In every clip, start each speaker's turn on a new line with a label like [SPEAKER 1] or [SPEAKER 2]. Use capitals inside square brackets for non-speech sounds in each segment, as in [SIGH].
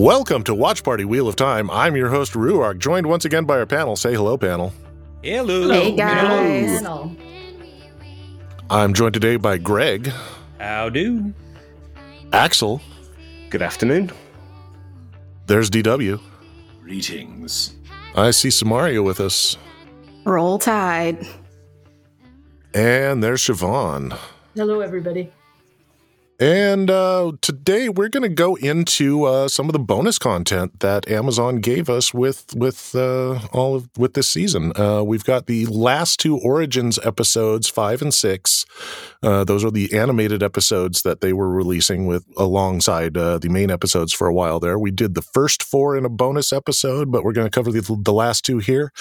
[SPEAKER 1] Welcome to Watch Party Wheel of Time. I'm your host, Rhuarc, joined once again by our panel. Say hello, panel.
[SPEAKER 2] Hello.
[SPEAKER 3] Hey guys.
[SPEAKER 4] Panel.
[SPEAKER 1] I'm joined today by Greg,
[SPEAKER 2] How do?
[SPEAKER 1] Axel,
[SPEAKER 5] Good afternoon.
[SPEAKER 1] there's DW.
[SPEAKER 6] Greetings.
[SPEAKER 1] I see Samaria with us,
[SPEAKER 3] Roll Tide.
[SPEAKER 1] and there's Siobhan.
[SPEAKER 4] Hello, everybody.
[SPEAKER 1] And uh, today we're going to go into uh, some of the bonus content that Amazon gave us with with uh, all of with this season. Uh, we've got the last two Origins episodes, five and six. Uh, those are the animated episodes that they were releasing with alongside uh, the main episodes for a while there. We did the first four in a bonus episode, but we're going to cover the, the last two here,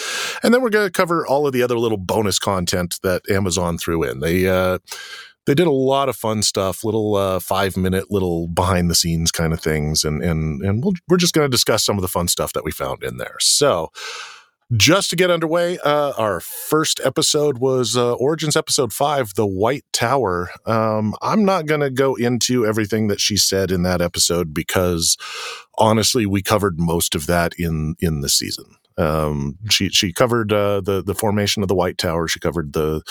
[SPEAKER 1] and then we're going to cover all of the other little bonus content that Amazon threw in. They they did a lot of fun stuff, little uh, five minute, little behind the scenes kind of things, and and and we'll, we're just going to discuss some of the fun stuff that we found in there. So, just to get underway, uh, our first episode was uh, Origins episode five, the White Tower. Um, I'm not going to go into everything that she said in that episode because honestly, we covered most of that in in the season. Um, she she covered uh, the the formation of the White Tower. She covered the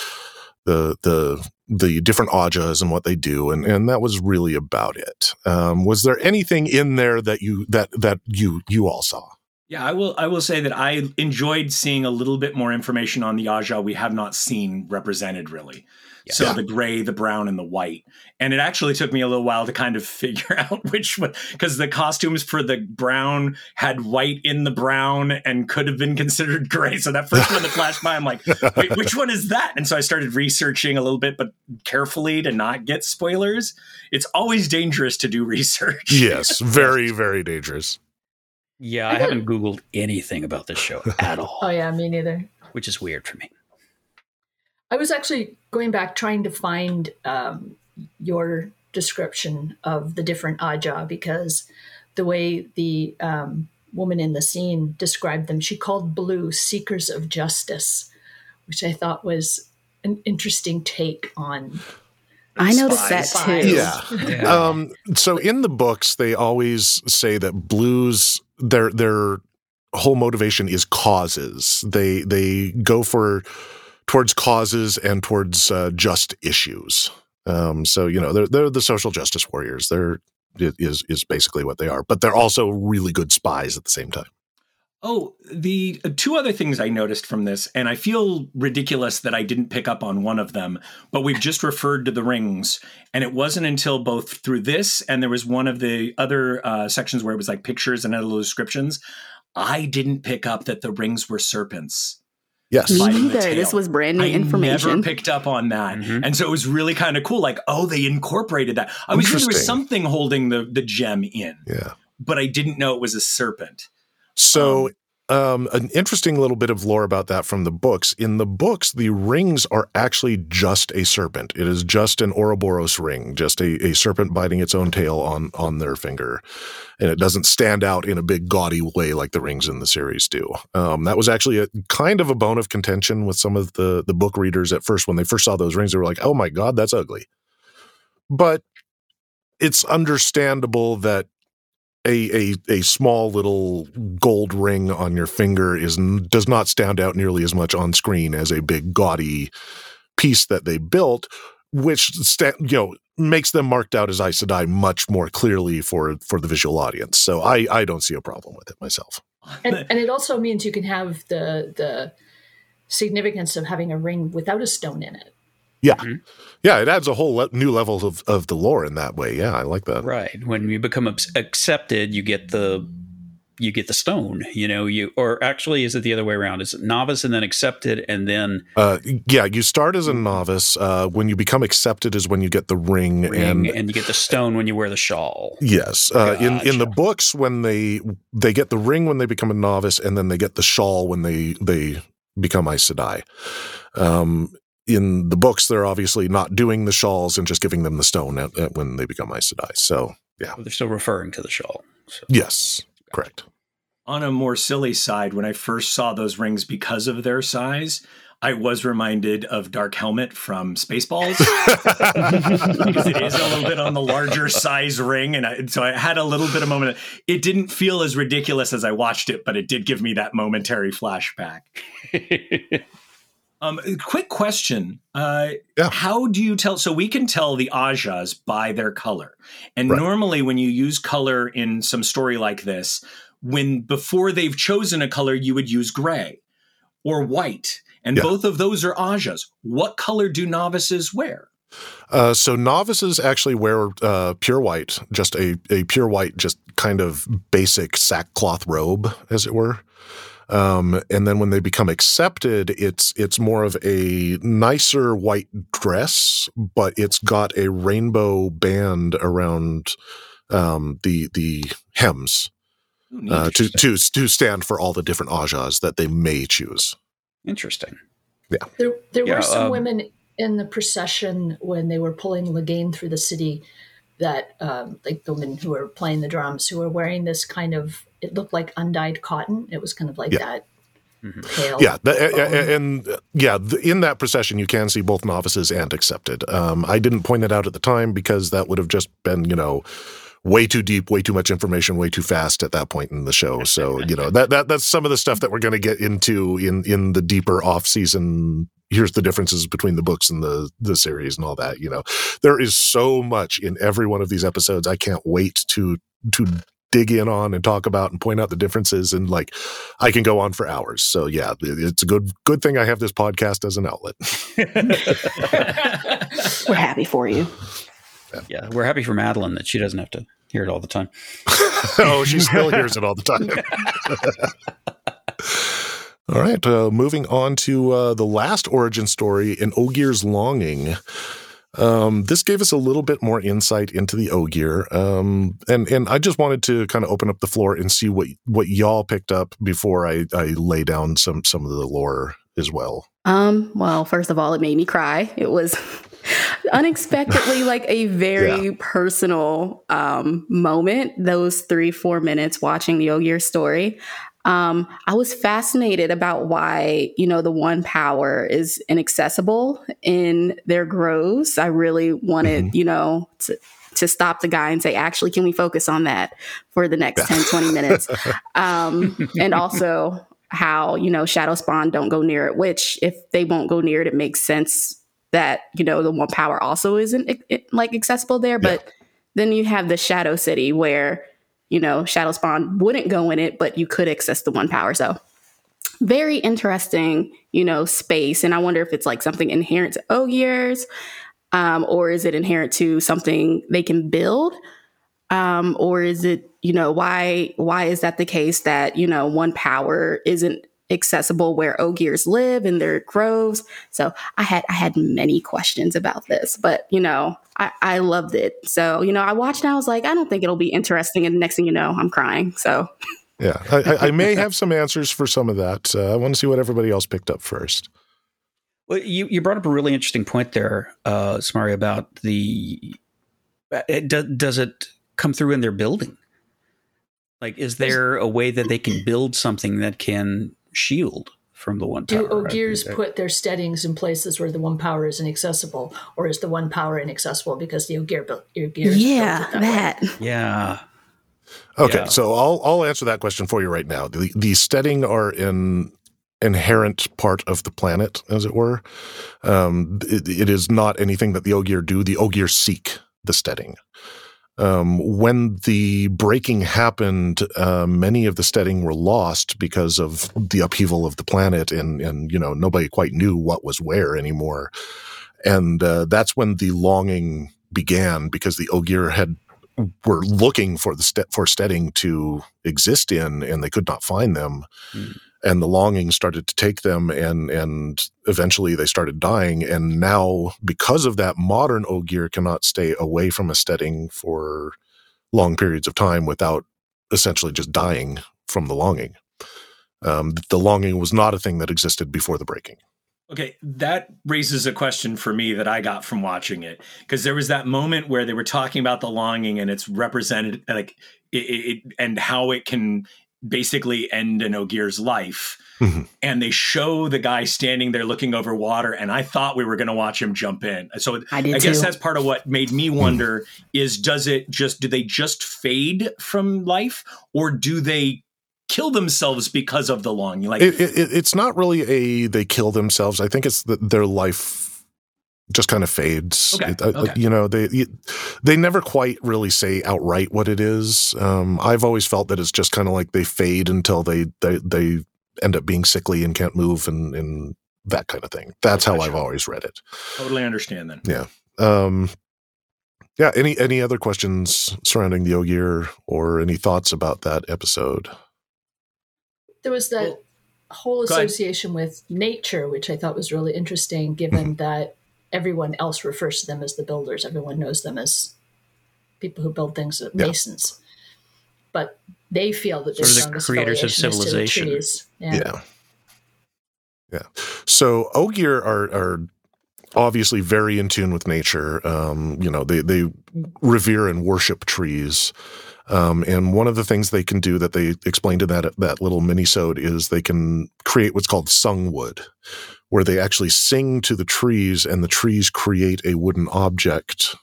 [SPEAKER 1] the the the different Ajahs and what they do, and and that was really about it. Um, was there anything in there that you that that you you all saw?
[SPEAKER 6] Yeah, I will. I will say that I enjoyed seeing a little bit more information on the Ajah we have not seen represented really. So
[SPEAKER 1] Yeah.
[SPEAKER 6] the gray, the brown, and the white, and it actually took me a little while to kind of [LAUGHS] figure out which one because the costumes for the brown had white in the brown and could have been considered [LAUGHS] gray. So that first one that flashed by, I'm like, wait, which one is that? And so I started researching a little bit, but carefully to not get spoilers. It's always dangerous to do [LAUGHS] research.
[SPEAKER 1] yes, very very dangerous.
[SPEAKER 2] Yeah, I haven't Googled anything about this show at all,
[SPEAKER 4] Oh, yeah, me neither.
[SPEAKER 2] which is weird for me.
[SPEAKER 4] I was actually going back trying to find um, your description of the different Ajah because the way the um, woman in the scene described them, she called blue seekers of justice, which I thought was an interesting take on.
[SPEAKER 3] I noticed that too.
[SPEAKER 1] Yeah.
[SPEAKER 2] Yeah.
[SPEAKER 1] Um, so in the books, they always say that blues their their whole motivation is causes. They they go for towards causes and towards uh, just issues. Um, so you know they're they're the social justice warriors. They're is is basically what they are, but they're also really good spies at the same time.
[SPEAKER 6] Oh, the uh, two other things I noticed from this, and I feel ridiculous that I didn't pick up on one of them, but we've just referred to the rings. And it wasn't until both through this and there was one of the other uh, sections where it was like pictures and other descriptions. I didn't pick up that the rings were serpents.
[SPEAKER 1] Yes.
[SPEAKER 3] Me neither. This was brand new
[SPEAKER 6] I
[SPEAKER 3] information.
[SPEAKER 6] never picked up on that.
[SPEAKER 2] Mhm.
[SPEAKER 6] And so it was really kind of cool. Like, oh, they incorporated that. I was sure there was something holding the, the gem in,
[SPEAKER 1] Yeah.
[SPEAKER 6] but I didn't know it was a serpent.
[SPEAKER 1] So, um, an interesting little bit of lore about that from the books. In the books, the rings are actually just a serpent. It is just an Ouroboros ring, just a, a serpent biting its own tail on on their finger, and it doesn't stand out in a big gaudy way like the rings in the series do. Um, that was actually a kind of a bone of contention with some of the the book readers at first when they first saw those rings. They were like, "Oh my god, that's ugly," but it's understandable that a, a a small little gold ring on your finger is does not stand out nearly as much on screen as a big gaudy piece that they built, which sta- you know makes them marked out as Aes Sedai much more clearly for for the visual audience. So I I don't see a problem with it myself.
[SPEAKER 4] And, and it also means you can have the the significance of having a ring without a stone in it.
[SPEAKER 1] Yeah,
[SPEAKER 2] Mhm.
[SPEAKER 1] yeah, it adds a whole le- new level of of the lore in that way. Yeah, I like that.
[SPEAKER 2] Right. When you become accepted, you get the you get the stone. You know, you or actually, is it the other way around? Is it novice and then accepted and then
[SPEAKER 1] Uh, yeah, you start as a novice. Uh, when you become accepted is when you get the ring,
[SPEAKER 2] ring
[SPEAKER 1] and
[SPEAKER 2] and, you get the stone when you wear the shawl?
[SPEAKER 1] Yes, uh, in in the books when they they get the ring when they become a novice, and then they get the shawl when they they become Aes Sedai. Um, in the books, they're obviously not doing the shawls and just giving them the stone at, at when they become Aes Sedai. So
[SPEAKER 2] But they're still referring to the shawl. So.
[SPEAKER 1] yes, correct.
[SPEAKER 6] On a more silly side, when I first saw those rings because of their size, I was reminded of Dark Helmet from Spaceballs [LAUGHS] because it is a little bit on the larger size ring, and I, so I had a little bit of moment. It didn't feel as ridiculous as I watched it, but it did give me that momentary flashback. [LAUGHS] Um, quick question: uh,
[SPEAKER 1] Yeah.
[SPEAKER 6] How do you tell? So we can tell the Ajahs by their color, and
[SPEAKER 1] Right.
[SPEAKER 6] normally when you use color in some story like this, when before they've chosen a color, you would use gray or white, and
[SPEAKER 1] Yeah.
[SPEAKER 6] both of those are Ajahs. What color do novices wear?
[SPEAKER 1] Uh, so novices actually wear uh, pure white, just a, a pure white, just kind of basic sackcloth robe, as it were. Um, and then when they become accepted, it's it's more of a nicer white dress, but it's got a rainbow band around um, the the hems
[SPEAKER 6] Ooh,
[SPEAKER 1] uh, to to to stand for all the different Ajahs that they may choose.
[SPEAKER 2] Interesting.
[SPEAKER 4] Yeah, there, there
[SPEAKER 2] Yeah,
[SPEAKER 4] were some
[SPEAKER 2] um,
[SPEAKER 4] women in the procession when they were pulling Logain through the city that, um, like the women who were playing the drums, who were wearing this kind of, it looked like undyed cotton. It was kind of like
[SPEAKER 1] Yeah.
[SPEAKER 4] that
[SPEAKER 2] Mhm.
[SPEAKER 4] pale.
[SPEAKER 1] Yeah, the, a-
[SPEAKER 4] bone.
[SPEAKER 1] a- and uh, yeah, the, in that procession, you can see both novices and accepted. Um, I didn't point it out at the time because that would have just been, you know, way too deep, way too much information, way too fast at that point in the show. So, you know, that that that's some of the stuff that we're going to get into in in the deeper off season. Here's the differences between the books and the the series and all that. You know, there is so much in every one of these episodes. I can't wait to to dig in on and talk about and point out the differences and like I can go on for hours. So yeah, it's a good good thing I have this podcast as an outlet. [LAUGHS]
[SPEAKER 3] We're happy for you.
[SPEAKER 2] Yeah, we're happy for Madeline that she doesn't have to hear it all the time. [LAUGHS]
[SPEAKER 1] oh, she still hears it all the time. [LAUGHS] all right, uh, moving on to uh, the last origin story in Ogier's Longing. Um, this gave us a little bit more insight into the Ogier, um, and and I just wanted to kind of open up the floor and see what what y'all picked up before I, I lay down some some of the lore as well.
[SPEAKER 3] Um, well, first of all, it made me cry. It was [LAUGHS] unexpectedly [LAUGHS] like a very personal um moment, those three, four minutes watching the Ogier story. Um, I was fascinated about why, you know, the one power is inaccessible in their groves. I really wanted, you know, to to stop the guy and say, actually, can we focus on that for the next 10, 20 minutes? [LAUGHS] Um, and also how, you know, Shadow Spawn don't go near it, which if they won't go near it, it makes sense that, you know, the one power also isn't it, like accessible there. But then you have the Shadow City where, you know, Shadow Spawn wouldn't go in it, but you could access the one power. So very interesting, you know, space. And I wonder if it's like something inherent to Ogiers, um, or is it inherent to something they can build? Um, or is it, you know, why why is that the case that, you know, one power isn't accessible where Ogiers live in their groves? So I had I had many questions about this, but you know, I, I loved it. So, you know, I watched and I was like, I don't think it'll be interesting. And next thing you know, I'm crying. So
[SPEAKER 1] Yeah, I, I, I may have some answers for some of that. Uh, I want to see what everybody else picked up first.
[SPEAKER 2] Well, you, you brought up a really interesting point there, uh, Samari, about the it, do, does it come through in their building? Like, is there a way that they can build something that can shield from the one
[SPEAKER 4] Do
[SPEAKER 2] tower?
[SPEAKER 4] Ogiers
[SPEAKER 2] I- I-
[SPEAKER 4] put their steadings in places where the one power is inaccessible, or is the one power inaccessible because the Ogier built Ogiers
[SPEAKER 3] yeah,
[SPEAKER 4] built that,
[SPEAKER 3] that.
[SPEAKER 2] Yeah,
[SPEAKER 1] Okay,
[SPEAKER 2] Yeah.
[SPEAKER 1] so I'll I'll answer that question for you right now. The the stedding are an inherent part of the planet, as it were. Um, it, it is not anything that the Ogier do. The Ogier seek the stedding. Um, when the breaking happened, uh, many of the stedding were lost because of the upheaval of the planet, and and you know nobody quite knew what was where anymore. And uh, that's when the longing began because the Ogier had were looking for the ste- for stedding to exist in, and they could not find them.
[SPEAKER 2] Hmm.
[SPEAKER 1] And the longing started to take them, and and eventually they started dying. And now, because of that, modern Ogier cannot stay away from a stedding for long periods of time without essentially just dying from the longing. Um, the longing was not a thing that existed before the breaking.
[SPEAKER 6] Okay, that raises a question for me that I got from watching it because there was that moment where they were talking about the longing and it's represented like it, it and how it can basically end an Ogier's life.
[SPEAKER 1] Mhm.
[SPEAKER 6] And they show the guy standing there looking over water, and I thought we were going to watch him jump in. So
[SPEAKER 3] I
[SPEAKER 6] I guess
[SPEAKER 3] too.
[SPEAKER 6] that's part of what made me wonder: is does it just do they just fade from life, or do they kill themselves because of the long? Like
[SPEAKER 1] It, it, it- it's not really a they kill themselves. I think it's that their life just kind of fades.
[SPEAKER 6] Okay,
[SPEAKER 1] It- uh,
[SPEAKER 6] okay.
[SPEAKER 1] You know, they they never quite really say outright what it is. Um, I've always felt that it's just kind of like they fade until they they they end up being sickly and can't move and and that kind of thing. That's how I've always read it.
[SPEAKER 6] totally understand then. Yeah.
[SPEAKER 1] Um, yeah. Any any other questions surrounding the Ogier or any thoughts about that episode?
[SPEAKER 4] There was that
[SPEAKER 6] Well,
[SPEAKER 4] whole association with nature, which I thought was really interesting, given that everyone else refers to them as the builders. Everyone knows them as people who build things,
[SPEAKER 1] Yeah.
[SPEAKER 4] masons. But they feel that
[SPEAKER 2] Sort of the creators of
[SPEAKER 4] affiliation is to the
[SPEAKER 2] civilization.
[SPEAKER 4] Yeah.
[SPEAKER 1] Yeah. Yeah. So Ogier are are obviously very in tune with nature. Um, you know, they they revere and worship trees. Um, and one of the things they can do that they explained in that that little minisode is they can create what's called sung wood, where they actually sing to the trees and the trees create a wooden object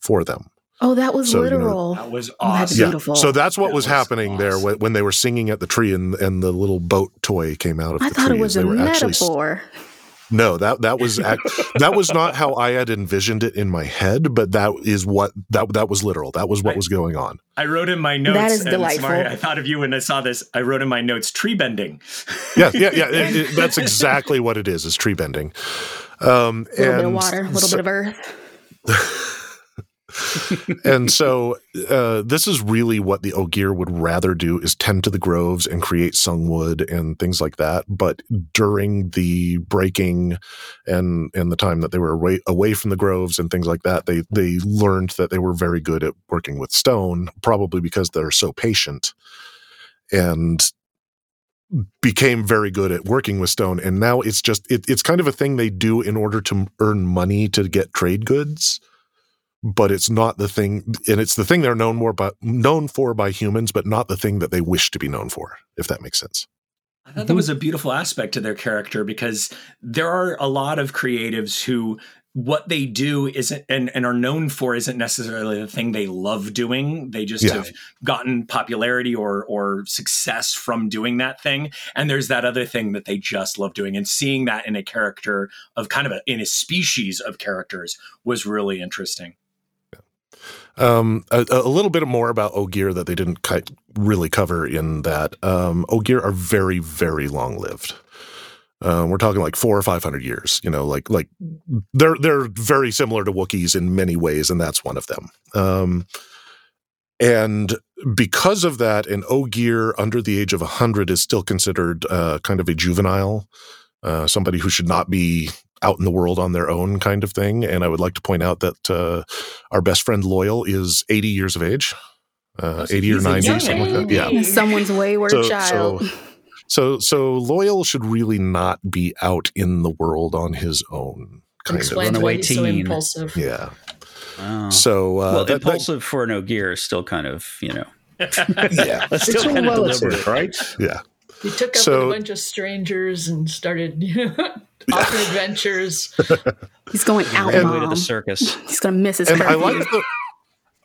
[SPEAKER 1] for them.
[SPEAKER 3] Oh, that was
[SPEAKER 1] So, you know,
[SPEAKER 3] literal.
[SPEAKER 6] That was
[SPEAKER 3] Oh, that's
[SPEAKER 6] awesome.
[SPEAKER 3] beautiful.
[SPEAKER 1] So that's what
[SPEAKER 6] That
[SPEAKER 1] was
[SPEAKER 6] was
[SPEAKER 1] happening there
[SPEAKER 6] awesome.
[SPEAKER 1] when, when they were singing at the tree and and the little boat toy came out of
[SPEAKER 3] I
[SPEAKER 1] the
[SPEAKER 3] thought
[SPEAKER 1] trees.
[SPEAKER 3] it was
[SPEAKER 1] they
[SPEAKER 3] a
[SPEAKER 1] were actually
[SPEAKER 3] metaphor.
[SPEAKER 1] No, that that was [LAUGHS] ac- that was not how I had envisioned it in my head, but that is what that that was literal. That was what
[SPEAKER 6] I-
[SPEAKER 1] was going on.
[SPEAKER 6] I wrote in my notes.
[SPEAKER 3] That is
[SPEAKER 6] and
[SPEAKER 3] delightful.
[SPEAKER 6] Samari, I thought of you when I saw this. I wrote in my notes tree bending.
[SPEAKER 1] Yeah, yeah, yeah. [LAUGHS] it- it- that's exactly what it is. Is tree bending. Um,
[SPEAKER 3] A little bit of water, a little
[SPEAKER 1] so-
[SPEAKER 3] bit of earth. [LAUGHS]
[SPEAKER 1] and so uh, this is really what the Ogier would rather do is tend to the groves and create sungwood and things like that. But during the breaking and and the time that they were away, away from the groves and things like that, they they learned that they were very good at working with stone, probably because they're so patient and became very good at working with stone and now it's just it, it's kind of a thing they do in order to earn money to get trade goods but it's not the thing and it's the thing they're known more by known for by humans but not the thing that they wish to be known for if that makes sense
[SPEAKER 6] I thought that was a beautiful aspect to their character because there are a lot of creatives who what they do isn't and, and are known for isn't necessarily the thing they love doing. They just
[SPEAKER 1] Yeah.
[SPEAKER 6] have gotten popularity or or success from doing that thing. And there's that other thing that they just love doing. And seeing that in a character of kind of a in a species of characters was really interesting.
[SPEAKER 1] Um, a, a little bit more about ogier that they didn't really cover in that. Um, ogier are very very long lived uh, we're talking like four or five hundred years you know like like they're they're very similar to wookiees in many ways and that's one of them. Um, and because of that an ogier under the age of 100 is still considered uh, kind of a juvenile uh, somebody who should not be out in the world on their own kind of thing and i would like to point out that uh, our best friend Loial is 80 years of age uh,
[SPEAKER 6] Oh, so
[SPEAKER 1] 80 or 90 something like that yeah.
[SPEAKER 3] Someone's wayward
[SPEAKER 1] so,
[SPEAKER 3] child.
[SPEAKER 1] so so so Loial should really not be out in the world on his own
[SPEAKER 4] That
[SPEAKER 1] kind of
[SPEAKER 4] explains why
[SPEAKER 2] Runaway
[SPEAKER 4] he's so
[SPEAKER 2] teen.
[SPEAKER 4] impulsive.
[SPEAKER 1] yeah
[SPEAKER 2] Oh.
[SPEAKER 1] so uh,
[SPEAKER 2] well,
[SPEAKER 1] that- that-
[SPEAKER 2] impulsive for an Ogier is still kind of, you know, [LAUGHS]
[SPEAKER 1] yeah [LAUGHS]
[SPEAKER 2] that's
[SPEAKER 5] It's
[SPEAKER 2] still
[SPEAKER 5] all
[SPEAKER 2] kind of
[SPEAKER 5] relative,
[SPEAKER 2] deliberate.
[SPEAKER 5] right?
[SPEAKER 1] yeah
[SPEAKER 4] He took up
[SPEAKER 1] So-
[SPEAKER 4] with a bunch of strangers and started, [LAUGHS] you know, off adventures. [LAUGHS]
[SPEAKER 3] He's going out,
[SPEAKER 2] Ran away to the circus.
[SPEAKER 3] He's gonna miss his
[SPEAKER 1] and I liked the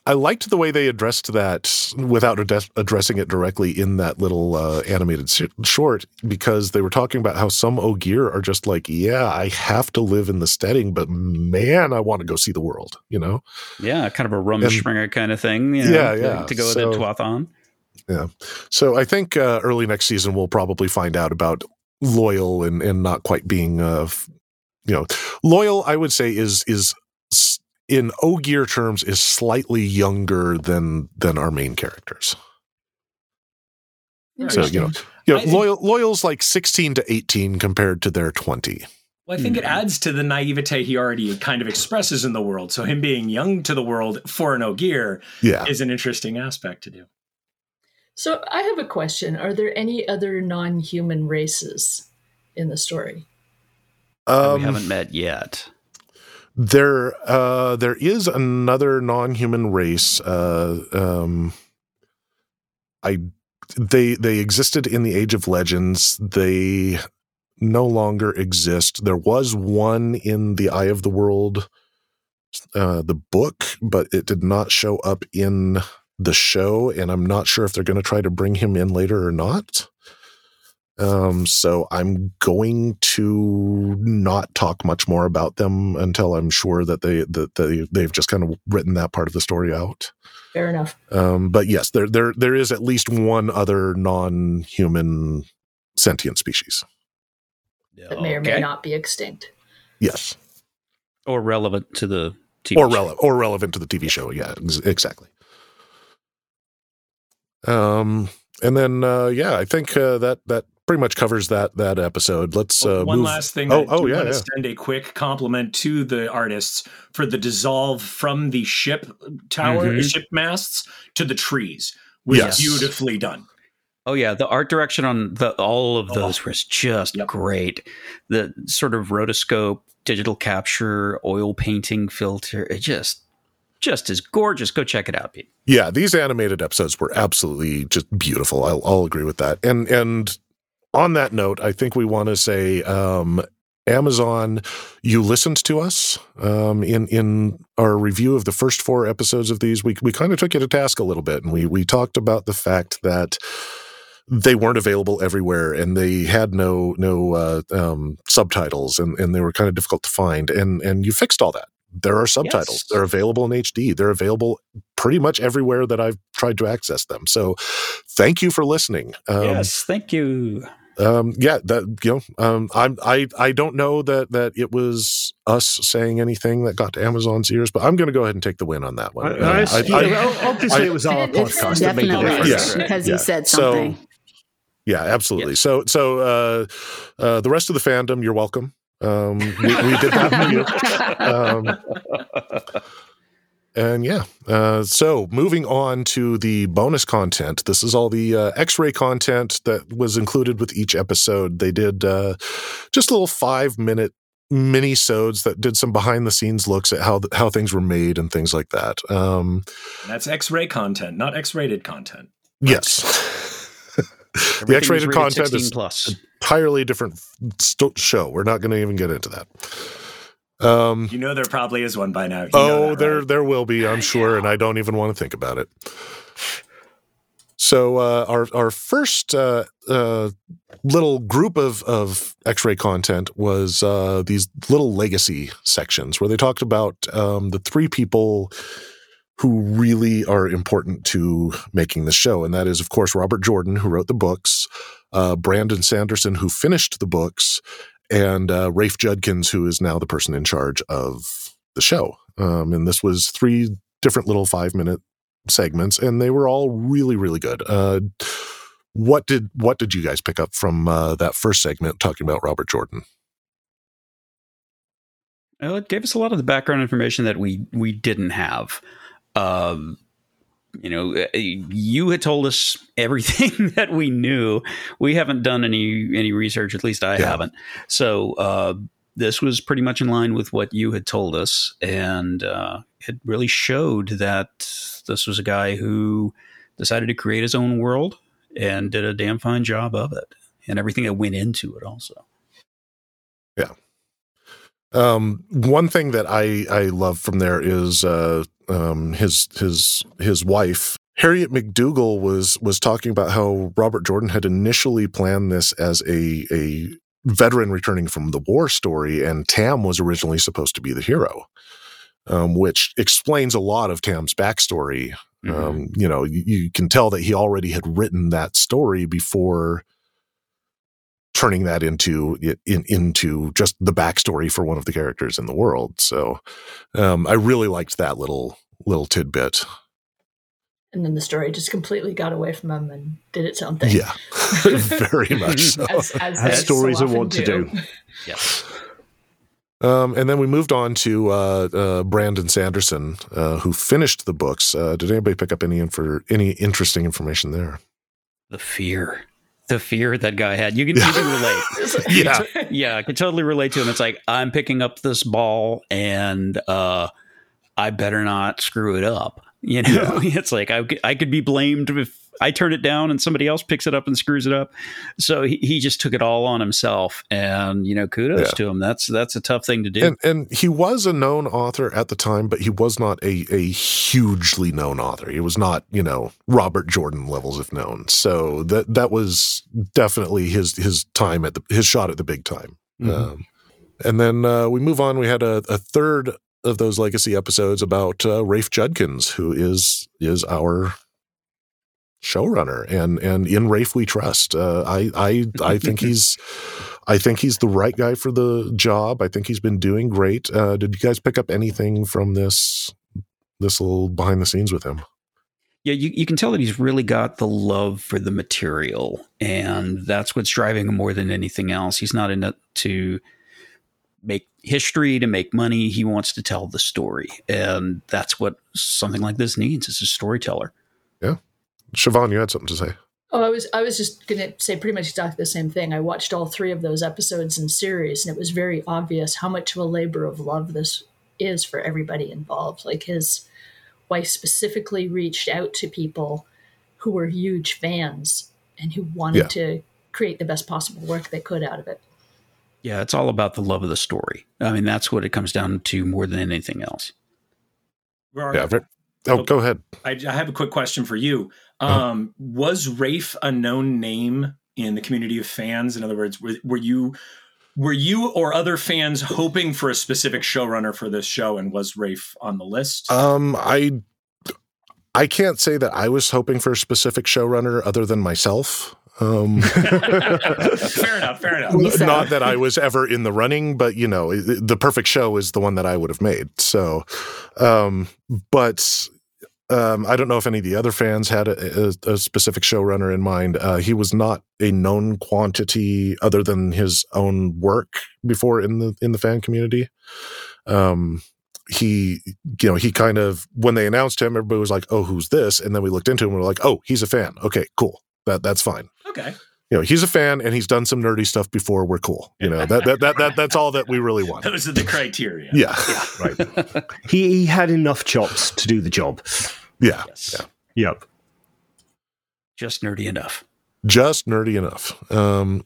[SPEAKER 1] I liked the way they addressed that without ad- addressing it directly in that little uh, animated sh- short because they were talking about how some Ogier are just like, yeah, I have to live in the stedding, but man, I want to go see the world, you know?
[SPEAKER 2] Yeah, kind of a Rumspringa kind of thing. You know,
[SPEAKER 1] Yeah,
[SPEAKER 2] to-
[SPEAKER 1] yeah.
[SPEAKER 2] To, go
[SPEAKER 1] So-
[SPEAKER 2] with the Tuatha'an.
[SPEAKER 1] So I think uh, early next season we'll probably find out about Loial and and not quite being uh f- you know Loial I would say is is s- in Ogier terms is slightly younger than than our main characters. So you know, you know
[SPEAKER 6] I think-
[SPEAKER 1] Loial Loial's like 16 to 18 compared to their 20.
[SPEAKER 6] Well, I think it
[SPEAKER 2] Mhm.
[SPEAKER 6] adds to the naivete he already kind of expresses in the world. So him being young to the world for an Ogier
[SPEAKER 1] Yeah.
[SPEAKER 6] is an interesting aspect to do.
[SPEAKER 4] So I have a question. Are there any other non human races in the story?
[SPEAKER 2] that
[SPEAKER 1] Um,
[SPEAKER 2] we haven't met yet.
[SPEAKER 1] There, uh, there is another non-human race. Uh, um, I they they existed in the Age of Legends. They no longer exist. There was one in the Eye of the World, uh, the book, but it did not show up in the show, and I'm not sure if they're going to try to bring him in later or not. Um, so I'm going to not talk much more about them until I'm sure that they that they they've just kind of written that part of the story out.
[SPEAKER 4] Fair enough.
[SPEAKER 1] Um, but yes, there there there is at least one other non-human sentient species.
[SPEAKER 4] That may or may not be extinct.
[SPEAKER 1] Yes,
[SPEAKER 2] or relevant to the TV
[SPEAKER 1] or
[SPEAKER 2] show.
[SPEAKER 1] relevant or relevant to the TV show. Yeah, ex- exactly. Um, and then uh, yeah, I think uh, that that pretty much covers that that episode. Let's uh,
[SPEAKER 6] one
[SPEAKER 1] move.
[SPEAKER 6] last thing.
[SPEAKER 1] Oh,
[SPEAKER 6] I
[SPEAKER 1] oh yeah,
[SPEAKER 6] want
[SPEAKER 1] yeah.
[SPEAKER 6] send a quick compliment to the artists for the dissolve from the ship tower,
[SPEAKER 2] Mhm.
[SPEAKER 6] ship masts to the trees. Was
[SPEAKER 1] Yes.
[SPEAKER 6] beautifully done.
[SPEAKER 2] Oh yeah, the art direction on the all of
[SPEAKER 6] Oh.
[SPEAKER 2] those was just
[SPEAKER 6] Yep.
[SPEAKER 2] great. The sort of rotoscope, digital capture, oil painting filter, it just just is gorgeous. Go check it out, Pete.
[SPEAKER 1] Yeah, these animated episodes were absolutely just beautiful. I'll, I'll agree with that. And and on that note, I think we want to say, um, Amazon, you listened to us um, in in our review of the first four episodes of these. We we kind of took you to task a little bit, and we we talked about the fact that they weren't available everywhere and they had no no uh, um, subtitles and, and they were kind of difficult to find and and you fixed all that there are subtitles
[SPEAKER 2] Yes.
[SPEAKER 1] they're available in hd they're available pretty much everywhere that i've tried to access them so thank you for listening um,
[SPEAKER 2] yes, thank you.
[SPEAKER 1] um, yeah, that you know, um, I'm I I don't know that that it was us saying anything that got to Amazon's ears, but I'm going to go ahead and take the win on that one.
[SPEAKER 5] I,
[SPEAKER 1] Uh,
[SPEAKER 5] I,
[SPEAKER 1] I- I-
[SPEAKER 5] obviously, it was our
[SPEAKER 3] It's
[SPEAKER 5] podcast that made the
[SPEAKER 3] definitely
[SPEAKER 5] difference.
[SPEAKER 1] Yeah.
[SPEAKER 3] because
[SPEAKER 1] Yeah.
[SPEAKER 3] you said
[SPEAKER 1] So-
[SPEAKER 3] something.
[SPEAKER 1] yeah, absolutely. So so uh, uh, the rest of the fandom, you're welcome. Um, we, we did that for you. Um, and yeah, uh, so moving on to the bonus content. This is all the uh, X-ray content that was included with each episode. They did uh, just little five-minute mini-sodes that did some behind-the-scenes looks at how how things were made and things like that. Um,
[SPEAKER 6] that's X-ray content, not X-rated content.
[SPEAKER 1] yes. The X-rated content is
[SPEAKER 2] plus.
[SPEAKER 1] entirely different st- show. We're not going to even get into that. Um,
[SPEAKER 6] You know there probably is one by now. You know
[SPEAKER 1] oh,
[SPEAKER 6] that,
[SPEAKER 1] there
[SPEAKER 6] right?
[SPEAKER 1] there will be, I'm sure, and I don't even want to think about it. So uh, our our first uh, uh, little group of of X-ray content was uh, these little legacy sections where they talked about um, the three people who really are important to making the show, and that is, of course, Robert Jordan, who wrote the books, uh, Brandon Sanderson, who finished the books, and uh, Rafe Judkins, who is now the person in charge of the show. Um, and this was three different little five minute segments, and they were all really, really good. Uh, what did what did you guys pick up from uh, that first segment talking about Robert Jordan?
[SPEAKER 2] Well, it gave us a lot of the background information that we we didn't have. Um, you know, uh, you had told us everything [LAUGHS] that we knew. We haven't done any any research, at least I
[SPEAKER 1] Yeah.
[SPEAKER 2] haven't. So uh, this was pretty much in line with what you had told us, and uh, it really showed that this was a guy who decided to create his own world and did a damn fine job of it, and everything that went into it also. Yeah.
[SPEAKER 1] Um, one thing that I I love from there is uh, um, his his his wife Harriet McDougal was was talking about how Robert Jordan had initially planned this as a a veteran returning from the war story, and Tam was originally supposed to be the hero, um, which explains a lot of Tam's backstory. Um, you know, you, you can tell that he already had written that story before turning that into in, into just the backstory for one of the characters in the world. So um, I really liked that little little tidbit.
[SPEAKER 4] And then the story just completely got away from him and did its own thing.
[SPEAKER 1] Yeah, [LAUGHS] [LAUGHS] very much so.
[SPEAKER 4] As, as,
[SPEAKER 5] As stories
[SPEAKER 4] so
[SPEAKER 5] are
[SPEAKER 4] often
[SPEAKER 5] wont to do. [LAUGHS]
[SPEAKER 2] Yes.
[SPEAKER 1] Um, and then we moved on to uh, uh, Brandon Sanderson, uh, who finished the books. Uh, did anybody pick up any infor- any interesting information there?
[SPEAKER 2] the fear the fear that guy had. You can, you can [LAUGHS] relate.
[SPEAKER 1] Yeah.
[SPEAKER 2] yeah i can totally relate to him. It's like i'm picking up this ball and uh i better not screw it up. You know [LAUGHS] it's like I, I could be blamed if I turn it down and somebody else picks it up and screws it up. So he, he just took it all on himself. And, you know, kudos
[SPEAKER 1] Yeah.
[SPEAKER 2] to him. That's that's a tough thing to do.
[SPEAKER 1] And and he was a known author at the time, but he was not a a hugely known author. He was not, you know, Robert Jordan levels of known. So that that was definitely his his time at the his shot at the big time.
[SPEAKER 2] Mhm.
[SPEAKER 1] Um, and then uh, we move on. We had a, a third of those legacy episodes about uh, Rafe Judkins, who is is our showrunner, and and in Rafe we trust. Uh, I I I think [LAUGHS] he's I think he's the right guy for the job. I think he's been doing great. Uh, did you guys pick up anything from this this little behind the scenes with him?
[SPEAKER 2] Yeah, you, you can tell that he's really got the love for the material, and that's what's driving him more than anything else. He's not in it to make history, to make money. He wants to tell the story, and that's what something like this needs is a storyteller.
[SPEAKER 1] Siobhan, you had something to say.
[SPEAKER 4] Oh, I was I was just gonna say pretty much exactly the same thing. I watched all three of those episodes in series, and it was very obvious how much of a labor of love this is for everybody involved. Like his wife specifically reached out to people who were huge fans and who wanted
[SPEAKER 1] Yeah.
[SPEAKER 4] to create the best possible work they could out of it.
[SPEAKER 2] Yeah, it's all about the love of the story. I mean, that's what it comes down to more than anything else.
[SPEAKER 1] Yeah. Oh, oh, go ahead.
[SPEAKER 6] I, I have a quick question for you. Um, was Rafe a known name in the community of fans? In other words, were, were you were you or other fans hoping for a specific showrunner for this show, and was Rafe on the list?
[SPEAKER 1] Um, I I can't say that I was hoping for a specific showrunner other than myself. Um, [LAUGHS] [LAUGHS]
[SPEAKER 6] fair enough. Fair enough.
[SPEAKER 1] Not that I was ever in the running, but you know, the perfect show is the one that I would have made. So, um, but um, I don't know if any of the other fans had a, a, a specific showrunner in mind. Uh, he was not a known quantity other than his own work before in the in the fan community. Um, he, you know, he kind of when they announced him, everybody was like, "Oh, who's this?" And then we looked into him, and we're like, "Oh, he's a fan. Okay, cool. That that's fine."
[SPEAKER 6] Okay.
[SPEAKER 1] You know, he's a fan and he's done some nerdy stuff before. We're cool. You know, that that that, that [LAUGHS] that's all that we really want.
[SPEAKER 6] Those are the criteria.
[SPEAKER 1] Yeah. [LAUGHS]
[SPEAKER 5] Right. [LAUGHS] he, he had enough chops to do the job.
[SPEAKER 1] Yeah.
[SPEAKER 2] Yes.
[SPEAKER 5] Yep.
[SPEAKER 2] Just nerdy enough.
[SPEAKER 1] Just nerdy enough. Um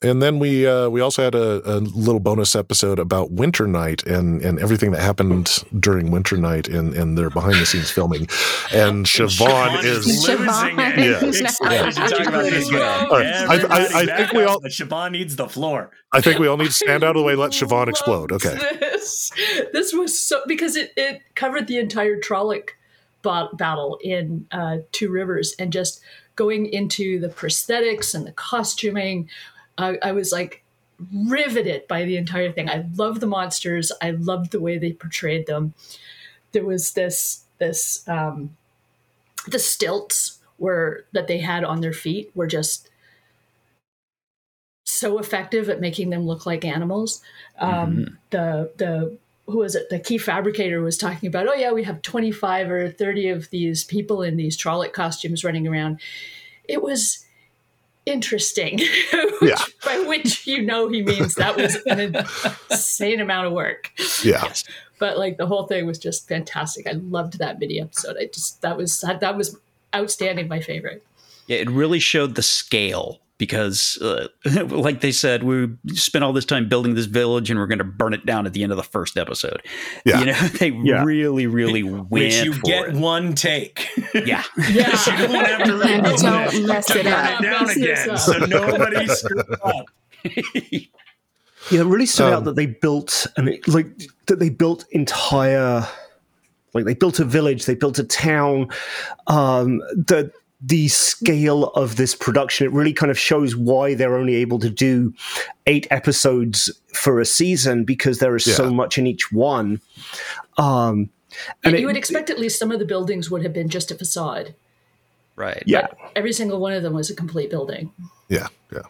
[SPEAKER 1] and then we uh, we also had a, a little bonus episode about Winter Night and, and everything that happened during Winter Night and, and their behind the scenes filming. And Siobhan is
[SPEAKER 6] losing
[SPEAKER 3] Siobhan
[SPEAKER 6] it.
[SPEAKER 1] is
[SPEAKER 6] Excited to talk about this one.
[SPEAKER 1] All right. I- I- I think we all-
[SPEAKER 6] Siobhan needs the floor.
[SPEAKER 1] I think we all need to stand out of the way, let Siobhan explode. Okay.
[SPEAKER 4] This, this was so because it, it covered the entire Trolloc ba- battle in uh, Two Rivers and just going into the prosthetics and the costuming. I, I was like riveted by the entire thing. I loved the monsters. I loved the way they portrayed them. There was this this um, the stilts were that they had on their feet were just so effective at making them look like animals. Um, The the who was it? The key fabricator was talking about. Oh yeah, we have twenty five or thirty of these people in these Trolloc costumes running around. It was interesting. [LAUGHS] which-
[SPEAKER 1] Yeah.
[SPEAKER 4] By which you know he means that was an insane amount of work.
[SPEAKER 1] Yeah.
[SPEAKER 4] But like the whole thing was just fantastic. I loved that mini episode. I just that was that, that was outstanding. My favorite.
[SPEAKER 2] Yeah, it really showed the scale because, uh, [LAUGHS] like they said, we spent all this time building this village and we're going to burn it down at the end of the first episode.
[SPEAKER 1] Yeah.
[SPEAKER 2] You know, [LAUGHS] they
[SPEAKER 5] Yeah.
[SPEAKER 2] really, really went
[SPEAKER 6] Which you
[SPEAKER 2] for
[SPEAKER 6] get
[SPEAKER 2] it.
[SPEAKER 6] one take. [LAUGHS]
[SPEAKER 2] Yeah.
[SPEAKER 4] Yeah.
[SPEAKER 6] you don't have to
[SPEAKER 3] And
[SPEAKER 6] rebuild
[SPEAKER 3] don't
[SPEAKER 6] it
[SPEAKER 3] mess
[SPEAKER 6] to
[SPEAKER 3] it up.
[SPEAKER 6] it down
[SPEAKER 4] Mess
[SPEAKER 6] again.
[SPEAKER 4] up.
[SPEAKER 6] So nobody screws up.
[SPEAKER 5] Yeah, it really stood
[SPEAKER 1] Um,
[SPEAKER 5] out that they built and it, like that they built entire like they built a village, they built a town. Um, the the scale of this production it really kind of shows why they're only able to do eight episodes for a season because there is so much in each one. Um,
[SPEAKER 4] And,
[SPEAKER 5] it-
[SPEAKER 4] you would expect at least some of the buildings would have been just a facade.
[SPEAKER 2] Right.
[SPEAKER 5] yeah,
[SPEAKER 4] Every single one of them was a complete building.
[SPEAKER 1] Yeah. Yeah.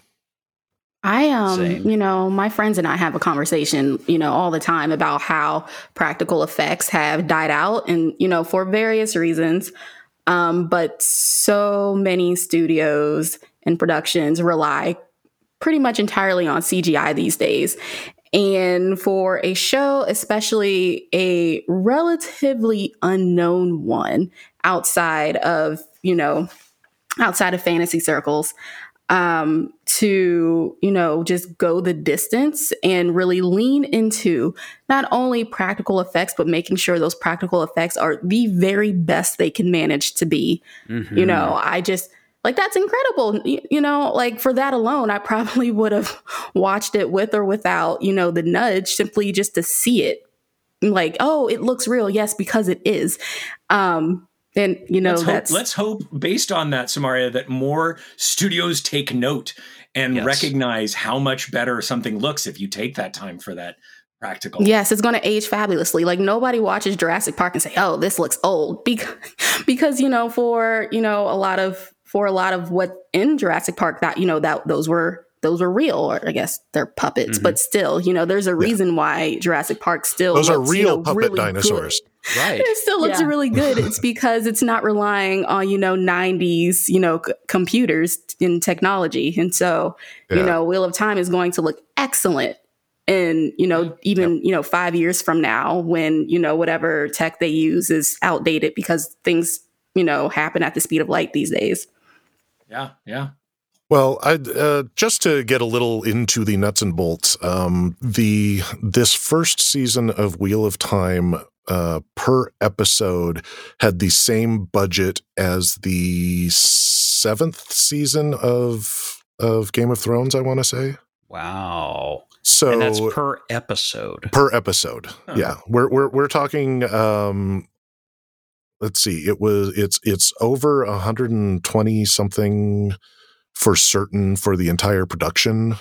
[SPEAKER 3] I um
[SPEAKER 2] Same.
[SPEAKER 3] you know my friends and I have a conversation you know all the time about how practical effects have died out and you know for various reasons um but so many studios and productions rely pretty much entirely on CGI these days. And for a show especially a relatively unknown one outside of you know outside of fantasy circles um, to, you know, just go the distance and really lean into not only practical effects, but making sure those practical effects are the very best they can manage to be.
[SPEAKER 2] Mhm.
[SPEAKER 3] You know, I just like that's incredible. You, you know, like for that alone, I probably [LAUGHS] would have watched it with or without, you know, the nudge simply just to see it. Like, oh, it looks real. Yes, because it is. Um, and you know,
[SPEAKER 6] let's, hope, let's hope, based on that, Samaria, that more studios take note and
[SPEAKER 2] Yes.
[SPEAKER 6] recognize how much better something looks if you take that time for that practical.
[SPEAKER 3] Yes, it's going to age fabulously. Like nobody watches Jurassic Park and say, "Oh, this looks old," [LAUGHS] because because you know for you know a lot of for a lot of what in Jurassic Park that you know that those were those were real, or I guess they're puppets,
[SPEAKER 2] Mhm.
[SPEAKER 3] but still, you know, there's a reason why Jurassic Park still
[SPEAKER 1] Those are
[SPEAKER 3] looks, you
[SPEAKER 1] real
[SPEAKER 3] know,
[SPEAKER 1] puppet
[SPEAKER 3] really
[SPEAKER 1] dinosaurs.
[SPEAKER 3] good.
[SPEAKER 2] Right. [LAUGHS]
[SPEAKER 3] It still looks
[SPEAKER 4] Yeah.
[SPEAKER 3] really good. It's because it's not relying on you know '90s you know c- computers and technology, and so you know Wheel of Time is going to look excellent and you know even you know five years from now when you know whatever tech they use is outdated because things you know happen at the speed of light these days
[SPEAKER 6] Yeah, yeah.
[SPEAKER 1] Well, I uh, just to get a little into the nuts and bolts. Um, the this first season of Wheel of Time uh, per episode had the same budget as the seventh season of of Game of Thrones. I want to say
[SPEAKER 2] Wow.
[SPEAKER 1] so.
[SPEAKER 2] and that's per episode.
[SPEAKER 1] per episode.
[SPEAKER 6] Huh.
[SPEAKER 1] Yeah, we're we're we're talking. Um, let's see. It was it's it's over a hundred and twenty something for certain for the entire production.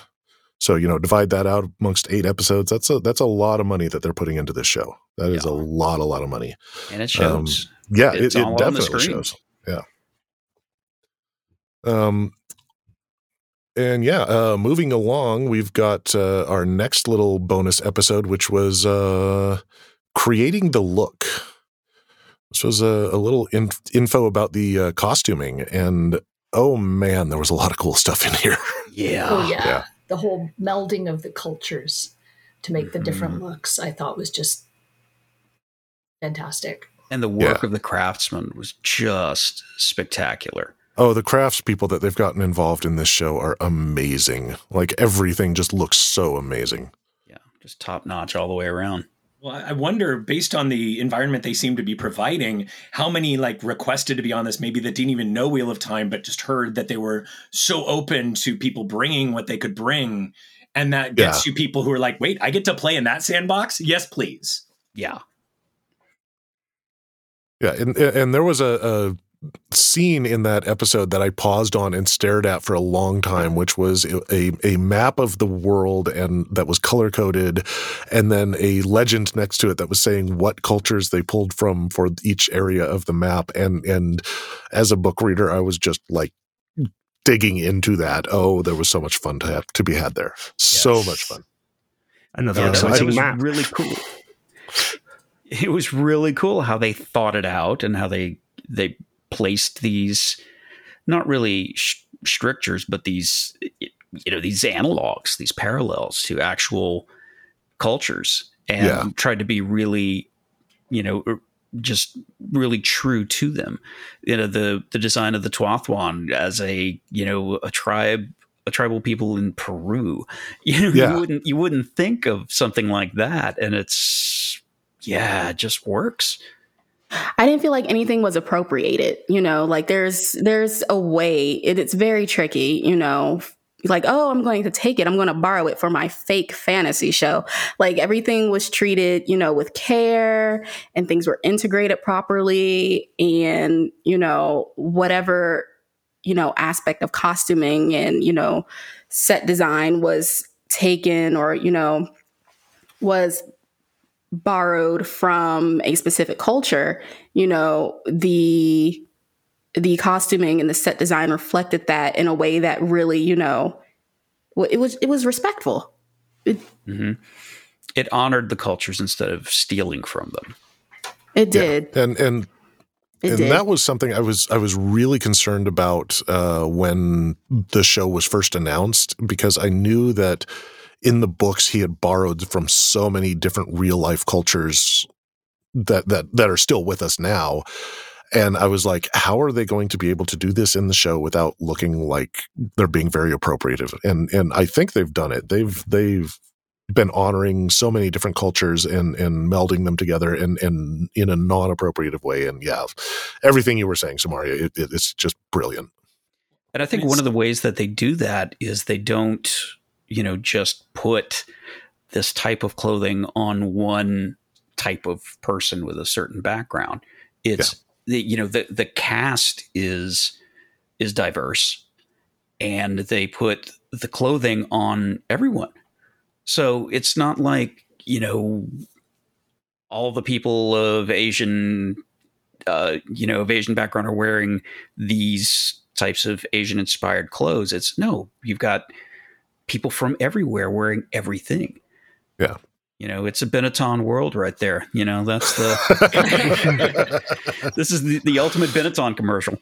[SPEAKER 1] So you know, divide that out amongst eight episodes. That's a that's a lot of money that they're putting into this show. That is
[SPEAKER 2] Yeah.
[SPEAKER 1] a lot, a lot of money.
[SPEAKER 2] And it shows.
[SPEAKER 1] Yeah,
[SPEAKER 2] It's
[SPEAKER 1] it, it
[SPEAKER 2] all on the
[SPEAKER 1] definitely shows. Yeah. Um, and yeah, uh, moving along, we've got uh, our next little bonus episode, which was uh, creating the look. This was a, a little in- info about the uh, costuming, and oh man, there was a lot of cool stuff in here. [LAUGHS]
[SPEAKER 2] yeah.
[SPEAKER 4] oh yeah.
[SPEAKER 1] yeah.
[SPEAKER 4] the whole melding of the cultures to make the different mm-hmm. looks i thought was just fantastic
[SPEAKER 2] And the work
[SPEAKER 1] Yeah.
[SPEAKER 2] of the craftsmen was just spectacular.
[SPEAKER 1] Oh, the craftspeople that they've gotten involved in this show are amazing. Like everything just looks so amazing.
[SPEAKER 2] Yeah. Just top notch all the way around.
[SPEAKER 6] Well, I I wonder, based on the environment they seem to be providing, how many like requested to be on this, maybe that didn't even know Wheel of Time, but just heard that they were so open to people bringing what they could bring. And that gets you people who are like, wait, I get to play in that sandbox? Yes, please.
[SPEAKER 2] Yeah.
[SPEAKER 1] Yeah, and and there was a, a scene in that episode that I paused on and stared at for a long time, which was a a map of the world and that was color coded, and then a legend next to it that was saying what cultures they pulled from for each area of the map. And and as a book reader, I was just like digging into that. Oh, there was so much fun to have to be had there. So much fun.
[SPEAKER 5] Another
[SPEAKER 2] Yeah, that was,
[SPEAKER 5] exciting
[SPEAKER 2] was
[SPEAKER 5] map.
[SPEAKER 2] really [LAUGHS] cool. It was really cool how they thought it out and how they they placed these not really sh- strictures, but these you know these analogs, these parallels to actual cultures, and
[SPEAKER 1] Yeah.
[SPEAKER 2] tried to be really you know er, just really true to them. You know the the design of the Tuatha'an as a you know a tribe a tribal people in Peru. [LAUGHS] You know,
[SPEAKER 1] Yeah.
[SPEAKER 2] you wouldn't you wouldn't think of something like that, and it's yeah, it just works.
[SPEAKER 3] I didn't feel like anything was appropriated, you know, like there's there's a way it, it's very tricky, you know, like oh, I'm going to take it, I'm going to borrow it for my fake fantasy show. Like everything was treated, you know, with care and things were integrated properly and, you know, whatever, you know, aspect of costuming and, you know, set design was taken or, you know, was borrowed from a specific culture, you know, the the costuming and the set design reflected that in a way that really, you know, it was it was respectful.
[SPEAKER 2] hmm It honored the cultures instead of stealing from them.
[SPEAKER 3] It did.
[SPEAKER 1] And and
[SPEAKER 3] It
[SPEAKER 1] and
[SPEAKER 3] did.
[SPEAKER 1] that was something I was I was really concerned about uh, when the show was first announced because I knew that in the books he had borrowed from so many different real life cultures that that that are still with us now, and I was like, how are they going to be able to do this in the show without looking like they're being very appropriative? And and I think they've done it. They've they've been honoring so many different cultures and and melding them together and and in a non appropriative way. And yeah, everything you were saying, Samaria, it, it, it's just brilliant.
[SPEAKER 2] And I think one of the ways that they do that is they don't, you know, just put this type of clothing on one type of person with a certain background. It's yeah. the, you know the the cast is is diverse, and they put the clothing on everyone. So it's not like you know all the people of Asian, uh, you know, of Asian background are wearing these types of Asian inspired clothes. It's no, you've got people from everywhere wearing everything.
[SPEAKER 1] Yeah.
[SPEAKER 2] You know, it's a Benetton world right there. You know, that's the [LAUGHS] this is the, the ultimate Benetton commercial.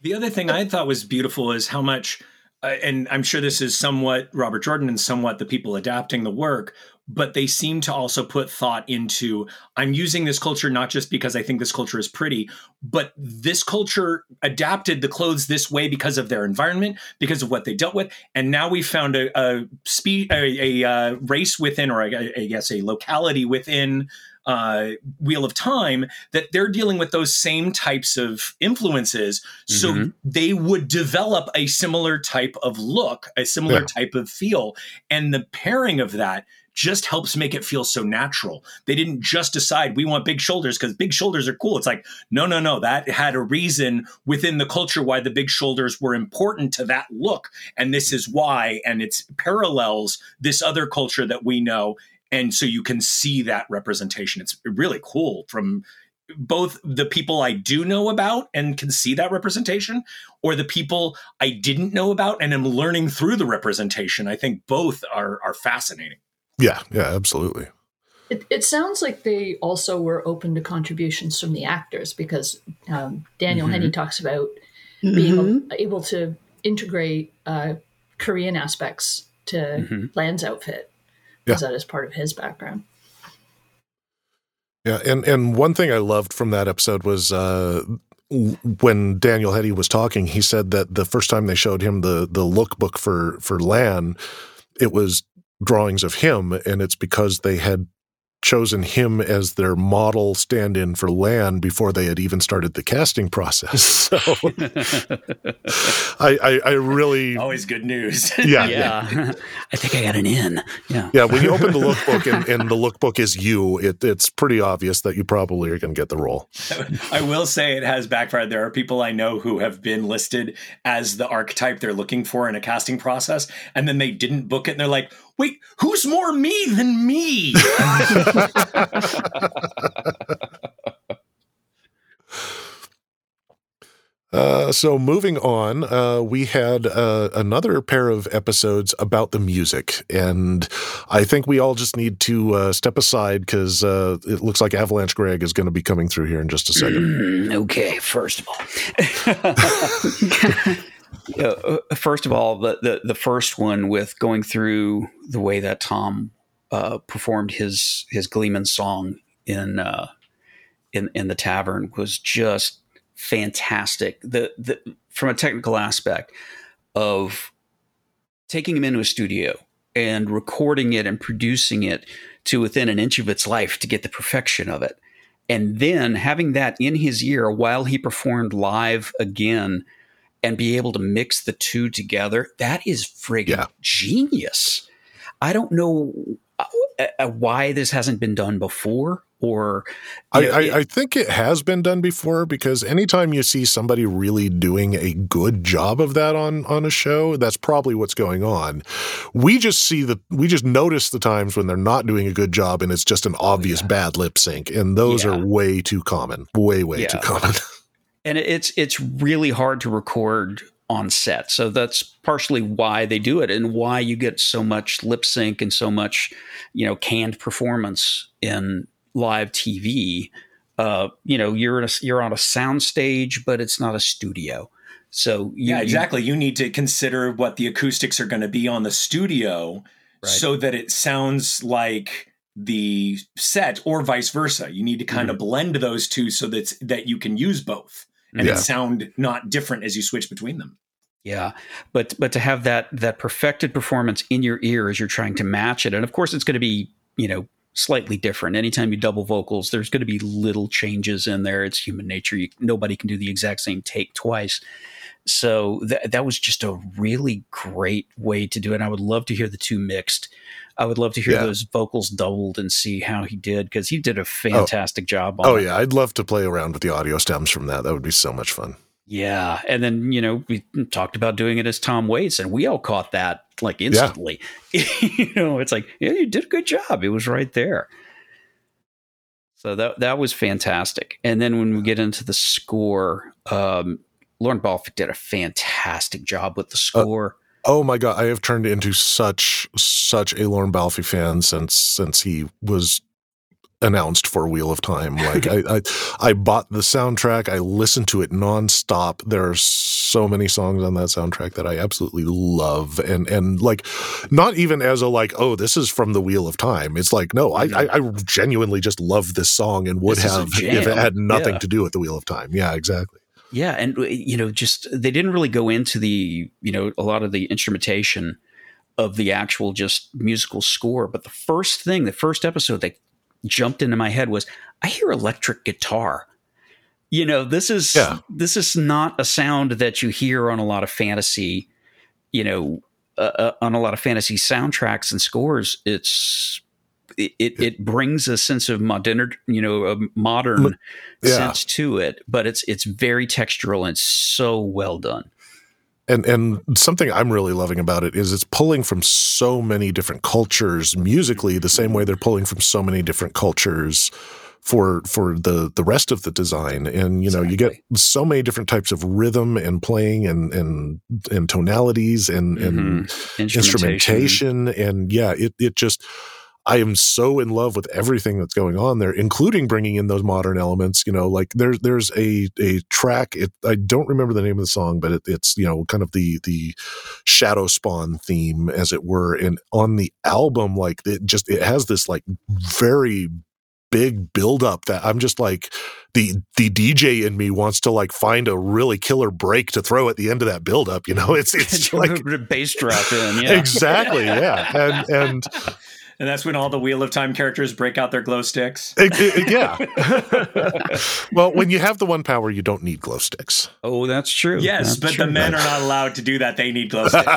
[SPEAKER 6] The other thing I thought was beautiful is how much uh, and I'm sure this is somewhat Robert Jordan and somewhat the people adapting the work, but they seem to also put thought into I'm using this culture not just because I think this culture is pretty, but this culture adapted the clothes this way because of their environment, because of what they dealt with, and now we found a a, spe- a, a uh, race within, or I, I guess a locality within uh, Wheel of Time that they're dealing with those same types of influences. So mm-hmm. they would develop a similar type of look, a similar yeah. type of feel. And the pairing of that just helps make it feel so natural. They didn't just decide we want big shoulders because big shoulders are cool. It's like, no, no, no. That had a reason within the culture why the big shoulders were important to that look. And this is why. And it parallels this other culture that we know and so you can see that representation it's really cool from both the people I do know about and can see that representation, or the people I didn't know about and am learning through the representation. I think both are are fascinating.
[SPEAKER 1] Yeah, yeah, absolutely.
[SPEAKER 4] It, it sounds like they also were open to contributions from the actors because um, Daniel mm-hmm. Henney talks about mm-hmm. being able to integrate uh, Korean aspects to mm-hmm. Lan's outfit because yeah. that is part of his background.
[SPEAKER 1] Yeah, and and one thing I loved from that episode was uh, when Daniel Henney was talking. He said that the first time they showed him the the lookbook for for Lan, it was drawings of him, and it's because they had chosen him as their model stand-in for Lan before they had even started the casting process. [LAUGHS] So I, I, I, really [LAUGHS]
[SPEAKER 6] always good news. [LAUGHS]
[SPEAKER 1] Yeah,
[SPEAKER 2] yeah. I think I got an in. Yeah,
[SPEAKER 1] yeah. When you open the lookbook and, and the lookbook is you, it, it's pretty obvious that you probably are going to get the role.
[SPEAKER 6] I will say it has backfired. There are people I know who have been listed as the archetype they're looking for in a casting process, and then they didn't book it, and they're like, wait, who's more me than me? [LAUGHS]
[SPEAKER 1] Uh, so moving on, uh, we had uh, another pair of episodes about the music, and I think we all just need to uh, step aside because uh, it looks like Avalanche Greg is going to be coming through here in just a second.
[SPEAKER 2] Mm, okay, first of all. [LAUGHS] [LAUGHS] Uh, first of all, the, the, the first one with going through the way that Tom uh, performed his his Gleeman song in uh, in in the tavern was just fantastic. The the from a technical aspect of taking him into a studio and recording it and producing it to within an inch of its life to get the perfection of it. And then having that in his ear while he performed live again and be able to mix the two together, that is friggin' yeah. genius. I don't know uh, uh, why this hasn't been done before or
[SPEAKER 1] I, know, I, I, think it has been done before because anytime you see somebody really doing a good job of that on on a show that's probably what's going on we just see the we just notice the times when they're not doing a good job and it's just an obvious yeah. bad lip sync and those yeah. are way too common way way yeah. too common [LAUGHS]
[SPEAKER 2] and it's it's really hard to record on set. So that's partially why they do it and why you get so much lip sync and so much, you know, canned performance in live TV. Uh, you know, you're in a, you're on a sound stage, but it's not a studio. So
[SPEAKER 6] you, yeah, exactly. You, you, need to consider what the acoustics are going to be on the studio, right. so that it sounds like the set or vice versa. You need to kind of blend those two so that that you can use both and
[SPEAKER 1] Yeah.
[SPEAKER 6] it sound not different as you switch between them.
[SPEAKER 2] Yeah, but but to have that that perfected performance in your ear as you're trying to match it, and of course it's going to be you know slightly different. Anytime you double vocals, there's going to be little changes in there. It's human nature. You, nobody can do the exact same take twice. So that that was just a really great way to do it. And I would love to hear the two mixed. I would love to hear
[SPEAKER 1] Yeah.
[SPEAKER 2] those vocals doubled and see how he did because he did a fantastic job. On
[SPEAKER 1] Oh yeah, I'd love to play around with the audio stems from that. That would be so much fun.
[SPEAKER 2] Yeah, and then you know we talked about doing it as Tom Waits, and we all caught that like instantly. [LAUGHS] you know, it's like yeah, you did a good job. It was right there. So that that was fantastic. And then when we get into the score, um, Lorne Balfe did a fantastic job with the score.
[SPEAKER 1] Oh my god, I have turned into such such a Lorne Balfe fan since since he was announced for Wheel of Time. Like I, I I bought the soundtrack, I listened to it nonstop. There are so many songs on that soundtrack that I absolutely love. And and like not even as a like, oh, this is from the Wheel of Time. It's like, no, I I, I genuinely just love this song and would
[SPEAKER 2] This
[SPEAKER 1] have if it had nothing
[SPEAKER 2] Yeah.
[SPEAKER 1] to do with the Wheel of Time. Yeah, exactly.
[SPEAKER 2] Yeah, and uh, you know, just they didn't really go into the you know a lot of the instrumentation of the actual just musical score. But the first thing, the first episode that jumped into my head was, I hear electric guitar. You know, this is
[SPEAKER 1] Yeah.
[SPEAKER 2] this is not a sound that you hear on a lot of fantasy. You know, uh, uh, on a lot of fantasy soundtracks and scores. It's it, it, brings a sense of modern, you know, a modern
[SPEAKER 1] Yeah.
[SPEAKER 2] sense to it, but it's it's very textural and so well done.
[SPEAKER 1] and and something I'm really loving about it is it's pulling from so many different cultures musically, the same way they're pulling from so many different cultures for for the the rest of the design. And you know, you get so many different types of rhythm and playing and and and tonalities and and
[SPEAKER 2] Mhm.
[SPEAKER 1] instrumentation and yeah it it just I am so in love with everything that's going on there, including bringing in those modern elements. You know, like there's there's a a track. It, I don't remember the name of the song, but it, it's you know kind of the the Shadow Spawn theme, as it were. And on the album, like it just it has this like very big build up that I'm just like the the DJ in me wants to like find a really killer break to throw at the end of that build up. You know, [LAUGHS] it's it's [LAUGHS] like
[SPEAKER 2] a bass drop in, yeah.
[SPEAKER 1] exactly yeah, and and [LAUGHS]
[SPEAKER 6] And that's when all the Wheel of Time characters break out their glow sticks.
[SPEAKER 1] It- it- yeah. [LAUGHS] well, when you have the one power, you don't need glow sticks.
[SPEAKER 2] Oh, that's true.
[SPEAKER 6] Yes,
[SPEAKER 2] That's
[SPEAKER 6] but
[SPEAKER 2] true.
[SPEAKER 6] the men are not allowed to do that. They need glow sticks. [LAUGHS]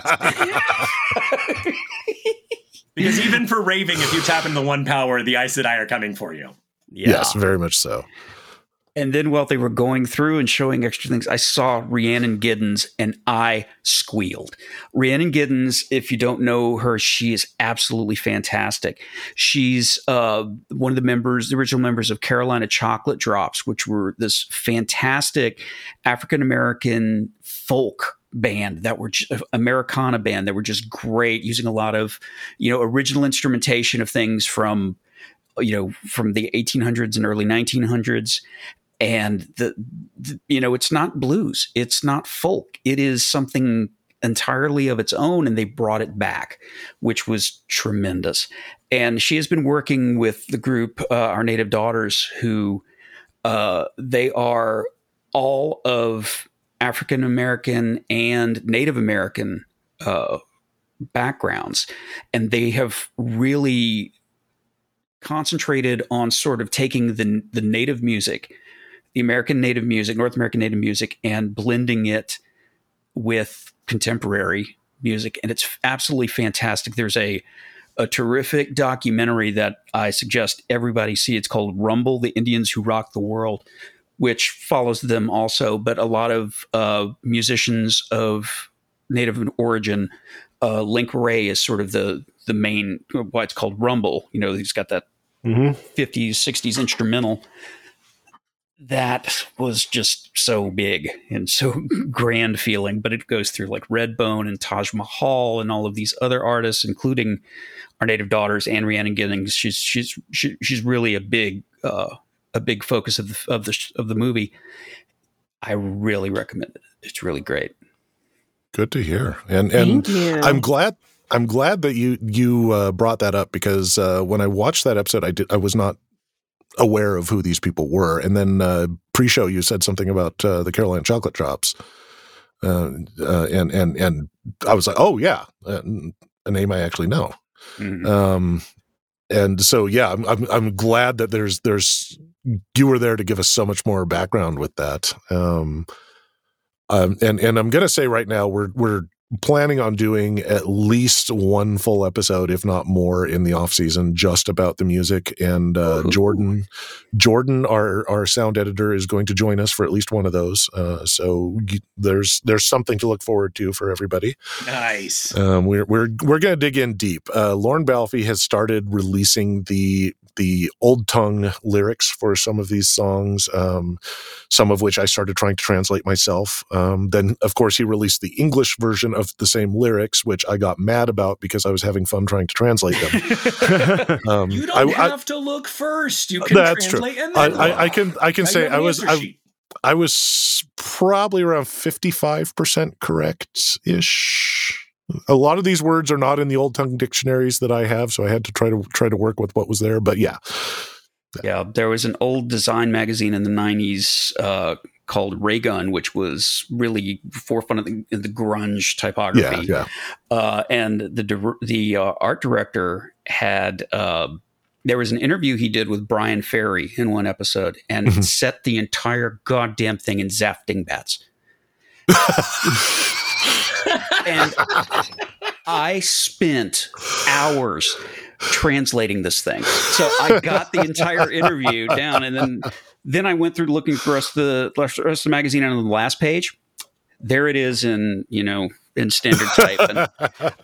[SPEAKER 6] because even for raving, if you tap into the one power, the Aes Sedai are coming for you.
[SPEAKER 2] Yeah.
[SPEAKER 1] Yes, very much so.
[SPEAKER 2] And then while they were going through and showing extra things, I saw Rhiannon Giddens and I squealed. Rhiannon Giddens, if you don't know her, she is absolutely fantastic. She's uh, one of the members, the original members of Carolina Chocolate Drops, which were this fantastic African American folk band that were just, Americana band that were just great, using a lot of you know original instrumentation of things from you know from the 1800s and early 1900s and the, the you know it's not blues it's not folk. It is something entirely of its own and they brought it back which was tremendous. And she has been working with the group uh, our native daughters who uh, they are all of african american and native american uh, backgrounds. And they have really concentrated on sort of taking the the native music, the American native music, North American native music, and blending it with contemporary music, and it's absolutely fantastic. There's a a terrific documentary that I suggest everybody see. It's called Rumble: The Indians Who Rock the World, which follows them also, but a lot of uh, musicians of native origin. Uh, Link Wray is sort of the the main why it's called Rumble. You know, he's got that
[SPEAKER 5] hmm
[SPEAKER 2] 50s, 60s instrumental that was just so big and so [LAUGHS] grand feeling. But it goes through like Redbone and Taj Mahal and all of these other artists, including our native daughters, Anne Rhiannon Giddens. She's she's she, she's really a big uh, a big focus of the of the of the movie. I really recommend it. It's really great.
[SPEAKER 1] Good to hear. And and
[SPEAKER 3] Thank you.
[SPEAKER 1] I'm glad I'm glad that you you uh, brought that up because uh, when I watched that episode, I did I was not aware of who these people were, and then uh, pre-show you said something about uh, the Carolina Chocolate Drops, uh, uh, and and and I was like, oh yeah, uh, a name I actually know.
[SPEAKER 2] Mhm.
[SPEAKER 1] Um, and so yeah, I'm, I'm I'm glad that there's there's you were there to give us so much more background with that. Um, um, and and I'm gonna say right now we're we're planning on doing at least one full episode, if not more, in the off season, just about the music. And uh, Jordan, Jordan, our our sound editor, is going to join us for at least one of those. Uh, so there's there's something to look forward to for everybody.
[SPEAKER 6] Nice.
[SPEAKER 1] Um, we're we're we're going to dig in deep. Uh, Lorne Balfe has started releasing the the old tongue lyrics for some of these songs, um, some of which I started trying to translate myself. Um, then, of course, he released the English version of the same lyrics, which I got mad about because I was having fun trying to translate them. [LAUGHS] Um,
[SPEAKER 6] You don't
[SPEAKER 1] I, I,
[SPEAKER 6] have to look first. You can
[SPEAKER 1] That's true.
[SPEAKER 6] translate and
[SPEAKER 1] I,
[SPEAKER 6] then
[SPEAKER 1] I, I
[SPEAKER 6] look.
[SPEAKER 1] can I can
[SPEAKER 6] Now
[SPEAKER 1] say I was I. I was probably around 55% correct ish. A lot of these words are not in the old tongue dictionaries that I have, so I had to try to try to work with what was there. But yeah,
[SPEAKER 2] Yeah, there was an old design magazine in the '90s uh, called Raygun, which was really forefront of the, the grunge typography.
[SPEAKER 1] yeah.
[SPEAKER 2] Uh, and the the uh, art director had uh, there was an interview he did with Bryan Ferry in one episode, and
[SPEAKER 1] Mhm.
[SPEAKER 2] set the entire goddamn thing in Zapf Dingbats. [LAUGHS] [LAUGHS] and [LAUGHS] I spent hours translating this thing. So I got the entire interview down, and then then I went through looking for us the rest of the magazine, and on the last page, there it is in you know in standard type. And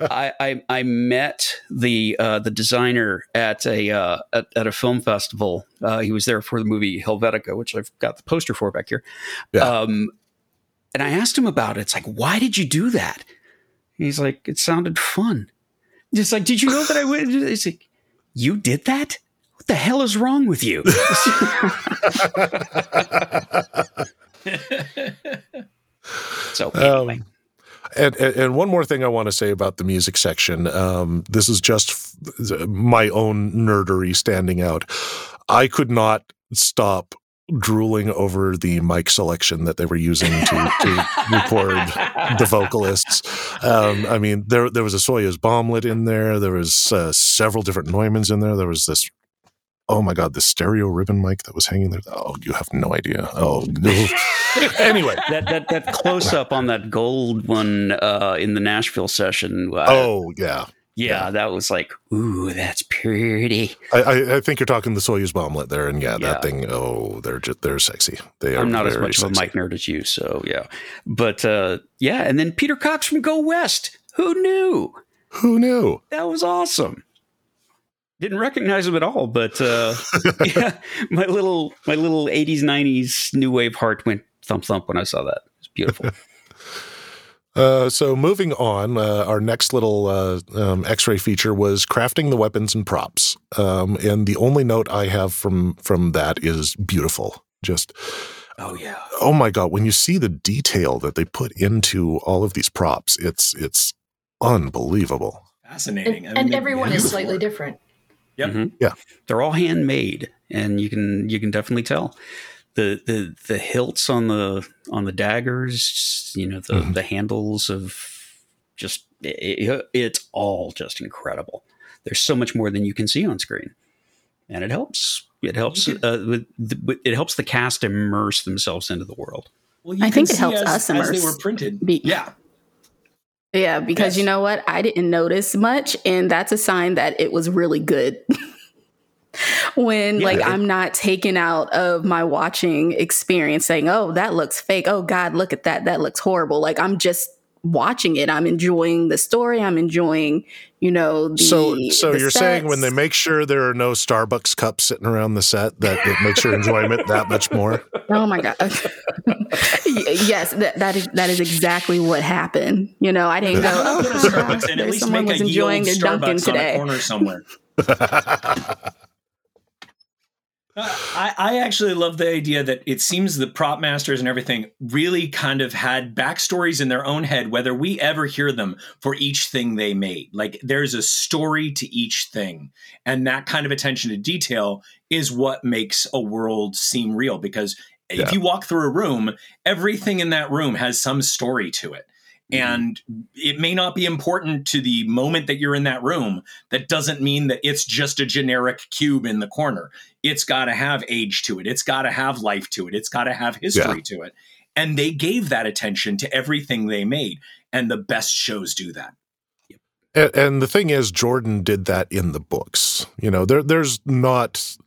[SPEAKER 2] I, I I met the uh, the designer at a uh, at, at a film festival. Uh, he was there for the movie Helvetica, which I've got the poster for back here.
[SPEAKER 1] Yeah.
[SPEAKER 2] Um, and I asked him about it. It's like, why did you do that? He's like, it sounded fun. Just like, did you know that I would? It's like, you did that? What the hell is wrong with you? [LAUGHS] so anyway,
[SPEAKER 1] Um, And, and and one more thing I want to say about the music section. Um, this is just f- my own nerdery standing out. I could not stop drooling over the mic selection that they were using to, to [LAUGHS] record the vocalists. Um, I mean, there there was a Soyuz bomblet in there. There was uh, several different Neumanns in there. There was this. Oh my God! The stereo ribbon mic that was hanging there. Oh, you have no idea. Oh, [LAUGHS] anyway.
[SPEAKER 2] that that that close up on that gold one uh, in the Nashville session. Uh,
[SPEAKER 1] Oh yeah.
[SPEAKER 2] Yeah, that was like, ooh, that's pretty.
[SPEAKER 1] I, I, I think you're talking the Soyuz bomblet there, and yeah,
[SPEAKER 2] Yeah.
[SPEAKER 1] that thing. Oh, they're just they're sexy. They are.
[SPEAKER 2] I'm not as much of a
[SPEAKER 1] sexy.
[SPEAKER 2] mic nerd as you, so yeah. But uh, yeah, and then Peter Cox from Go West. Who knew?
[SPEAKER 1] Who knew?
[SPEAKER 2] That was awesome. Didn't recognize him at all, but uh, [LAUGHS] [LAUGHS] yeah, my little my little 80s 90s new wave heart went thump thump when I saw that. It's beautiful. [LAUGHS]
[SPEAKER 1] Uh, so moving on, uh, our next little uh, um, X-ray feature was crafting the weapons and props. Um, and the only note I have from from that is beautiful. Just
[SPEAKER 2] oh yeah.
[SPEAKER 1] oh my god, when you see the detail that they put into all of these props, it's it's unbelievable.
[SPEAKER 6] Fascinating.
[SPEAKER 4] And,
[SPEAKER 6] I
[SPEAKER 4] and everyone is slightly different.
[SPEAKER 6] Yep.
[SPEAKER 2] Mhm.
[SPEAKER 1] Yeah.
[SPEAKER 2] They're all handmade, and you can you can definitely tell the the the hilts on the on the daggers. You know the
[SPEAKER 1] Mhm.
[SPEAKER 2] the handles of just it, it's all just incredible. There's so much more than you can see on screen, and it helps. It helps. Uh, with the, it helps the cast immerse themselves into the world.
[SPEAKER 6] Well, you
[SPEAKER 3] I think it helps
[SPEAKER 6] as,
[SPEAKER 3] us
[SPEAKER 6] as they
[SPEAKER 3] immerse.
[SPEAKER 6] were printed.
[SPEAKER 3] Be-
[SPEAKER 6] yeah.
[SPEAKER 3] Yeah, because
[SPEAKER 6] Yes.
[SPEAKER 3] you know what? I didn't notice much, and that's a sign that it was really good. [LAUGHS] [LAUGHS] when
[SPEAKER 6] Yeah.
[SPEAKER 3] like I'm not taken out of my watching experience saying, "Oh, that looks fake. Oh god, look at that. That looks horrible." Like I'm just watching it. I'm enjoying the story. I'm enjoying, you know, the
[SPEAKER 1] so so
[SPEAKER 3] the
[SPEAKER 1] you're saying when they make sure there are no Starbucks cups sitting around the set, that it makes your enjoyment that much more. [LAUGHS]
[SPEAKER 3] Oh my god. [LAUGHS] Yes, that, that is that is exactly what happened. You know, I didn't go, "Oh,
[SPEAKER 6] a
[SPEAKER 3] haha,
[SPEAKER 6] Starbucks in. At
[SPEAKER 3] there's
[SPEAKER 6] least
[SPEAKER 3] someone
[SPEAKER 6] make
[SPEAKER 3] was
[SPEAKER 6] a
[SPEAKER 3] enjoying their Dunkin'
[SPEAKER 6] Starbucks on a
[SPEAKER 3] today."
[SPEAKER 6] corner somewhere. I, I actually love the idea that it seems the prop masters and everything really kind of had backstories in their own head, whether we ever hear them for each thing they made. Like there's a story to each thing. And that kind of attention to detail is what makes a world seem real. Because
[SPEAKER 1] Yeah.
[SPEAKER 6] if you walk through a room, everything in that room has some story to it. Mm-hmm. And it may not be important to the moment that you're in that room. That doesn't mean that it's just a generic cube in the corner. It's got to have age to it. It's got to have life to it. It's got to have history to it. And they gave that attention to everything they made. And the best shows do that.
[SPEAKER 1] And, and the thing is, Jordan did that in the books. You know, there there's not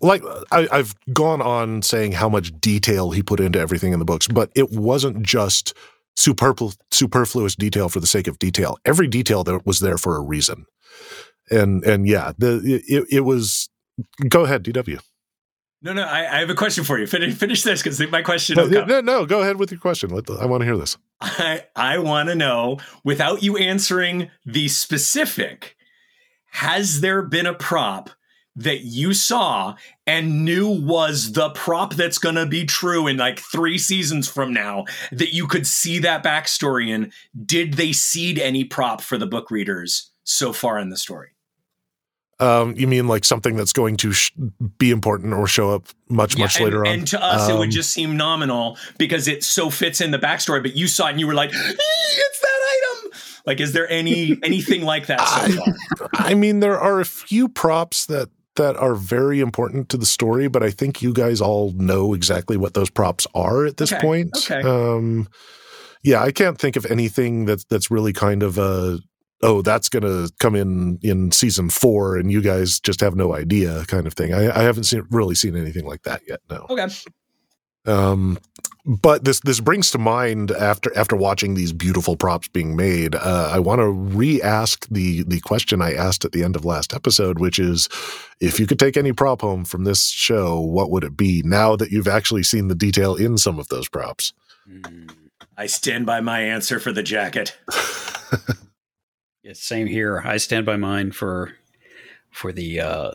[SPEAKER 1] like I, I've gone on saying how much detail he put into everything in the books, but it wasn't just superflu- superfluous detail for the sake of detail. Every detail that was there for a reason. And and yeah, the it, it was. Go ahead, DW.
[SPEAKER 6] No, no, I, I have a question for you. Finish, finish this because my question
[SPEAKER 1] No, no, no, go ahead with your question. Let the, I want to hear this.
[SPEAKER 6] I, I want to know, without you answering the specific, has there been a prop that you saw and knew was the prop that's going to be true in like three seasons from now that you could see that backstory in? Did they seed any prop for the book readers so far in the story?
[SPEAKER 1] Um, you mean like something that's going to sh- be important or show up much much
[SPEAKER 6] and,
[SPEAKER 1] later on?
[SPEAKER 6] And to us, it would
[SPEAKER 1] Um,
[SPEAKER 6] just seem nominal because it so fits in the backstory. But you saw it and you were like, "It's that item." Like, is there any anything like that so far? [LAUGHS]
[SPEAKER 1] I mean, there are a few props that that are very important to the story, but I think you guys all know exactly what those props are at this
[SPEAKER 6] Okay,
[SPEAKER 1] point.
[SPEAKER 6] okay.
[SPEAKER 1] Um, yeah, I can't think of anything that's that's really kind of a oh that's going to come in in season four and you guys just have no idea kind of thing. I, I haven't seen really seen anything like that yet. No.
[SPEAKER 6] Okay.
[SPEAKER 1] Um, but this this brings to mind after after watching these beautiful props being made, uh, I want to re-ask the the question I asked at the end of last episode, which is, if you could take any prop home from this show, what would it be? Now that you've actually seen the detail in some of those props.
[SPEAKER 6] I stand by my answer for the jacket. [LAUGHS]
[SPEAKER 2] Yeah, same here. I stand by mine for for the uh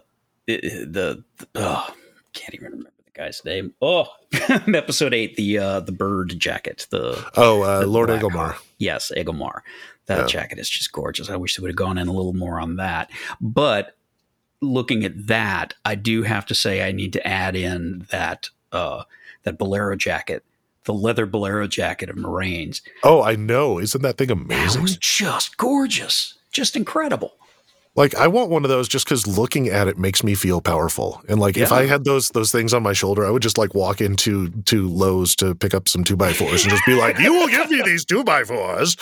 [SPEAKER 2] i- i- the, the oh, can't even remember the guy's name. Oh, [LAUGHS] episode eight, the uh the bird jacket. The
[SPEAKER 1] Oh, uh,
[SPEAKER 2] the
[SPEAKER 1] Lord
[SPEAKER 2] Agelmar. Yes, Agelmar. That
[SPEAKER 1] Yeah.
[SPEAKER 2] jacket is just gorgeous. I wish they would have gone in a little more on that. But looking at that, I do have to say I need to add in that uh that bolero jacket, the leather bolero jacket of Moiraine's.
[SPEAKER 1] Oh, I know. Isn't that thing amazing?
[SPEAKER 2] was just gorgeous. Just incredible.
[SPEAKER 1] Like I want one of those just because looking at it makes me feel powerful. And like if I had those those things on my shoulder, I would just like walk into to Lowe's to pick up some two by fours and just be like, "You will give me these two by fours.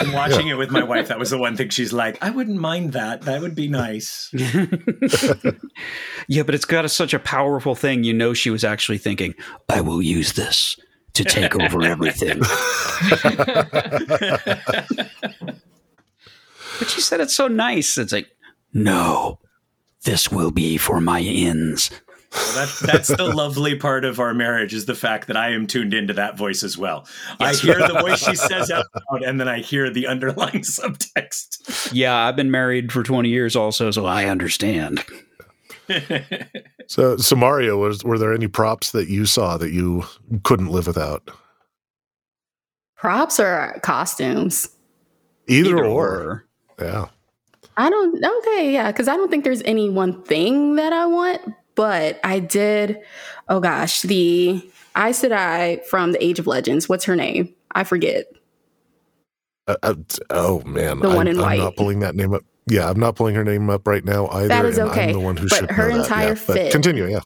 [SPEAKER 6] I'm [LAUGHS] watching it with my wife. That was the one thing she's like, I wouldn't mind that. That would be nice. [LAUGHS]
[SPEAKER 2] yeah, but it's got a, such a powerful thing. You know, she was actually thinking, I will use this to take over everything. [LAUGHS] but she said it's so nice. It's like, no, this will be for my ins.
[SPEAKER 6] Well, that, that's the lovely part of our marriage is the fact that I am tuned into that voice as well. I hear the voice she says out loud, and then I hear the underlying [LAUGHS] subtext.
[SPEAKER 2] Yeah, I've been married for 20 years also, so I understand. [LAUGHS]
[SPEAKER 1] So, so Mario, was were there any props that you saw that you couldn't live without?
[SPEAKER 3] Props or costumes?
[SPEAKER 1] Either, or. Yeah.
[SPEAKER 3] I don't. Okay, yeah, because I don't think there's any one thing that I want, but I did. Oh gosh, the Aes Sedai from the Age of Legends. What's her name? I forget.
[SPEAKER 1] Uh, uh, oh man,
[SPEAKER 3] The one
[SPEAKER 1] I'm,
[SPEAKER 3] in white.
[SPEAKER 1] I'm not pulling that name up. Yeah, I'm not pulling her name up right now either.
[SPEAKER 3] That is okay,
[SPEAKER 1] I'm the one who
[SPEAKER 3] but
[SPEAKER 1] should
[SPEAKER 3] her
[SPEAKER 1] know that,
[SPEAKER 3] entire
[SPEAKER 1] yeah. But
[SPEAKER 3] fit-
[SPEAKER 1] continue. Yeah.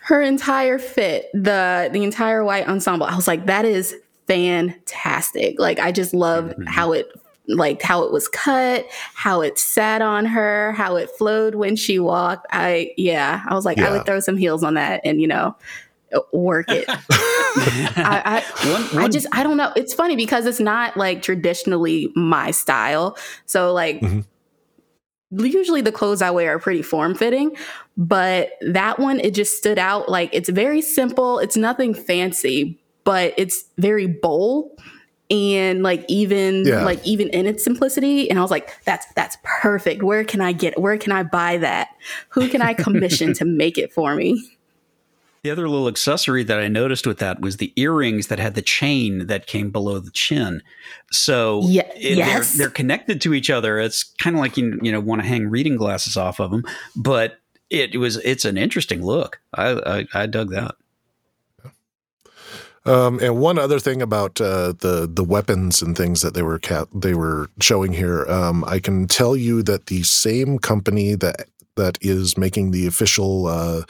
[SPEAKER 3] Her entire fit, the the entire white ensemble. I was like, that is fantastic. Like I just loved
[SPEAKER 2] Mhm.
[SPEAKER 3] how it like how it was cut, how it sat on her, how it flowed when she walked. I yeah, I was like, I would throw some heels on that and you know work it. [LAUGHS] I, I,
[SPEAKER 2] One-
[SPEAKER 3] I just I don't know. It's funny because it's not like traditionally my style. So like
[SPEAKER 1] Mhm.
[SPEAKER 3] usually the clothes I wear are pretty form fitting, but that one it just stood out. Like it's very simple. It's nothing fancy, but it's very bold. And like even
[SPEAKER 1] Yeah.
[SPEAKER 3] like even in its simplicity and i was like that's that's perfect where can i get where can i buy that who can i commission to [LAUGHS] make it for me
[SPEAKER 2] The other little accessory that I noticed with that was the earrings that had the chain that came below the chin. So
[SPEAKER 3] Ye-
[SPEAKER 2] it-
[SPEAKER 3] yes.
[SPEAKER 2] they're, they're connected to each other. It's kind of like you you know want to hang reading glasses off of them, but it, was it's an interesting look. I I, I dug that.
[SPEAKER 1] Um, and one other thing about uh, the the weapons and things that they were ca- they were showing here, um, I can tell you that the same company that that is making the official uh,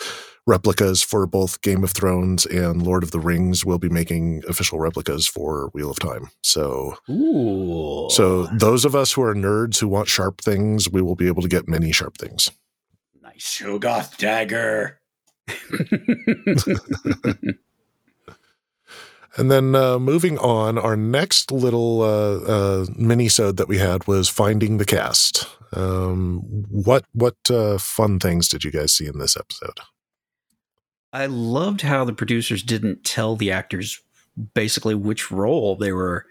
[SPEAKER 1] replicas for both Game of Thrones and Lord of the Rings will be making official replicas for Wheel of Time. So
[SPEAKER 2] Ooh.
[SPEAKER 1] so those of us who are nerds who want sharp things, we will be able to get many sharp things.
[SPEAKER 2] nice.
[SPEAKER 6] Shogoth dagger. [LAUGHS] [LAUGHS]
[SPEAKER 1] And then uh, moving on, our next little uh, uh, mini-sode that we had was finding the cast. Um, what what uh, fun things did you guys see in this episode?
[SPEAKER 2] I loved how the producers didn't tell the actors basically which role they were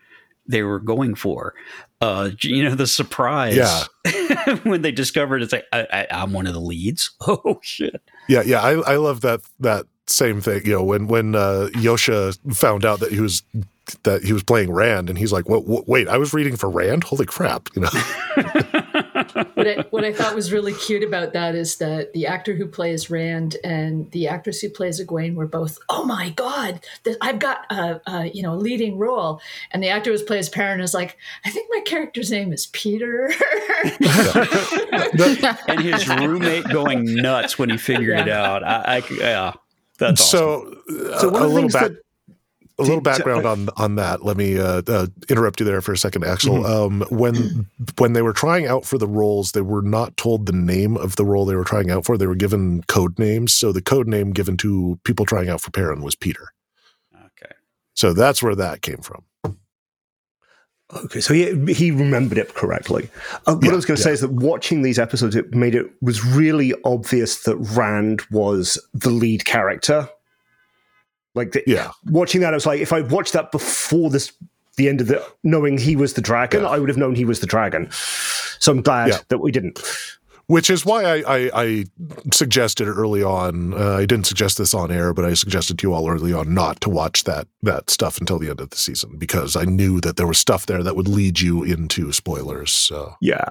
[SPEAKER 2] they were going for. Uh, you know, the surprise
[SPEAKER 1] Yeah. [LAUGHS]
[SPEAKER 2] when they discovered it's like I, I, I'm one of the leads. [LAUGHS] Oh shit!
[SPEAKER 1] Yeah, yeah, I, I love that that same thing. You know, when when uh, Josha found out that he was that he was playing Rand, and he's like, "What? what wait, I was reading for Rand. Holy crap!" You know. [LAUGHS]
[SPEAKER 4] what I, what I thought was really cute about that is that the actor who plays Rand and the actress who plays Egwene were both, oh my god, th- I've got a, a you know a leading role, and the actor who plays Perrin is like, I think my character's name is Peter. [LAUGHS] [LAUGHS]
[SPEAKER 2] and his roommate going nuts when he figured it out. I, I yeah, that's awesome.
[SPEAKER 1] so, uh,
[SPEAKER 5] So one
[SPEAKER 1] a
[SPEAKER 5] of the
[SPEAKER 1] little back.
[SPEAKER 5] that
[SPEAKER 1] a little
[SPEAKER 5] Did-
[SPEAKER 1] background on on that. Let me uh, uh, interrupt you there for a second, Axel. Um, when [CLEARS THROAT] when they were trying out for the roles, they were not told the name of the role they were trying out for. They were given code names. So the code name given to people trying out for Perrin was Peter.
[SPEAKER 2] okay.
[SPEAKER 1] So that's where that came from.
[SPEAKER 5] Okay, so he, he remembered it correctly. Uh, what
[SPEAKER 1] Yeah,
[SPEAKER 5] I was going to say is that watching these episodes, it made it was really obvious that Rand was the lead character. Like, the,
[SPEAKER 1] Yeah,
[SPEAKER 5] watching that, I was like, if I watched that before this, the end of the, knowing he was the dragon,
[SPEAKER 1] Yeah.
[SPEAKER 5] I would have known he was the dragon. So I'm glad
[SPEAKER 1] Yeah.
[SPEAKER 5] that we didn't.
[SPEAKER 1] Which is why I I, I suggested early on. Uh, I didn't suggest this on air, but I suggested to you all early on not to watch that that stuff until the end of the season because I knew that there was stuff there that would lead you into spoilers. So
[SPEAKER 5] Yeah,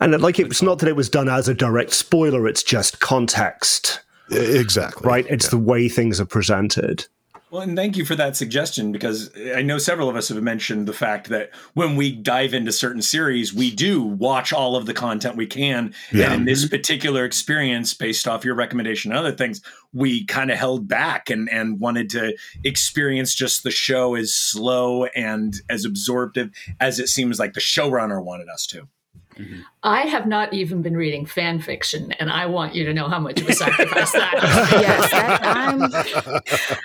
[SPEAKER 5] and like it's not that it was done as a direct spoiler; it's just context,
[SPEAKER 1] exactly
[SPEAKER 5] right? It's the way things are presented.
[SPEAKER 6] Well, and thank you for that suggestion because I know several of us have mentioned the fact that when we dive into certain series, we do watch all of the content we can.
[SPEAKER 1] Yeah.
[SPEAKER 6] And in this mm-hmm. particular experience, based off your recommendation and other things, we kind of held back and, and wanted to experience just the show as slow and as absorptive as it seems like the showrunner wanted us to. Mm-hmm.
[SPEAKER 4] I have not even been reading fan fiction, and I want you to know how much of a [LAUGHS] sacrifice that
[SPEAKER 3] yes, that, [LAUGHS] I'm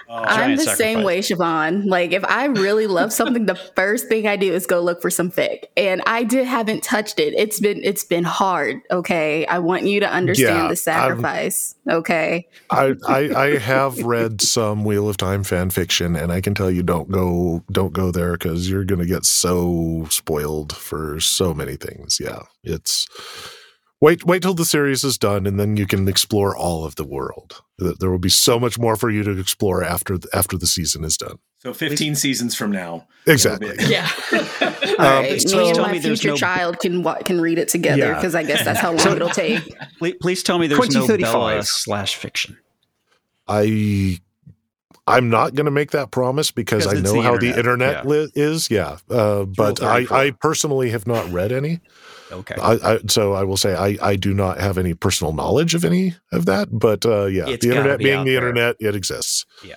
[SPEAKER 2] Oh, [LAUGHS]
[SPEAKER 3] I'm
[SPEAKER 2] giant
[SPEAKER 3] the same way, Siobhan. Like if I really love something, the first thing I do is go look for some fic. And I did haven't touched it. It's been it's been hard. Okay. I want you to understand
[SPEAKER 1] Yeah,
[SPEAKER 3] the sacrifice. okay.
[SPEAKER 1] I, I I have read some Wheel of Time fan fiction, and I can tell you don't go don't go there because you're gonna get so spoiled for so many things. Yeah, it's wait wait till the series is done, and then you can explore all of the world. There will be so much more for you to explore after the, after the season is done.
[SPEAKER 6] So 15 seasons from now.
[SPEAKER 1] Exactly.
[SPEAKER 6] it'll be-
[SPEAKER 4] yeah. [LAUGHS]
[SPEAKER 3] All right. Me and my future
[SPEAKER 2] no-
[SPEAKER 3] child can wa- can read it together
[SPEAKER 5] Yeah.
[SPEAKER 3] because I guess that's how [LAUGHS] long it'll take.
[SPEAKER 2] Please, please tell me there's no
[SPEAKER 5] 2035.
[SPEAKER 2] Bella slash fiction.
[SPEAKER 1] I I'm not going to make that promise because
[SPEAKER 2] Because
[SPEAKER 1] I know
[SPEAKER 2] the
[SPEAKER 1] how the
[SPEAKER 2] internet,
[SPEAKER 1] internet li- is. Yeah, uh, but I, I personally have not read any.
[SPEAKER 2] Okay.
[SPEAKER 1] I, I, so I will say I, I do not have any personal knowledge of any of that, but uh, yeah,
[SPEAKER 2] It's
[SPEAKER 1] the internet
[SPEAKER 2] be
[SPEAKER 1] being the
[SPEAKER 2] there.
[SPEAKER 1] internet, it exists.
[SPEAKER 2] Yeah.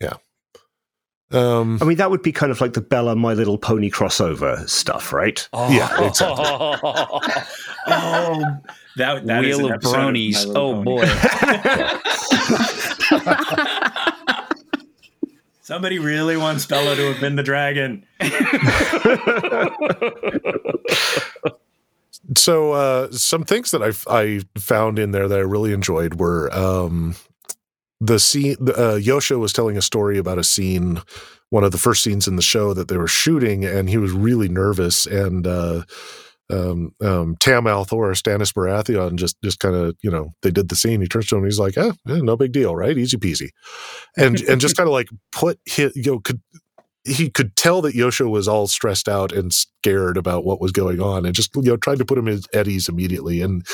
[SPEAKER 1] yeah. Um,
[SPEAKER 5] I mean, that would be kind of like the Bella My Little Pony crossover stuff, right?
[SPEAKER 2] oh.
[SPEAKER 1] yeah, exactly.
[SPEAKER 6] Oh, [LAUGHS] that, that is
[SPEAKER 2] Wheel
[SPEAKER 6] an
[SPEAKER 2] of
[SPEAKER 6] episode
[SPEAKER 2] bronies.
[SPEAKER 6] Little
[SPEAKER 2] Oh
[SPEAKER 6] Pony.
[SPEAKER 2] boy. [LAUGHS]
[SPEAKER 6] Somebody really wants Bella to have been the dragon. [LAUGHS]
[SPEAKER 1] so uh, some things that I I found in there that I really enjoyed were um, the scene, uh, Josha was telling a story about a scene, one of the first scenes in the show that they were shooting, and he was really nervous. And uh, um, um, Tam al'Thor, Stannis Baratheon, just just kind of you know they did the scene. He turns to him, and he's like, eh, eh, "No big deal, right? Easy peasy," and and just [LAUGHS] kind of like put his, you know could he could tell that Josha was all stressed out and scared about what was going on, and just you know tried to put him at ease immediately. And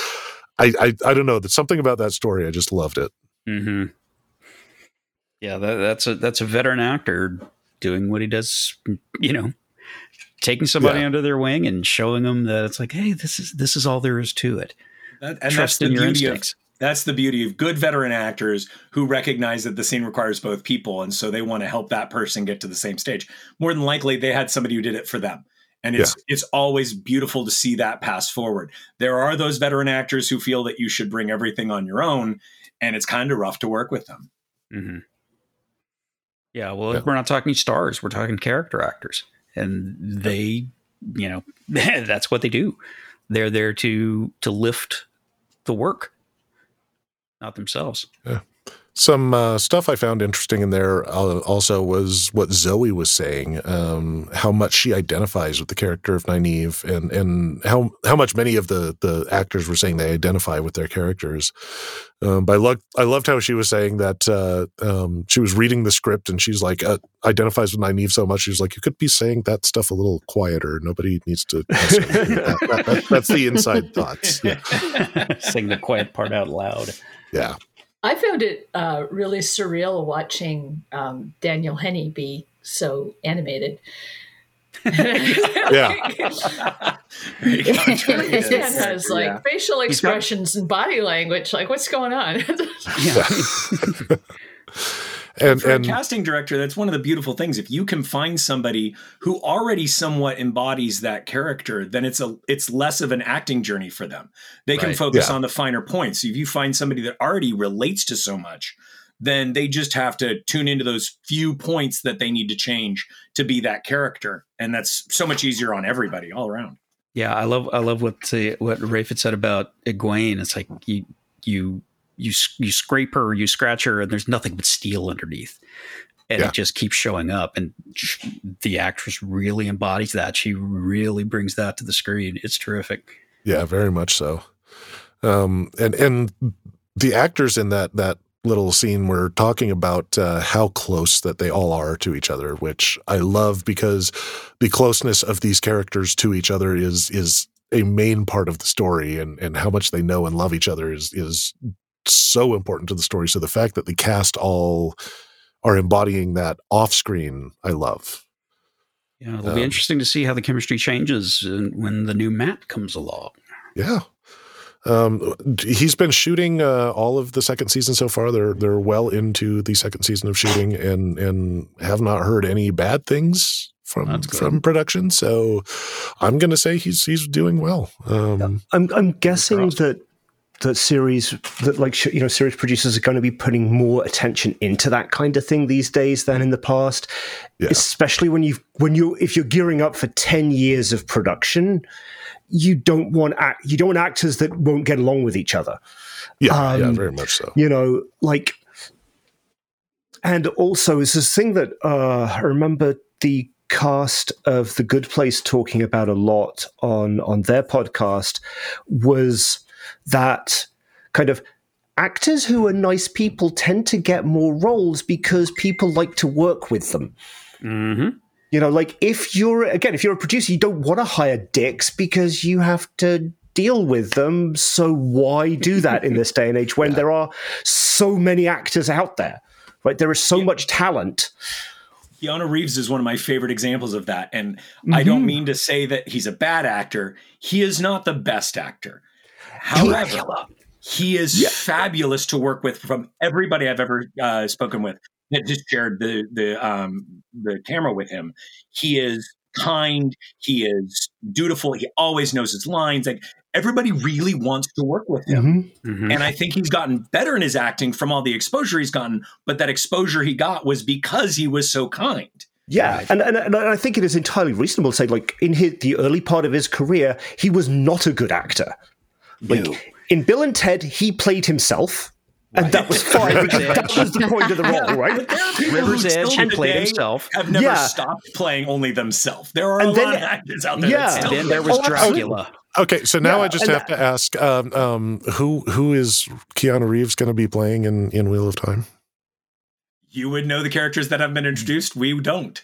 [SPEAKER 1] I I, I don't know, that something about that story. I just loved it.
[SPEAKER 2] Mm-hmm. Yeah, that, that's a that's a veteran actor doing what he does. You know, taking somebody
[SPEAKER 1] Yeah.
[SPEAKER 2] under their wing and showing them that it's like, hey, this is this is all there is to it.
[SPEAKER 6] That, and that's
[SPEAKER 2] Trust
[SPEAKER 6] the
[SPEAKER 2] in your
[SPEAKER 6] beauty of
[SPEAKER 2] instincts.
[SPEAKER 6] That's the beauty of good veteran actors who recognize that the scene requires both people, and so they want to help that person get to the same stage. More than likely, they had somebody who did it for them, and it's it's always beautiful to see that pass forward. There are those veteran actors who feel that you should bring everything on your own, and it's kind of rough to work with them.
[SPEAKER 2] Mm-hmm. Yeah, well,
[SPEAKER 1] Yeah.
[SPEAKER 2] we're not talking stars; we're talking character actors, and they, you know, [LAUGHS] that's what they do. They're there to to lift the work, not themselves.
[SPEAKER 1] Some uh, stuff I found interesting in there uh, also was what Zoe was saying, um, how much she identifies with the character of Nynaeve, and and how how much many of the the actors were saying they identify with their characters. Um, but I loved I loved how she was saying that uh, um, she was reading the script and she's like uh, identifies with Nynaeve so much. She's like, you could be saying that stuff a little quieter. Nobody needs to. that. That- that- that's the inside thoughts. Yeah, [LAUGHS]
[SPEAKER 2] Sing the quiet part out loud.
[SPEAKER 1] yeah.
[SPEAKER 4] I found it uh, really surreal watching um, Daniel Henney be so animated.
[SPEAKER 1] Yeah.
[SPEAKER 6] Very contrary.
[SPEAKER 4] Really Dan has like
[SPEAKER 6] Yeah.
[SPEAKER 4] facial
[SPEAKER 2] got-
[SPEAKER 4] expressions and body language. Like, what's going on? [LAUGHS]
[SPEAKER 2] Yeah. [LAUGHS] [LAUGHS]
[SPEAKER 1] And
[SPEAKER 6] for
[SPEAKER 1] and
[SPEAKER 6] a casting director, that's one of the beautiful things. If you can find somebody who already somewhat embodies that character, then it's a it's less of an acting journey for them. They can focus
[SPEAKER 1] Yeah.
[SPEAKER 6] on the finer points. If you find somebody that already relates to so much, then they just have to tune into those few points that they need to change to be that character, and that's so much easier on everybody all around.
[SPEAKER 2] Yeah, I love I love what the, what Rafe had said about Egwene. It's like you you you you scrape her, you scratch her, and there's nothing but steel underneath, and
[SPEAKER 1] Yeah.
[SPEAKER 2] it just keeps showing up. And sh- the actress really embodies that. She really brings that to the screen. It's terrific.
[SPEAKER 1] Yeah, very much so. Um, and and the actors in that that little scene were talking about uh, how close that they all are to each other, which I love because the closeness of these characters to each other is is a main part of the story, and and how much they know and love each other is is so important to the story. So the fact that the cast all are embodying that off screen, I love.
[SPEAKER 2] Yeah, it'll
[SPEAKER 1] Um,
[SPEAKER 2] be interesting to see how the chemistry changes when the new Matt comes along.
[SPEAKER 1] Yeah. Um, he's been shooting uh, all of the second season so far. They're they're well into the second season of shooting, and and have not heard any bad things from from production. So I'm going to say he's he's doing well. Um,
[SPEAKER 5] I'm I'm guessing that that series that like you know series producers are going to be putting more attention into that kind of thing these days than in the past.
[SPEAKER 1] Yeah.
[SPEAKER 5] Especially when you when you if you're gearing up for ten years of production, you don't want act, you don't want actors that won't get along with each other.
[SPEAKER 1] yeah, yeah,
[SPEAKER 5] Um,
[SPEAKER 1] very much so.
[SPEAKER 5] you know like and also is this thing that uh i remember the cast of the good place talking about a lot on on their podcast was that kind of actors who are nice people tend to get more roles because people like to work with them
[SPEAKER 2] Mm-hmm.
[SPEAKER 5] you know, like if you're again, if you're a producer, you don't want to hire dicks because you have to deal with them. So why do that in this [LAUGHS] day and age when there are so many actors out there? Right, there is so much talent.
[SPEAKER 6] Keanu Reeves is one of my favorite examples of that. And I don't mean to say that he's a bad actor. He is not the best actor. However, he is fabulous to work with from everybody I've ever uh, spoken with that just shared the the um, the camera with him. He is kind. He is dutiful. He always knows his lines. Like everybody really wants to work with him.
[SPEAKER 5] Mhm.
[SPEAKER 2] Mm-hmm.
[SPEAKER 6] And I think he's gotten better in his acting from all the exposure he's gotten. But that exposure he got was because he was so kind.
[SPEAKER 5] Yeah, and, and and I think it is entirely reasonable to say, like in his, the early part of his career, he was not a good actor. Like
[SPEAKER 2] No.
[SPEAKER 5] in Bill and Ted, he played himself. and that was fine [LAUGHS] that was the point of the role, right?
[SPEAKER 6] But there are people
[SPEAKER 2] River's
[SPEAKER 6] who
[SPEAKER 2] Edge,
[SPEAKER 6] still
[SPEAKER 2] he played
[SPEAKER 6] today
[SPEAKER 2] himself.
[SPEAKER 6] Have never
[SPEAKER 5] Yeah.
[SPEAKER 6] stopped playing only themselves. There are
[SPEAKER 5] And
[SPEAKER 6] a
[SPEAKER 5] then-
[SPEAKER 6] lot of actors out there.
[SPEAKER 5] Yeah.
[SPEAKER 6] that
[SPEAKER 2] And
[SPEAKER 6] still
[SPEAKER 2] then there was
[SPEAKER 5] Oh.
[SPEAKER 2] Dracula.
[SPEAKER 1] Okay, so now
[SPEAKER 5] Yeah,
[SPEAKER 1] I just
[SPEAKER 5] and
[SPEAKER 1] have to ask, um, um, who who is Keanu Reeves going to be playing in, in Wheel of Time?
[SPEAKER 6] You would know the characters that have been introduced. We don't.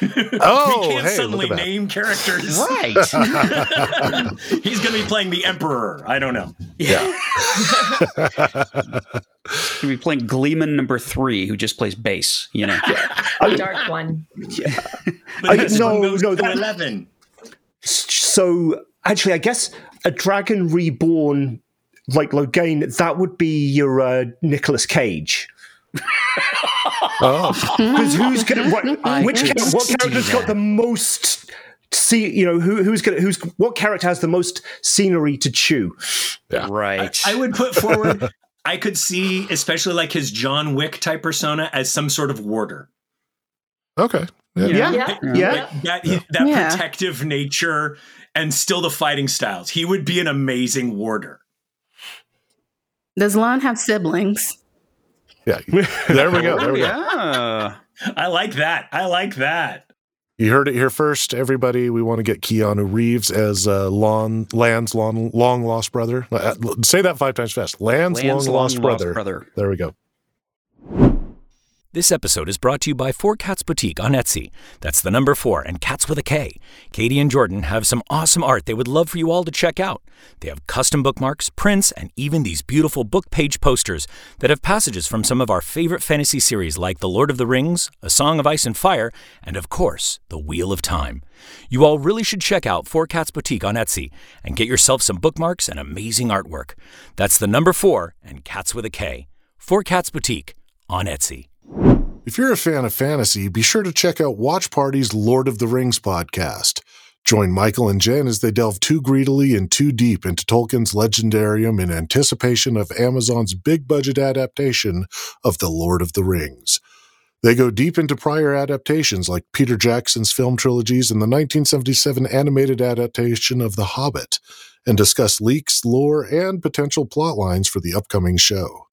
[SPEAKER 6] [LAUGHS]
[SPEAKER 1] Oh,
[SPEAKER 6] we can't
[SPEAKER 1] hey, look
[SPEAKER 6] suddenly
[SPEAKER 1] at that.
[SPEAKER 6] name characters.
[SPEAKER 2] Right. [LAUGHS]
[SPEAKER 6] He's going to be playing the Emperor. I don't know.
[SPEAKER 2] Yeah. [LAUGHS] He'll be playing Gleeman number three, who just plays bass, you know.
[SPEAKER 4] The dark one.
[SPEAKER 6] But
[SPEAKER 5] I-
[SPEAKER 6] this
[SPEAKER 5] no,
[SPEAKER 6] one
[SPEAKER 5] no,
[SPEAKER 6] to
[SPEAKER 5] that-
[SPEAKER 6] eleven.
[SPEAKER 5] So actually, I guess a dragon reborn like Logain, that would be your uh, Nicolas Cage.
[SPEAKER 1] Oh,
[SPEAKER 5] Because who's gonna what, [LAUGHS] which
[SPEAKER 2] could
[SPEAKER 5] what
[SPEAKER 2] see
[SPEAKER 5] character's got the most see you know who who's gonna who's what character has the most scenery to chew?
[SPEAKER 1] Yeah.
[SPEAKER 2] Right.
[SPEAKER 6] I would put forward. I could see, especially like his John Wick type persona, as some sort of warder.
[SPEAKER 1] okay. Yeah.
[SPEAKER 5] Yeah,
[SPEAKER 4] Yeah.
[SPEAKER 5] yeah.
[SPEAKER 6] Like that that
[SPEAKER 3] Yeah.
[SPEAKER 6] protective nature and still the fighting styles. He would be an amazing warder.
[SPEAKER 3] Does Lan have siblings?
[SPEAKER 1] Yeah. [LAUGHS] There we go. There
[SPEAKER 2] Oh,
[SPEAKER 1] we go.
[SPEAKER 2] yeah.
[SPEAKER 6] I like that. I like that.
[SPEAKER 1] You heard it here first, everybody. We want to get Keanu Reeves as uh, Lan, Lan's long, long lost brother. Uh, say that five times fast. Lan's,
[SPEAKER 2] Lan's
[SPEAKER 1] long, lost, brother.
[SPEAKER 2] brother.
[SPEAKER 1] There we go.
[SPEAKER 7] This episode is brought to you by Four Kats Boutique on Etsy. That's the number four and cats with a K. Katie and Jordan have some awesome art they would love for you all to check out. They have custom bookmarks, prints, and even these beautiful book page posters that have passages from some of our favorite fantasy series like The Lord of the Rings, A Song of Ice and Fire, and of course, The Wheel of Time. You all really should check out Four Kats Boutique on Etsy and get yourself some bookmarks and amazing artwork. That's the number four and cats with a K. Four Kats Boutique on Etsy.
[SPEAKER 1] If you're a fan of fantasy, be sure to check out Watch Party's Lord of the Rings podcast. Join Michael and Jen as they delve too greedily and too deep into Tolkien's legendarium in anticipation of Amazon's big budget adaptation of The Lord of the Rings. They go deep into prior adaptations like Peter Jackson's film trilogies and the 1977 animated adaptation of The Hobbit, and discuss leaks, lore, and potential plot lines for the upcoming show.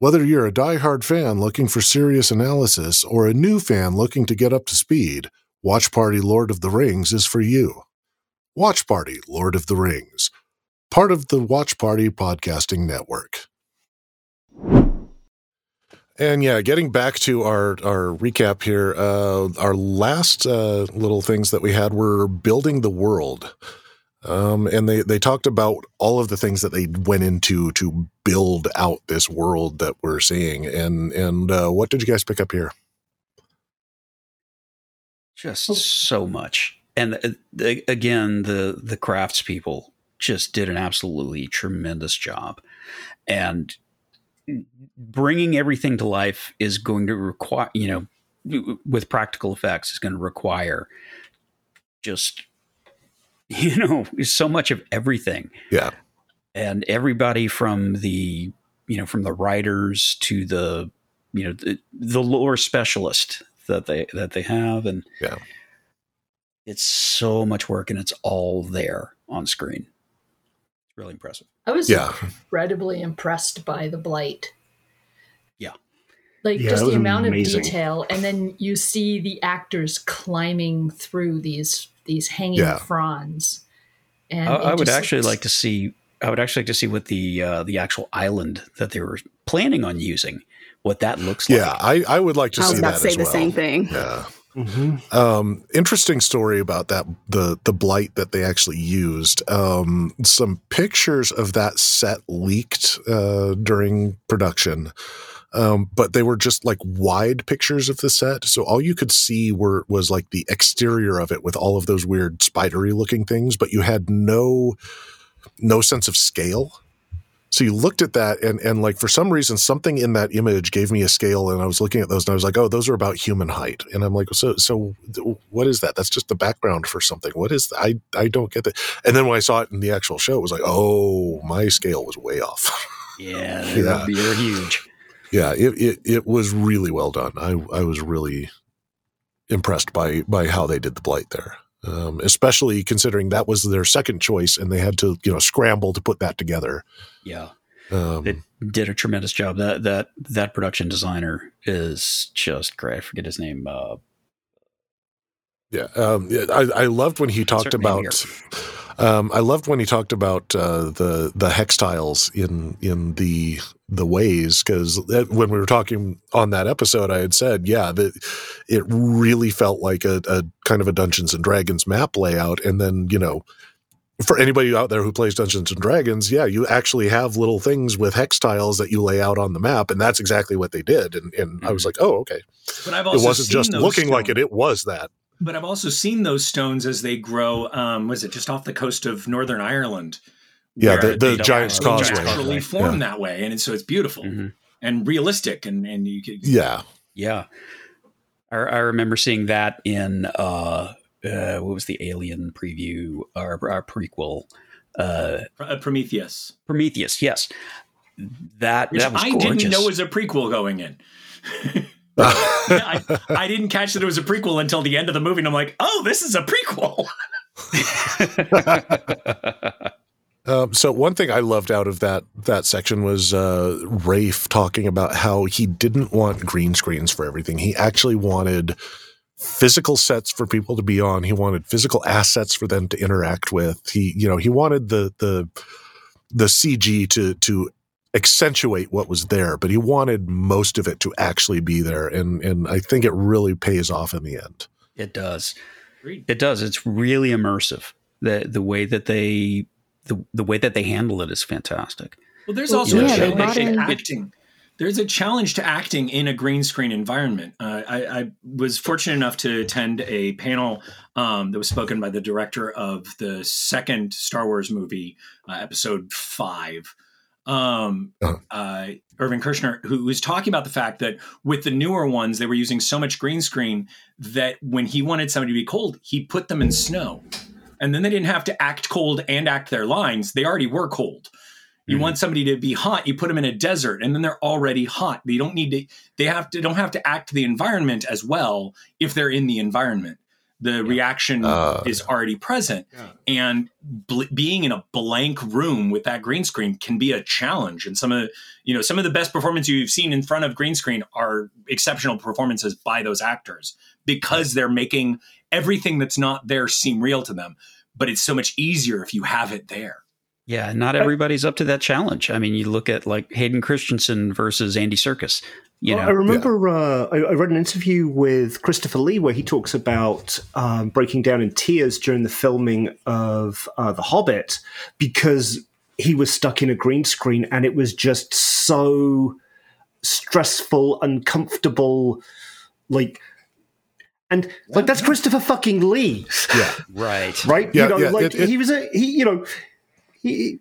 [SPEAKER 1] Whether you're a die-hard fan looking for serious analysis or a new fan looking to get up to speed, Watch Party Lord of the Rings is for you. Watch Party Lord of the Rings, part of the Watch Party Podcasting Network. And yeah, getting back to our our recap here, uh, our last uh, little things that we had were building the world, um, and they they talked about all of the things that they went into to build out this world that we're seeing. And and uh, what did you guys pick up here?
[SPEAKER 2] Just so much. And uh, the, again, the the craftspeople just did an absolutely tremendous job. And bringing everything to life is going to require, you know, with practical effects, is going to require just, [LAUGHS] you know, so much of everything.
[SPEAKER 1] Yeah,
[SPEAKER 2] and everybody from the you know from the writers to the you know the, the lore specialist that they that they have and
[SPEAKER 1] Yeah.
[SPEAKER 2] it's so much work and it's all there on screen it's really impressive
[SPEAKER 4] I was
[SPEAKER 1] yeah,
[SPEAKER 4] incredibly impressed by the blight.
[SPEAKER 2] Yeah.
[SPEAKER 4] Like
[SPEAKER 5] Yeah,
[SPEAKER 4] just the amount
[SPEAKER 5] amazing.
[SPEAKER 4] of detail and then you see the actors climbing through these these hanging
[SPEAKER 1] Yeah.
[SPEAKER 4] fronds. And
[SPEAKER 2] I, I would actually
[SPEAKER 4] looks-
[SPEAKER 2] like to see i would actually like to see what the uh, the actual island that they were planning on using what that looks like
[SPEAKER 1] yeah. I I would like to
[SPEAKER 3] I was
[SPEAKER 1] see
[SPEAKER 3] about
[SPEAKER 1] that
[SPEAKER 3] to say
[SPEAKER 1] as
[SPEAKER 3] the
[SPEAKER 1] well.
[SPEAKER 3] same thing.
[SPEAKER 1] Yeah.
[SPEAKER 5] Mm-hmm.
[SPEAKER 1] Um, interesting story about that the the blight that they actually used. Um, some pictures of that set leaked uh, during production, um, but they were just like wide pictures of the set. So all you could see were was like the exterior of it with all of those weird spidery looking things, but you had no no sense of scale. So you looked at that and and like for some reason something in that image gave me a scale and I was looking at those and I was like, "Oh, those are about human height." And I'm like, "So so what is that? That's just the background for something. What is that? I I don't get that." And then when I saw it in the actual show, it was like, "Oh, my scale was way off." [LAUGHS]
[SPEAKER 2] yeah
[SPEAKER 1] Yeah.
[SPEAKER 2] they're huge
[SPEAKER 1] yeah, it, it it was really well done. I I was really impressed by by how they did the blight there. Um, especially considering that was their second choice and they had to, you know, scramble to put that together.
[SPEAKER 2] yeah
[SPEAKER 1] Um,
[SPEAKER 2] It did a tremendous job. That that that production designer is just great. I forget his name. Uh,
[SPEAKER 1] Yeah, um, I, I loved when he talked about. Um, I loved when he talked about uh, the the hex tiles in in the the ways because when we were talking on that episode, I had said, yeah, that it really felt like a, a kind of a Dungeons and Dragons map layout, and then you know. For anybody out there who plays Dungeons and Dragons, yeah, you actually have little things with hex tiles that you lay out on the map, and that's exactly what they did. And, and I was
[SPEAKER 2] Mhm.
[SPEAKER 1] like, oh, okay.
[SPEAKER 6] But I've also
[SPEAKER 1] It wasn't just looking like it; it was that.
[SPEAKER 6] But I've also seen those stones as they grow. Um, was it just off the coast of Northern Ireland?
[SPEAKER 1] Yeah,
[SPEAKER 6] where
[SPEAKER 1] the- the
[SPEAKER 6] they
[SPEAKER 1] Giant's
[SPEAKER 6] actually
[SPEAKER 1] Causeway.
[SPEAKER 6] naturally form that way, and so it's beautiful
[SPEAKER 2] Mhm.
[SPEAKER 6] and realistic, and and you could
[SPEAKER 1] Yeah,
[SPEAKER 2] Yeah, I, I remember seeing that in uh, uh, what was the Alien preview or, or prequel, uh,
[SPEAKER 6] uh, Prometheus,
[SPEAKER 2] Prometheus. Yes, that
[SPEAKER 6] which
[SPEAKER 2] that was
[SPEAKER 6] I
[SPEAKER 2] gorgeous.
[SPEAKER 6] didn't know was a prequel going in. [LAUGHS] I, I didn't catch that it was a prequel until the end of the movie, and I'm like, oh, this is a prequel. [LAUGHS] [LAUGHS]
[SPEAKER 1] Um, so one thing I loved out of that that section was uh, Rafe talking about how he didn't want green screens for everything. He actually wanted physical sets for people to be on. He wanted physical assets for them to interact with. He, you know, he wanted the the the CG to to accentuate what was there, but he wanted most of it to actually be there. And and I think it really pays off in the end.
[SPEAKER 2] It does. It does. It's really immersive. The the way that they the, the way that they handle it is fantastic.
[SPEAKER 6] Well, there's also
[SPEAKER 2] yeah,
[SPEAKER 6] a challenge to acting. There's a challenge to acting in a green screen environment. Uh, I, I was fortunate enough to attend a panel um, that was spoken by the director of the second Star Wars movie, uh, Episode Five, um,
[SPEAKER 1] Uh-huh.
[SPEAKER 6] uh, Irvin Kershner, who was talking about the fact that with the newer ones, they were using so much green screen that when he wanted somebody to be cold, he put them in snow, and then they didn't have to act cold and act their lines; they already were cold. You
[SPEAKER 2] Mhm.
[SPEAKER 6] want somebody to be hot, you put them in a desert, and then they're already hot. They don't need to. They have to. Don't have to act the environment as well if they're in the environment. The reaction
[SPEAKER 1] Uh,
[SPEAKER 6] is already present, and bl- being in a blank room with that green screen can be a challenge. And some of you know some of the best performances you've seen in front of green screen are exceptional performances by those actors because they're making everything that's not there seem real to them. But it's so much easier if you have it there.
[SPEAKER 2] Yeah, not everybody's up to that challenge. I mean, you look at like Hayden Christensen versus Andy Serkis. You
[SPEAKER 5] Well,
[SPEAKER 2] know,
[SPEAKER 5] I remember uh, I, I read an interview with Christopher Lee where he talks about um, breaking down in tears during the filming of uh, The Hobbit because he was stuck in a green screen and it was just so stressful, uncomfortable, like. And like that's Christopher fucking Lee,
[SPEAKER 1] yeah, [LAUGHS]
[SPEAKER 2] right?
[SPEAKER 5] right?
[SPEAKER 1] Yeah,
[SPEAKER 5] you know,
[SPEAKER 1] yeah,
[SPEAKER 5] like
[SPEAKER 1] it- it-
[SPEAKER 5] he was a he, you know, he,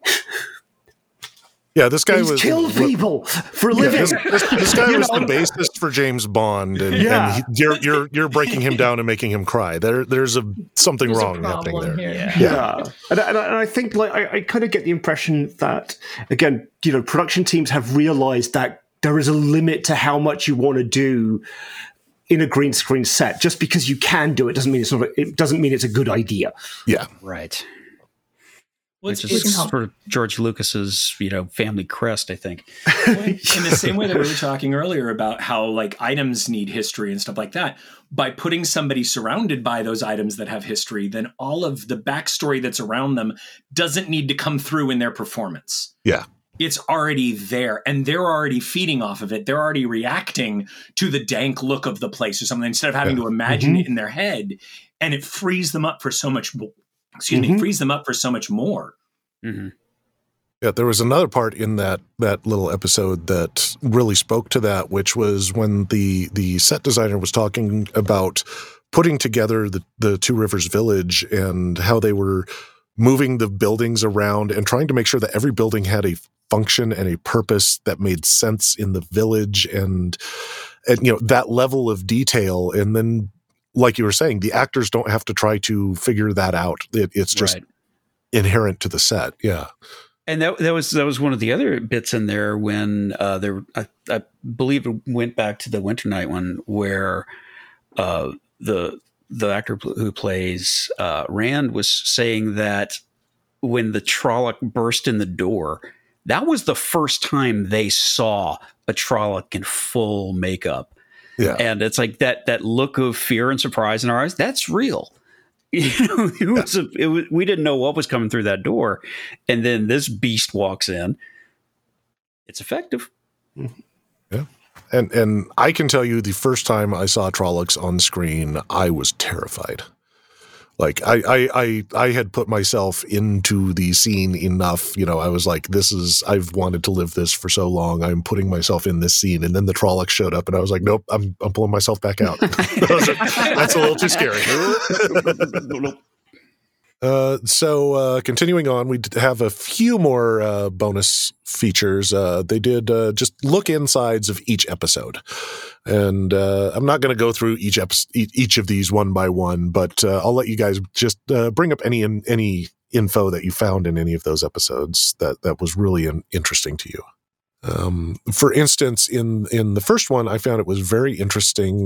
[SPEAKER 1] yeah. This guy
[SPEAKER 5] he's
[SPEAKER 1] was
[SPEAKER 5] killed people for a
[SPEAKER 1] Yeah,
[SPEAKER 5] living.
[SPEAKER 1] this, this, this guy [LAUGHS] was
[SPEAKER 5] know?
[SPEAKER 1] the bassist for James Bond, and,
[SPEAKER 5] Yeah.
[SPEAKER 1] and he, you're you're you're breaking him down and making him cry. There, there's a something
[SPEAKER 4] There's a
[SPEAKER 1] wrong happening there.
[SPEAKER 4] here.
[SPEAKER 5] yeah, And, and, and I think like I, I kind of get the impression that again, you know, production teams have realized that there is a limit to how much you want to do in a green screen set. Just because you can do it doesn't mean it's not. A, it doesn't mean it's a good idea.
[SPEAKER 1] Yeah,
[SPEAKER 2] Right.
[SPEAKER 6] Well,
[SPEAKER 2] Which
[SPEAKER 6] it's-
[SPEAKER 2] is sort of George Lucas's, you know, family crest, I think.
[SPEAKER 6] in the same way that we were talking earlier about how like items need history and stuff like that by putting somebody surrounded by those items that have history then all of the backstory that's around them doesn't need to come through in their performance
[SPEAKER 1] Yeah.
[SPEAKER 6] It's already there and they're already feeding off of it they're already reacting to the dank look of the place or something instead of having
[SPEAKER 1] Yeah.
[SPEAKER 6] to imagine
[SPEAKER 5] Mhm.
[SPEAKER 6] it in their head and it frees them up for so much excuse me
[SPEAKER 5] Mhm.
[SPEAKER 6] frees them up for so much more
[SPEAKER 2] hmm
[SPEAKER 1] yeah. There was another part in that that little episode that really spoke to that, which was when the the set designer was talking about putting together the the Two Rivers Village and how they were moving the buildings around and trying to make sure that every building had a function and a purpose that made sense in the village and and you know that level of detail. And then like you were saying the actors don't have to try to figure that out. It, it's just
[SPEAKER 2] right.
[SPEAKER 1] inherent to the set. Yeah.
[SPEAKER 2] And that that was that was one of the other bits in there when uh, there I, I believe it went back to the Winter Night one where uh, the the actor who plays uh, Rand was saying that when the Trolloc burst in the door, that was the first time they saw a Trolloc in full makeup.
[SPEAKER 1] Yeah.
[SPEAKER 2] And it's like that that look of fear and surprise in our eyes, that's real. [LAUGHS] You know, it was, a, it was we didn't know what was coming through that door. And then this beast walks in. It's effective. Mm-hmm. Yeah.
[SPEAKER 1] And and I can tell you the first time I saw Trollocs on screen, I was terrified. Like I, I I I had put myself into the scene enough, you know, I was like, this is I've wanted to live this for so long. I'm putting myself in this scene. And then the Trollocs showed up and I was like, Nope, I'm I'm pulling myself back out. [LAUGHS] That's a little too scary. [LAUGHS] [LAUGHS] Uh, so uh, continuing on, we have a few more uh, bonus features. Uh, they did uh, just look insides of each episode, and I'm not going to go through each episode, each of these one by one, but I'll let you guys just bring up any any info that you found in any of those episodes that that was really in, interesting to you. Um, for instance, in in the first one, I found it was very interesting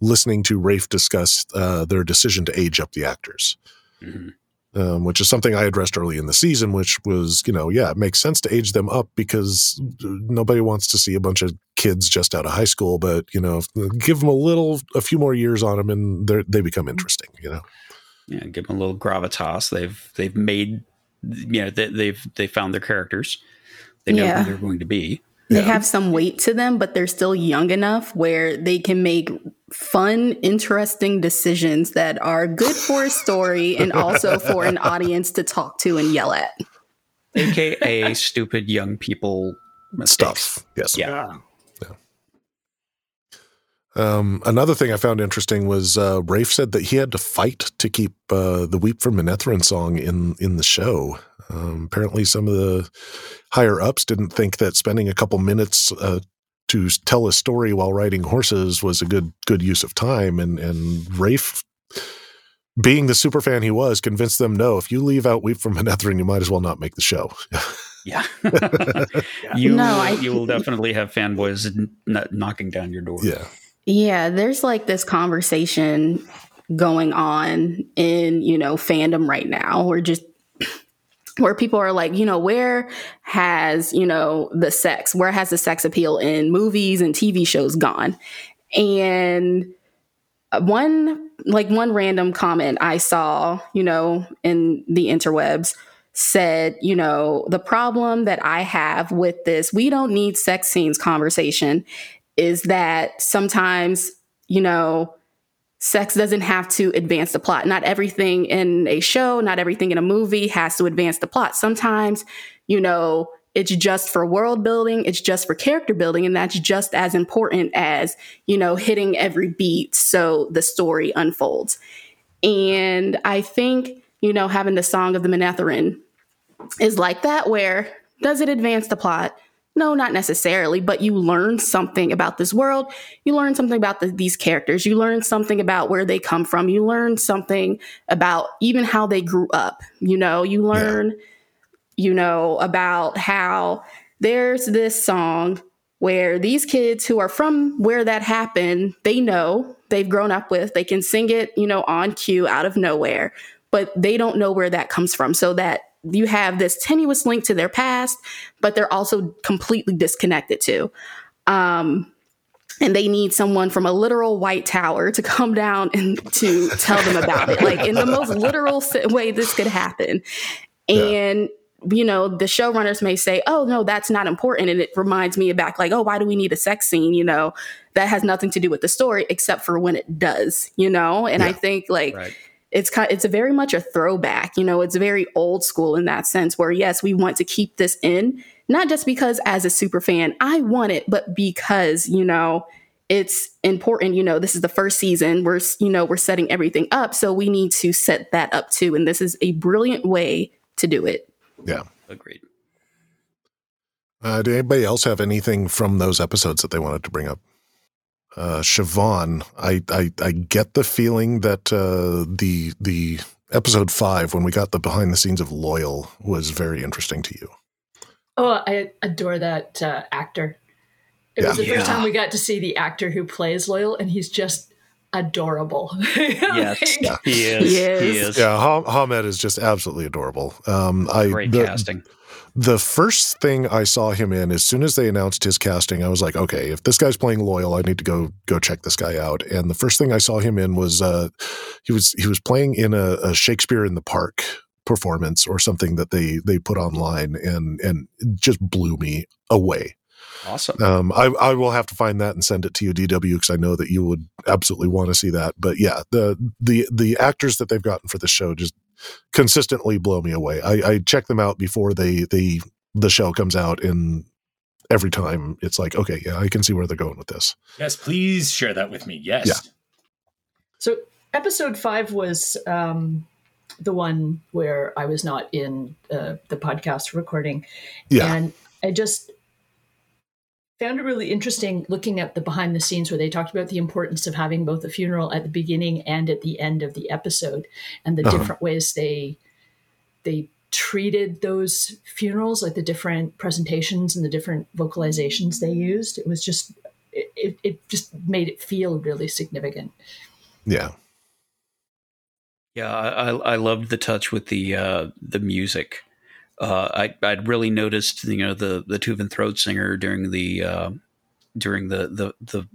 [SPEAKER 1] listening to Rafe discuss their decision to age up the actors
[SPEAKER 2] Mhm.
[SPEAKER 1] um, which is something I addressed early in the season, which was, you know, yeah, it makes sense to age them up because nobody wants to see a bunch of kids just out of high school, but, you know, give them a little, a few more years on them and they're- they become interesting, you know?
[SPEAKER 2] Yeah, give them a little gravitas. They've they've made you know they, they've they found their characters. They know
[SPEAKER 3] Yeah.
[SPEAKER 2] who they're going to be.
[SPEAKER 3] They
[SPEAKER 1] Yeah.
[SPEAKER 3] have some weight to them, but they're still young enough where they can make fun, interesting decisions that are good for a story and also for an audience to talk to and yell at.
[SPEAKER 2] AKA stupid young people mistakes.
[SPEAKER 1] Stuff. Yes.
[SPEAKER 2] Yeah.
[SPEAKER 1] Um, another thing I found interesting was uh, Rafe said that he had to fight to keep uh, the "Weep for Manetheren" song in in the show. Um, apparently, some of the higher ups didn't think that spending a couple minutes uh, to tell a story while riding horses was a good good use of time, and and Rafe. Being the super fan he was, convinced them no. If you leave out "Weep from Manetheren," [LAUGHS] you might as well not make the show.
[SPEAKER 2] Yeah. [LAUGHS] you
[SPEAKER 3] No, I-
[SPEAKER 2] you will definitely have fanboys n- n- knocking down your door.
[SPEAKER 1] yeah,
[SPEAKER 3] Yeah, there's like this conversation going on in, you know, fandom right now where just where people are like, you know, where has, you know, the sex, where has the sex appeal in movies and TV shows gone? And uh, one like one random comment I saw, you know, in the interwebs said, you know, the problem that I have with this we don't need sex scenes conversation is that sometimes, you know, sex doesn't have to advance the plot. Not everything in a show, not everything in a movie has to advance the plot. Sometimes, you know, it's just for world building, it's just for character building, and that's just as important as, you know, hitting every beat so the story unfolds. And I think, you know, having the Song of the Manetheren is like that, where does it advance the plot? No, not necessarily, but you learn something about this world. You learn something about the, these characters. You learn something about where they come from. You learn something about even how they grew up. You know, you learn, you know, about how there's this song where these kids who are from where that happened, they know they've grown up with, they can sing it, you know, on cue out of nowhere, but they don't know where that comes from. So that you have this tenuous link to their past, but they're also completely disconnected to. Um, and they need someone from a literal white tower to come down and to tell them about it, like in the most [LAUGHS] literal way this could happen. And you know, the showrunners may say, "Oh no, that's not important," and it reminds me back, like, "Oh, why do we need a sex scene?" You know, that has nothing to do with the story, except for when it does. You know, and I think like
[SPEAKER 2] Right.
[SPEAKER 3] It's kind it's a very much a throwback you know it's very old school in that sense where yes we want to keep this in not just because as a super fan i want it but because you know it's important you know this is the first season we're you know we're setting everything up so we need to set that up too and this is a brilliant way to do it
[SPEAKER 1] yeah.
[SPEAKER 2] Agreed.
[SPEAKER 1] Uh, did anybody else have anything from those episodes that they wanted to bring up? Uh, Siobhan, I, I I get the feeling that uh, the the episode five when we got the behind the scenes of Loial was very interesting to you.
[SPEAKER 4] Oh, I adore that uh, actor. It was
[SPEAKER 1] Yeah.
[SPEAKER 4] the first
[SPEAKER 2] Yeah.
[SPEAKER 4] time we got to see the actor who plays Loial, and he's just adorable. [LAUGHS]
[SPEAKER 2] Yes,
[SPEAKER 4] Like,
[SPEAKER 2] he is.
[SPEAKER 3] He
[SPEAKER 2] He
[SPEAKER 3] is.
[SPEAKER 2] is.
[SPEAKER 1] Yeah, Ha- Hammed is just absolutely adorable. Um, I
[SPEAKER 2] Great
[SPEAKER 1] the,
[SPEAKER 2] casting.
[SPEAKER 1] The first thing I saw him in, as soon as they announced his casting, I was like, okay, if this guy's playing Loial, I need to go go check this guy out. And the first thing I saw him in was uh, he was he was playing in a, a Shakespeare in the Park performance or something that they they put online, and and it just blew me away.
[SPEAKER 2] Awesome.
[SPEAKER 1] Um, I, I will have to find that and send it to you, DW, because I know that you would absolutely want to see that. But yeah, the the the actors that they've gotten for the show just consistently blow me away. I, I check them out before they they the show comes out, and every time it's like, okay, yeah, I can see where they're going with this.
[SPEAKER 6] Yes, please share that with me. Yes.
[SPEAKER 1] Yeah.
[SPEAKER 4] So episode five was um, the one where I was not in uh, the podcast recording,
[SPEAKER 1] Yeah.
[SPEAKER 4] and I just found it really interesting looking at the behind the scenes where they talked about the importance of having both a funeral at the beginning and at the end of the episode, and the
[SPEAKER 1] Uh-huh.
[SPEAKER 4] different ways they they treated those funerals, like the different presentations and the different vocalizations they used. It was just it, it, it just made it feel really significant.
[SPEAKER 1] Yeah.
[SPEAKER 2] Yeah, I, I I loved the touch with the uh, the music. Uh, I I'd really noticed you know the the Tuvan throat singer during the uh, during the the the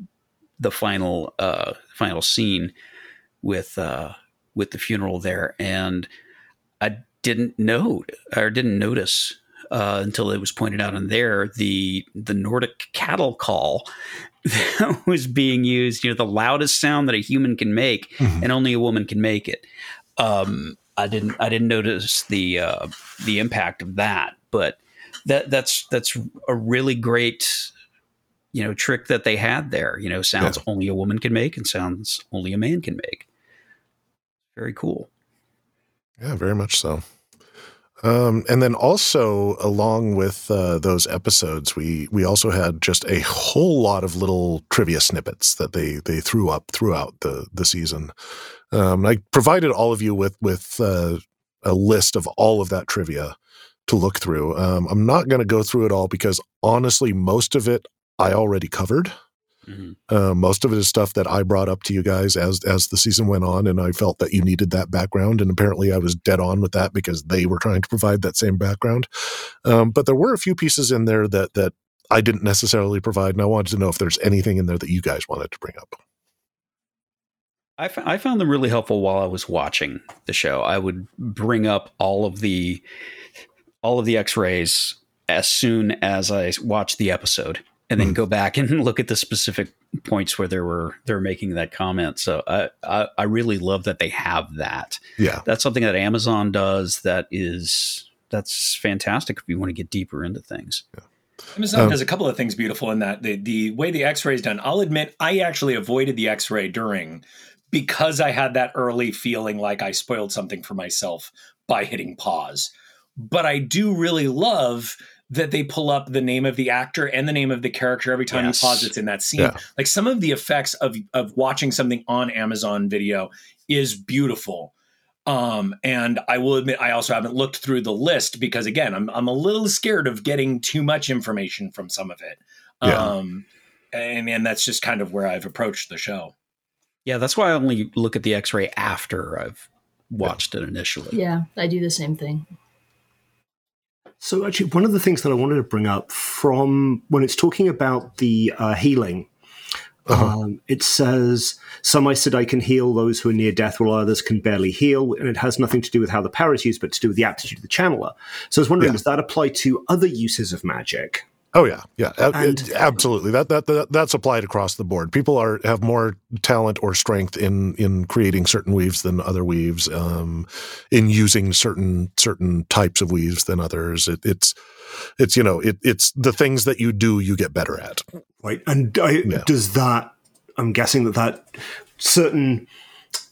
[SPEAKER 2] the final uh, final scene with uh, with the funeral there, and I didn't know or didn't notice uh, until it was pointed out in there the the Nordic cattle call [LAUGHS] that was being used. You know, the loudest sound that a human can make,
[SPEAKER 1] Mhm.
[SPEAKER 2] and only a woman can make it. Um, I didn't I didn't notice the uh, the impact of that, but that that's that's a really great you know trick that they had there. You know, sounds only a woman can make and sounds only a man can make. Very cool.
[SPEAKER 1] Yeah, very much so. Um, and then also along with uh, those episodes, we we also had just a whole lot of little trivia snippets that they they threw up throughout the the season. Um, I provided all of you with with uh, a list of all of that trivia to look through. Um, I'm not going to go through it all because honestly, most of it I already covered.
[SPEAKER 2] Mhm.
[SPEAKER 1] Uh, most of it is stuff that I brought up to you guys as as the season went on, and I felt that you needed that background, and apparently I was dead on with that because they were trying to provide that same background. Um, but there were a few pieces in there that that I didn't necessarily provide, and I wanted to know if there's anything in there that you guys wanted to bring up.
[SPEAKER 2] I, f- I found them really helpful while I was watching the show. I would bring up all of the all of the X-rays as soon as I watched the episode, and then
[SPEAKER 1] Mhm.
[SPEAKER 2] go back and [LAUGHS] look at the specific points where they were they were making that comment. So I, I I really love that they have that.
[SPEAKER 1] Yeah,
[SPEAKER 2] That's something that Amazon does. That is that's fantastic if you want to get deeper into things.
[SPEAKER 6] Amazon
[SPEAKER 1] Um,
[SPEAKER 6] does a couple of things beautiful in that the the way the X-ray is done. I'll admit I actually avoided the X-ray during because I had that early feeling like I spoiled something for myself by hitting pause. But I do really love that they pull up the name of the actor and the name of the character every time
[SPEAKER 2] Yes.
[SPEAKER 6] you pause it's in that scene.
[SPEAKER 1] Yeah.
[SPEAKER 6] Like some of the effects of of watching something on Amazon video is beautiful. Um, and I will admit I also haven't looked through the list because again, I'm I'm a little scared of getting too much information from some of it.
[SPEAKER 1] Yeah.
[SPEAKER 6] Um and and that's just kind of where I've approached the show.
[SPEAKER 2] Yeah, that's why I only look at the X-ray after I've watched it initially.
[SPEAKER 4] Yeah, I do the same thing.
[SPEAKER 5] So, actually, one of the things that I wanted to bring up from when it's talking about the uh, healing,
[SPEAKER 1] Uh-huh.
[SPEAKER 5] um, it says, Some I said I can heal those who are near death, while others can barely heal. And it has nothing to do with how the power is used, but to do with the aptitude of the channeler. So, I was wondering,
[SPEAKER 1] Yeah.
[SPEAKER 5] does that apply to other uses of magic?
[SPEAKER 1] Oh yeah, yeah,
[SPEAKER 5] And-
[SPEAKER 1] absolutely. That, that that that's applied across the board. People are have more talent or strength in in creating certain weaves than other weaves. Um, in using certain certain types of weaves than others. It, it's it's you know it, it's the things that you do you get better at.
[SPEAKER 5] Right. And I,
[SPEAKER 1] Yeah.
[SPEAKER 5] does that, I'm guessing that that certain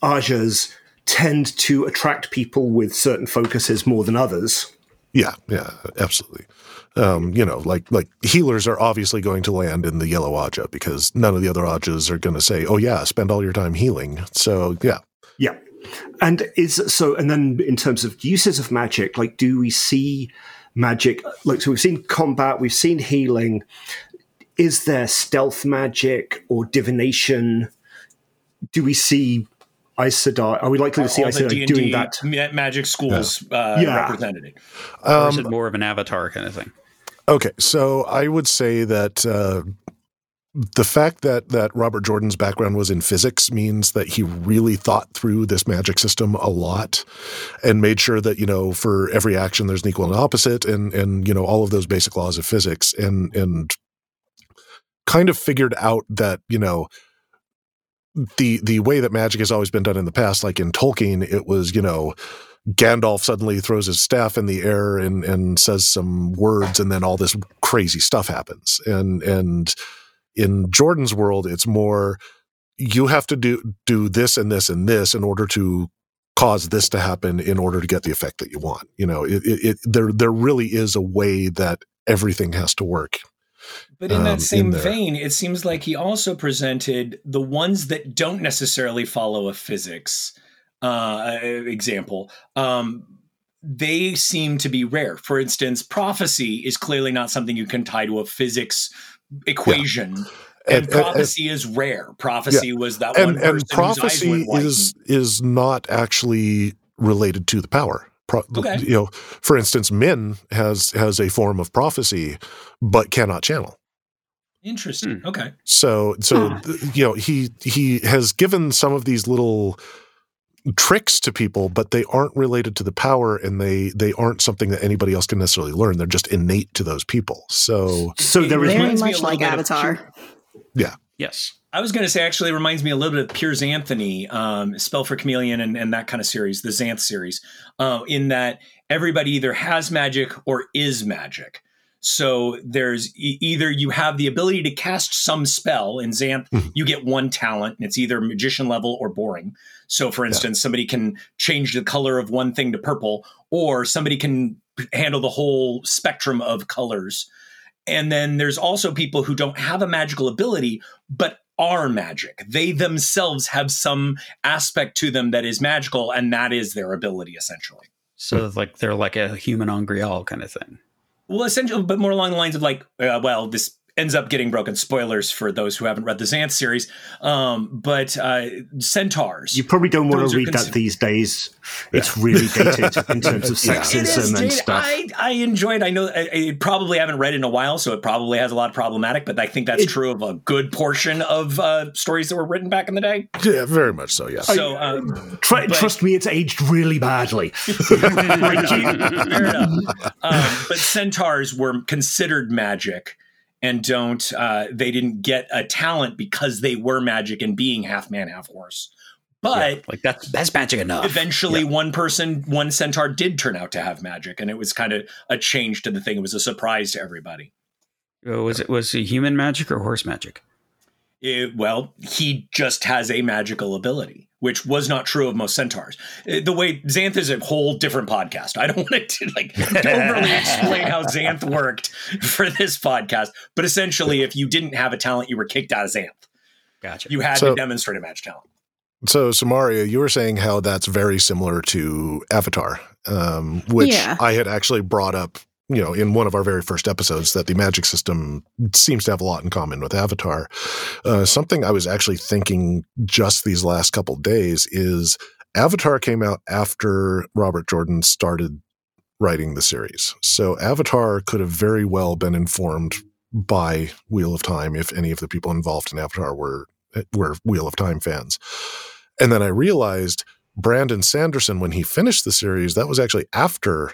[SPEAKER 5] Ajahs tend to attract people with certain focuses more than others.
[SPEAKER 1] Yeah, yeah, absolutely. Um, you know, like like healers are obviously going to land in the yellow Ajah because none of the other Ajahs are going to say, "Oh yeah, spend all your time healing." So yeah,
[SPEAKER 5] Yeah. And is so, and then in terms of uses of magic, like, do we see magic? Like, so we've seen combat, we've seen healing. Is there stealth magic or divination? Do we see Aes Sedai? Are we likely to see
[SPEAKER 6] All
[SPEAKER 5] Aes Sedai doing that?
[SPEAKER 6] ma- magic schools uh,
[SPEAKER 5] Yeah.
[SPEAKER 6] represented.
[SPEAKER 2] or is
[SPEAKER 1] Um,
[SPEAKER 2] it more of an avatar kind of thing?
[SPEAKER 1] Okay, so I would say that uh, the fact that that Robert Jordan's background was in physics means that he really thought through this magic system a lot, and made sure that you know for every action there's an equal and opposite, and and you know all of those basic laws of physics, and and kind of figured out that you know the the way that magic has always been done in the past, like in Tolkien, it was you know Gandalf suddenly throws his staff in the air and and says some words, and then all this crazy stuff happens. And and in Jordan's world, it's more you have to do do this and this and this in order to cause this to happen in order to get the effect that you want. You know, it, it, it there there really is a way that everything has to work.
[SPEAKER 6] But in
[SPEAKER 1] um,
[SPEAKER 6] that same
[SPEAKER 1] in
[SPEAKER 6] vein, it seems like he also presented the ones that don't necessarily follow a physics uh, example. Um, they seem to be rare. For instance, prophecy is clearly not something you can tie to a physics equation. And,
[SPEAKER 1] And- and-
[SPEAKER 6] prophecy is rare. Prophecy was that one
[SPEAKER 1] and
[SPEAKER 6] person
[SPEAKER 1] and prophecy is is not actually related to the power. Pro-
[SPEAKER 6] Okay.
[SPEAKER 1] You know, for instance, Min has has a form of prophecy, but cannot channel.
[SPEAKER 6] interesting. Hmm. Okay.
[SPEAKER 1] So so
[SPEAKER 3] Huh.
[SPEAKER 1] you know he he has given some of these little tricks to people, but they aren't related to the power, and they they aren't something that anybody else can necessarily learn. They're just innate to those people. So
[SPEAKER 5] So there is
[SPEAKER 3] Very
[SPEAKER 6] reminds me a
[SPEAKER 3] much like
[SPEAKER 6] Avatar. of
[SPEAKER 3] Avatar.
[SPEAKER 2] Yes.
[SPEAKER 6] I was going to say actually it reminds me a little bit of Piers Anthony, um, Spell for Chameleon, and, and that kind of series, the Xanth series, uh, in that everybody either has magic or is magic. So there's e- either you have the ability to cast some spell in Xanth,
[SPEAKER 1] Mhm.
[SPEAKER 6] you get one talent, and it's either magician level or boring. So, for instance, somebody can change the color of one thing to purple, or somebody can handle the whole spectrum of colors. And then there's also people who don't have a magical ability, but are magic. They themselves have some aspect to them that is magical, and that is their ability, essentially.
[SPEAKER 2] So like they're like a human on Grial kind of thing.
[SPEAKER 6] Well, essentially, but more along the lines of like, uh, well, this ends up getting broken. Spoilers for those who haven't read the Xanth series. Um, but uh, centaurs.
[SPEAKER 5] You probably don't want to read
[SPEAKER 6] cons-
[SPEAKER 5] that these days. It's really [LAUGHS] dated in terms of [LAUGHS]
[SPEAKER 1] Yeah.
[SPEAKER 5] Sexism
[SPEAKER 6] is,
[SPEAKER 5] and stuff.
[SPEAKER 6] I, I enjoyed. I know I, I probably haven't read it in a while, so it probably has a lot of problematic. But I think that's
[SPEAKER 5] It-
[SPEAKER 6] true of a good portion of uh, stories that were written back in the day.
[SPEAKER 1] yeah, very much so. Yes.
[SPEAKER 6] So um,
[SPEAKER 5] Try,
[SPEAKER 6] but-
[SPEAKER 5] trust me, it's aged really badly. [LAUGHS]
[SPEAKER 6] Fair enough. Um, but centaurs were considered magic and don't uh, they didn't get a talent because they were magic and being half man half horse. But
[SPEAKER 2] Like that's that's magic enough.
[SPEAKER 6] eventually one person one centaur did turn out to have magic and it was kind of a change to the thing. It was a surprise to everybody.
[SPEAKER 2] Uh, was it was it human magic or horse magic?
[SPEAKER 6] It- well he just has a magical ability which was not true of most centaurs Uh, the way xanth is a whole different podcast i don't [LAUGHS] want to like overly explain how xanth worked for this podcast but essentially if you didn't have a talent you were kicked out of xanth
[SPEAKER 2] Gotcha.
[SPEAKER 6] you had
[SPEAKER 1] So-
[SPEAKER 6] to demonstrate a match talent
[SPEAKER 1] So, Samaria, you were saying how that's very similar to Avatar, um, which
[SPEAKER 3] Yeah.
[SPEAKER 1] I had actually brought up, you know, in one of our very first episodes, that the magic system seems to have a lot in common with Avatar. Uh, something I was actually thinking just these last couple days is Avatar came out after Robert Jordan started writing the series. So, Avatar could have very well been informed by Wheel of Time if any of the people involved in Avatar were were Wheel of Time fans. And then I realized Brandon Sanderson, when he finished the series, that was actually after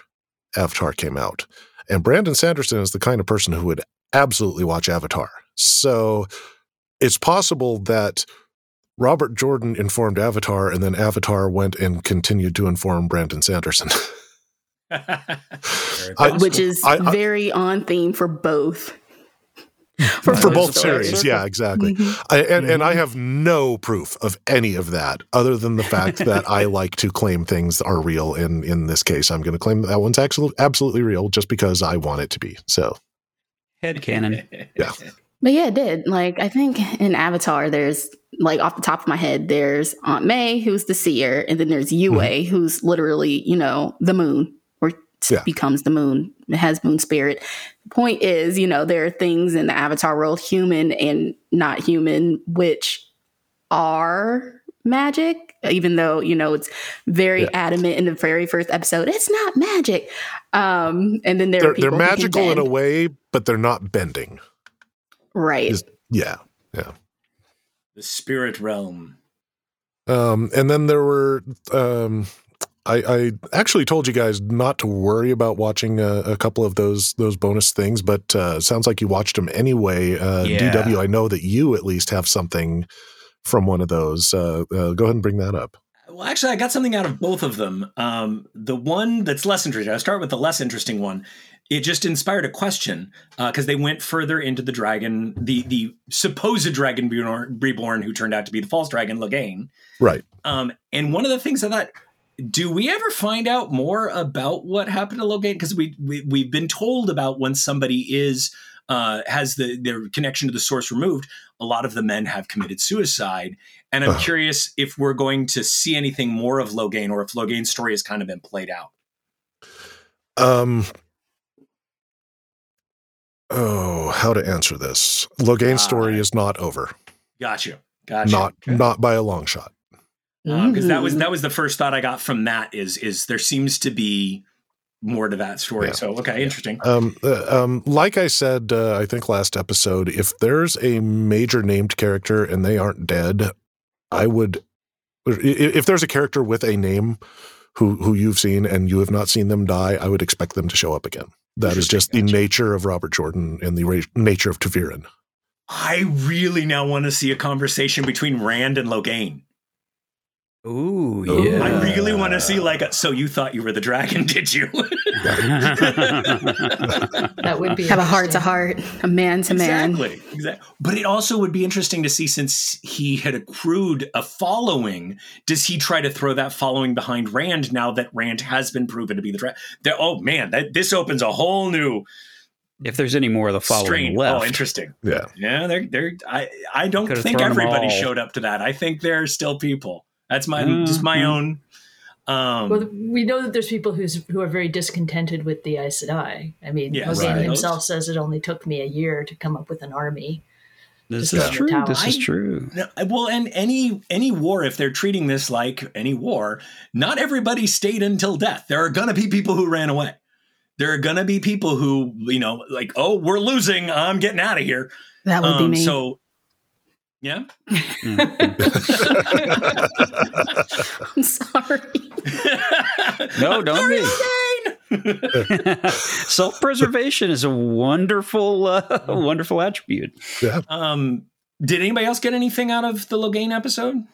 [SPEAKER 1] Avatar came out. And Brandon Sanderson is the kind of person who would absolutely watch Avatar. So it's possible that Robert Jordan informed Avatar, and then Avatar went and continued to inform Brandon Sanderson. [LAUGHS] I-
[SPEAKER 3] which is
[SPEAKER 1] I- I-
[SPEAKER 3] very on theme for both. [LAUGHS]
[SPEAKER 1] for
[SPEAKER 3] both
[SPEAKER 1] both
[SPEAKER 3] stories.
[SPEAKER 1] series. Yeah, exactly.
[SPEAKER 3] Mhm.
[SPEAKER 1] I, and, and I have no proof of any of that other than the fact that I [LAUGHS] like to claim things are real. And in this case, I'm going to claim that, that one's actually absolutely real just because I want it to be. So,
[SPEAKER 2] Head canon. [LAUGHS]
[SPEAKER 1] Yeah.
[SPEAKER 3] But yeah, it did. Like I think in Avatar, there's like off the top of my head, there's Aunt May, who's the seer, and then there's Yue, who's literally, you know, the moon or s-
[SPEAKER 1] Yeah.
[SPEAKER 3] becomes the moon, has moon spirit. The point is, you know, there are things in the Avatar world, human and not human, which are magic even though you know it's very
[SPEAKER 1] Yeah.
[SPEAKER 3] adamant in the very first episode. It's not magic. Um, and then there
[SPEAKER 1] They're,
[SPEAKER 3] are
[SPEAKER 1] they're magical in a way, but they're not bending.
[SPEAKER 3] right?
[SPEAKER 1] Yeah. Yeah.
[SPEAKER 6] The spirit realm.
[SPEAKER 1] Um, and then there were, um, I, I actually told you guys not to worry about watching a, a couple of those those bonus things, but uh, sounds like you watched them anyway. Uh,
[SPEAKER 2] Yeah.
[SPEAKER 1] DW, I know that you at least have something from one of those. Uh, uh, go ahead and bring that up.
[SPEAKER 6] Well, actually, I got something out of both of them. Um, the one that's less interesting, I'll start with the less interesting one. It just inspired a question because they went further into the dragon, the the supposed dragon reborn, reborn who turned out to be the false dragon, Logain.
[SPEAKER 1] Right.
[SPEAKER 6] Um, and one of the things I thought, do we ever find out more about what happened to Logain? Because we, we we've been told about when somebody is uh, has the their connection to the source removed. A lot of the men have committed suicide, and I'm curious if we're going to see anything more of Logain, or if Logain's story has kind of been played out.
[SPEAKER 1] Um. Oh, how to answer this? Logain's story is not over.
[SPEAKER 6] Gotcha, gotcha.
[SPEAKER 1] Not not by a long shot.
[SPEAKER 6] Because that was
[SPEAKER 3] Mhm.
[SPEAKER 6] that was the first thought I got from that. Is is there seems to be more to that story?
[SPEAKER 1] Yeah.
[SPEAKER 6] So okay, interesting.
[SPEAKER 1] Um, uh, um, like I said, uh, I think last episode, if there's a major named character and they aren't dead, I would. If there's a character with a name who who you've seen and you have not seen them die, I would expect them to show up again. That is
[SPEAKER 6] Interesting,
[SPEAKER 1] just the nature of Robert Jordan and the ra- nature of ta'veren.
[SPEAKER 6] I really now want to see a conversation between Rand and Logain.
[SPEAKER 2] Ooh, yeah.
[SPEAKER 6] I really want to see like a, so you thought you were the dragon, [LAUGHS] did you? [LAUGHS]
[SPEAKER 4] That would be
[SPEAKER 3] Have a heart to heart, a man to man.
[SPEAKER 6] exactly. Exactly. But it also would be interesting to see since he had accrued a following, does he try to throw that following behind Rand now that Rand has been proven to be the dragon? Oh man, that this opens a whole new
[SPEAKER 2] if there's any more of the following
[SPEAKER 6] strain.
[SPEAKER 2] Oh, left,
[SPEAKER 6] Oh, interesting.
[SPEAKER 1] Yeah.
[SPEAKER 6] Yeah, they're they're I I don't think everybody showed up to that. I think there are still people. That's my just my
[SPEAKER 2] Mhm.
[SPEAKER 6] own um
[SPEAKER 4] Well, we know that there's people who's who are very discontented with the Aes Sedai. I mean,
[SPEAKER 6] Yes.
[SPEAKER 4] Logain
[SPEAKER 2] Right.
[SPEAKER 4] himself says it only took me a year to come up with an army.
[SPEAKER 2] this is true.
[SPEAKER 4] town.
[SPEAKER 2] This is true.
[SPEAKER 6] No, well, and any any war, if they're treating this like any war, not everybody stayed until death. There are gonna be people who ran away. There are gonna be people who, you know, like, oh, we're losing. I'm getting out of here.
[SPEAKER 3] That would be
[SPEAKER 6] Um,
[SPEAKER 3] me.
[SPEAKER 6] so, yeah. [LAUGHS]
[SPEAKER 3] I'm sorry. [LAUGHS]
[SPEAKER 2] No, don't
[SPEAKER 6] Sorry,
[SPEAKER 2] be.
[SPEAKER 6] Logain! [LAUGHS]
[SPEAKER 2] Self-preservation is a wonderful, uh, wonderful attribute.
[SPEAKER 1] Yeah.
[SPEAKER 6] um, did anybody else get anything out of the Logain episode?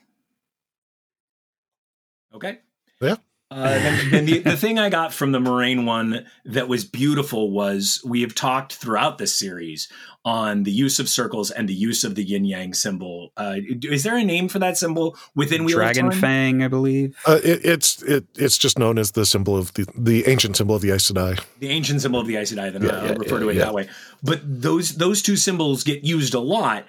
[SPEAKER 6] Okay.
[SPEAKER 1] Yeah.
[SPEAKER 6] Uh, then, then the, the thing I got from the Moiraine one that was beautiful was we have talked throughout this series on the use of circles and the use of the yin yang symbol. Uh, is there a name for that symbol within Wheel
[SPEAKER 2] Dragon
[SPEAKER 6] of Time?
[SPEAKER 2] Fang, I believe.
[SPEAKER 1] Uh, it, it's it, it's just known as the symbol of the, the ancient symbol of the Aes Sedai.
[SPEAKER 6] the ancient symbol of the Aes Sedai, then
[SPEAKER 1] Yeah,
[SPEAKER 6] I'll
[SPEAKER 1] yeah,
[SPEAKER 6] refer to it
[SPEAKER 1] yeah.
[SPEAKER 6] that way. But those those two symbols get used a lot,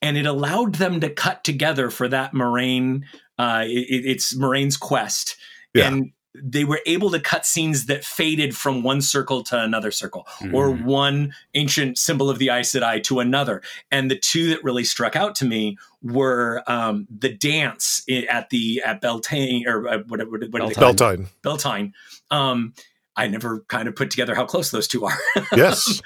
[SPEAKER 6] and it allowed them to cut together for that Moiraine. Uh, it, it's Moiraine's quest,
[SPEAKER 1] Yeah.
[SPEAKER 6] and they were able to cut scenes that faded from one circle to another circle, or
[SPEAKER 2] Mhm.
[SPEAKER 6] one ancient symbol of the Aes Sedai to another. And the two that really struck out to me were um, the dance at the at Beltane or uh, what, what, what, what do they it?
[SPEAKER 1] Beltane.
[SPEAKER 6] Beltane. Um, I never kind of put together how close those two are. [LAUGHS]
[SPEAKER 1] Yes.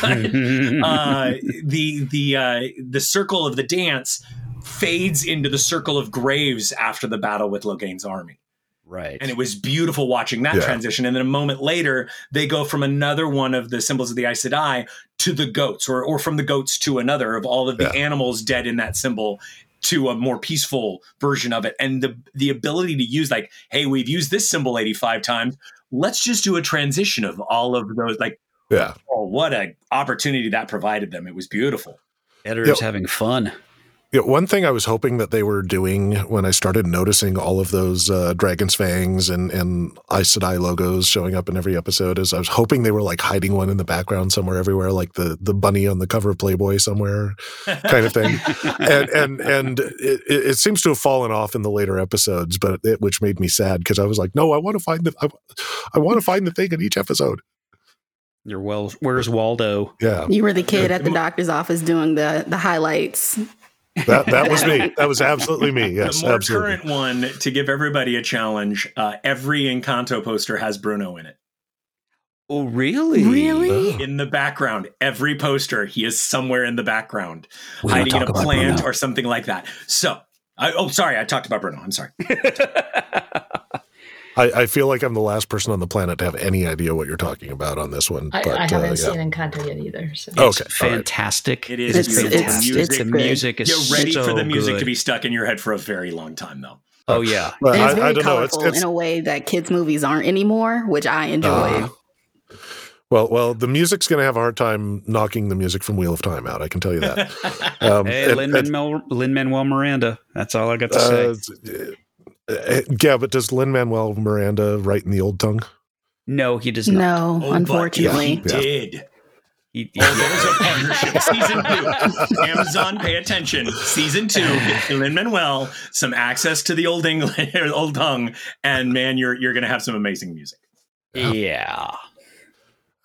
[SPEAKER 6] But, [LAUGHS] uh, the the uh, the circle of the dance fades into the circle of graves after the battle with Logain's army.
[SPEAKER 2] Right.
[SPEAKER 6] And it was beautiful watching that
[SPEAKER 1] Yeah.
[SPEAKER 6] transition. And then a moment later, they go from another one of the symbols of the Aes Sedai to the goats, or, or from the goats to another of all of the
[SPEAKER 1] Yeah.
[SPEAKER 6] animals dead in that symbol to a more peaceful version of it. And the the ability to use like, hey, we've used this symbol 85 times. Let's just do a transition of all of those. Like,
[SPEAKER 1] Yeah.
[SPEAKER 6] oh, what a opportunity that provided them. It was beautiful.
[SPEAKER 2] Editors
[SPEAKER 1] Yep.
[SPEAKER 2] having fun.
[SPEAKER 1] Yeah, one thing I was hoping that they were doing when I started noticing all of those uh, Dragon's Fangs and, and Aes Sedai logos showing up in every episode is I was hoping they were like hiding one in the background somewhere everywhere, like the the bunny on the cover of Playboy somewhere, [LAUGHS] kind of thing. and and and it, it it seems to have fallen off in the later episodes, but it, which made me sad because I was like, no, I want to find the I, I want to find the thing in each episode.
[SPEAKER 2] You're well. Where's Waldo?
[SPEAKER 1] Yeah,
[SPEAKER 3] You were the kid at the doctor's office doing the the highlights.
[SPEAKER 1] That that was me. [LAUGHS] That was absolutely me. Yes,
[SPEAKER 6] the more
[SPEAKER 1] absolutely.
[SPEAKER 6] current one to give everybody a challenge. Uh, every Encanto poster has Bruno in it.
[SPEAKER 2] Oh, really?
[SPEAKER 3] Really?
[SPEAKER 6] In the background, every poster, he is somewhere in the background,
[SPEAKER 2] We
[SPEAKER 6] hiding in a plant
[SPEAKER 2] Bruno.
[SPEAKER 6] or something like that. So, I, oh, sorry, I talked about Bruno. I'm sorry. [LAUGHS]
[SPEAKER 1] I, I feel like I'm the last person on the planet to have any idea what you're talking about on this one.
[SPEAKER 4] I,
[SPEAKER 1] but
[SPEAKER 4] I haven't
[SPEAKER 1] uh,
[SPEAKER 4] seen
[SPEAKER 1] yeah.
[SPEAKER 4] Encanto yet either. So.
[SPEAKER 1] Okay,
[SPEAKER 2] It's
[SPEAKER 1] all right.
[SPEAKER 2] fantastic.
[SPEAKER 6] It is
[SPEAKER 2] It's,
[SPEAKER 3] beautiful.
[SPEAKER 2] fantastic.
[SPEAKER 3] It's- it's
[SPEAKER 2] the
[SPEAKER 3] good.
[SPEAKER 2] music is
[SPEAKER 6] Get ready
[SPEAKER 2] so
[SPEAKER 6] for the music
[SPEAKER 2] good.
[SPEAKER 6] to be stuck in your head for a very long time, though.
[SPEAKER 2] Oh yeah.
[SPEAKER 1] But
[SPEAKER 3] it's very
[SPEAKER 1] I don't know. It's,
[SPEAKER 3] colorful
[SPEAKER 1] it's
[SPEAKER 3] in a way that kids' movies aren't anymore, which I enjoy.
[SPEAKER 1] Uh, well, well, the music's going to have a hard time knocking the music from Wheel of Time out. I can tell you that. [LAUGHS] Um,
[SPEAKER 2] Hey, Lin Manuel Miranda. That's all I got to say.
[SPEAKER 1] uh, uh, yeah, but does Lin Manuel Miranda write in the old tongue?
[SPEAKER 2] no, he does not.
[SPEAKER 3] no,
[SPEAKER 6] Oh, but
[SPEAKER 3] unfortunately.
[SPEAKER 6] he did.
[SPEAKER 2] He, he-
[SPEAKER 6] Oh, there's a partnership. [LAUGHS] Season two. Amazon, pay attention. Season two. [LAUGHS] Get Lin Manuel some access to the old English, [LAUGHS] old tongue, and man, you're you're gonna have some amazing music.
[SPEAKER 2] yeah.